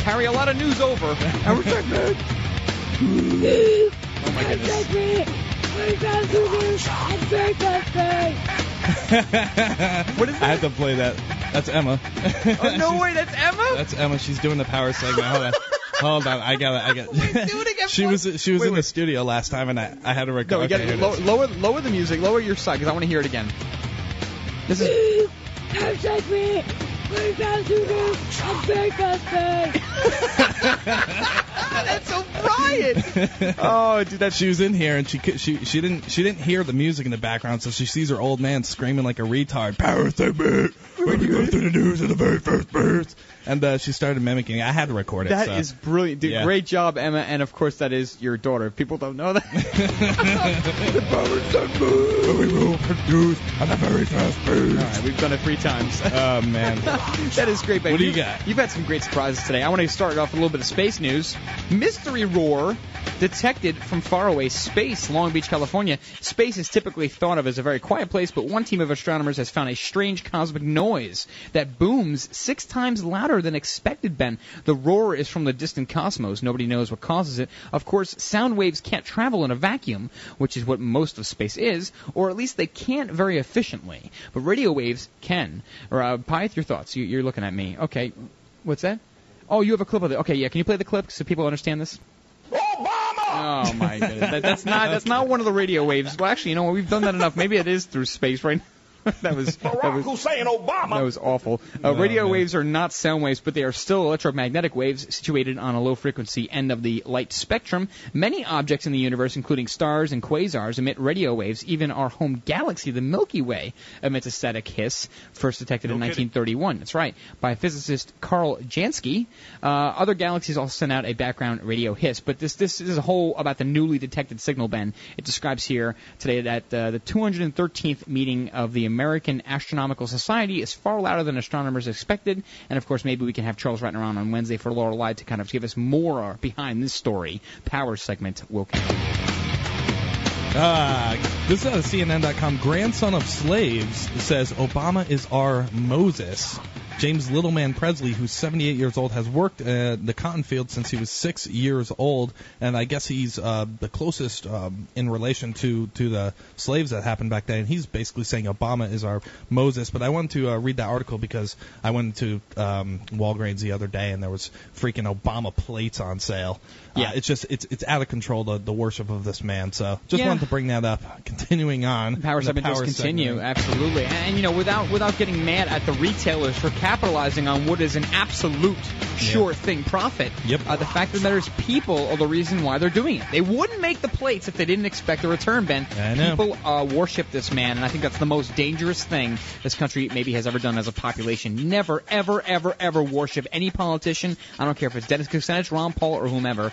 carry a lot of news over. Power segment. Oh my goodness. what is that? I had to play that. That's Emma. Oh no way, that's Emma. That's Emma. She's doing the power segment. Hold on. I got it. I got it. She was she was in the studio last time, and I, I had to record. No, we got okay, to here it lower, lower lower the music, lower your side because I want to hear it again. This is That's O'Brien. oh, dude, that she was in here and she cou- she she didn't she didn't hear the music in the background, so she sees her old man screaming like a retard. Power segment. When we go through the news in the very first verse, and uh, she started mimicking. I had to record it. That so. is brilliant, dude. Yeah. Great job, Emma, and of course that is your daughter. People don't know that. When we will produce at a very fast pace. All right, we've done it three times. Oh man. that is great, baby. What do you You've- got? You've had some great surprises today. I want to start off with a little bit of space news. Mystery roar detected from far away space, Long Beach, California. Space is typically thought of as a very quiet place, but one team of astronomers has found a strange cosmic noise that booms six times louder than expected, Ben. The roar is from the distant cosmos. Nobody knows what causes it. Of course, sound waves can't travel in a vacuum, which is what most of space is, or at least they can't very efficiently. But radio waves can. Uh, Pyth, your thoughts? You, you're looking at me. Okay. What's that? Oh, you have a clip of it. Okay, yeah. Can you play the clip so people understand this? Oh my goodness, that, that's not that's not one of the radio waves. Well, actually, you know what? We've done that enough. Maybe it is through space right that was that was Hussein Obama. that was awful. Uh, radio waves are not sound waves, but they are still electromagnetic waves situated on a low frequency end of the light spectrum. Many objects in the universe, including stars and quasars, emit radio waves. Even our home galaxy, the Milky Way, emits a static hiss, first detected in 1931. That's right, by physicist Carl Jansky. Uh, other galaxies also send out a background radio hiss, but this this is a whole about the newly detected signal. Ben, it describes here today that uh, the 213th meeting of the American Astronomical Society is far louder than astronomers expected, and of course maybe we can have Charles Ratner on on Wednesday for Live to kind of give us more behind this story. Power segment will continue. Uh, this is out of CNN.com. Grandson of slaves says Obama is our Moses. James Littleman Presley, who's 78 years old, has worked at the cotton field since he was six years old, and I guess he's uh, the closest um, in relation to to the slaves that happened back then. And he's basically saying Obama is our Moses. But I wanted to uh, read that article because I went to um, Walgreens the other day and there was freaking Obama plates on sale. Yeah. uh, it's just it's it's out of control the, the worship of this man. So just Yeah. wanted to bring that up. Continuing on, Power in the segment does power continue, absolutely. And you know, without without getting mad at the retailers for capitalizing on what is an absolute sure thing profit. Yep. Uh, the fact that there's people are the reason why they're doing it. They wouldn't make the plates if they didn't expect a return, Ben. I know. People uh, worship this man, and I think that's the most dangerous thing this country maybe has ever done as a population. Never, ever, ever, ever worship any politician. I don't care if it's Dennis Kucinich, Ron Paul, or whomever.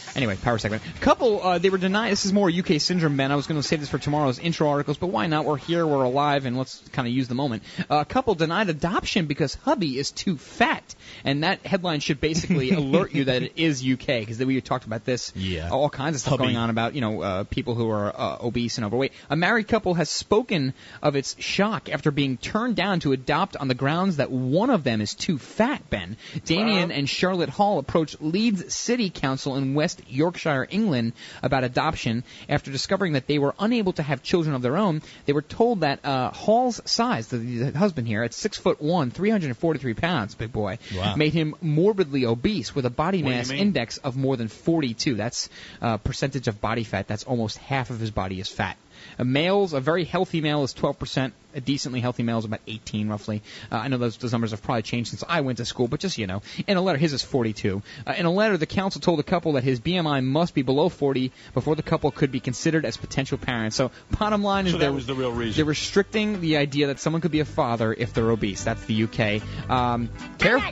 Anyway, power segment. Couple, uh, they were denied. This is more UK syndrome, Ben. I was going to save this for tomorrow's intro articles, but why not? We're here, we're alive, and let's kind of use the moment. Uh, a couple denied adoption because hubby is too fat, and that headline should basically alert you that it is UK because we talked about this. Yeah. All kinds of stuff Hubby. going on about you know uh, people who are uh, obese and overweight. A married couple has spoken of its shock after being turned down to adopt on the grounds that one of them is too fat. Ben, Damien and Charlotte Hall approached Leeds City Council in West Yorkshire, England, about adoption after discovering that they were unable to have children of their own. They were told that uh, Hall's size, the, the husband here, at six foot one, 343 pounds, big boy, Wow. made him morbidly obese with a body What mass index of more than 42. That's uh, percentage of body fat. That's almost half of his body is fat. A males, a very healthy male is 12%. A decently healthy male is about 18, roughly. Uh, I know those, those numbers have probably changed since I went to school, but just so you know, in a letter, his is 42. Uh, in a letter, the council told the couple that his BMI must be below 40 before the couple could be considered as potential parents. So, bottom line is So that they're- was the real reason. They're restricting the idea that someone could be a father if they're obese. That's the UK. Um, careful.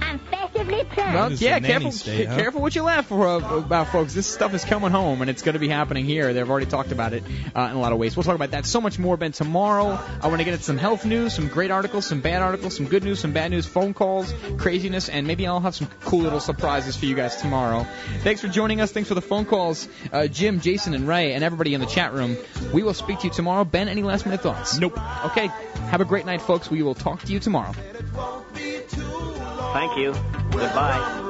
I'm festively plump. Well, It's yeah, a nanny careful, state, huh? careful what you laugh for, uh, about, folks. This stuff is coming home, and it's going to be happening here. They've already talked about it uh, in a lot of ways. We'll talk about that so much more, Ben, tomorrow. I want to get into some health news, some great articles, some bad articles, some good news, some bad news, phone calls, craziness, and maybe I'll have some cool little surprises for you guys tomorrow. Thanks for joining us. Thanks for the phone calls, uh, Jim, Jason, and Ray, and everybody in the chat room. We will speak to you tomorrow. Ben, any last minute thoughts? Nope. Okay. Have a great night, folks. We will talk to you tomorrow. Thank you. Goodbye.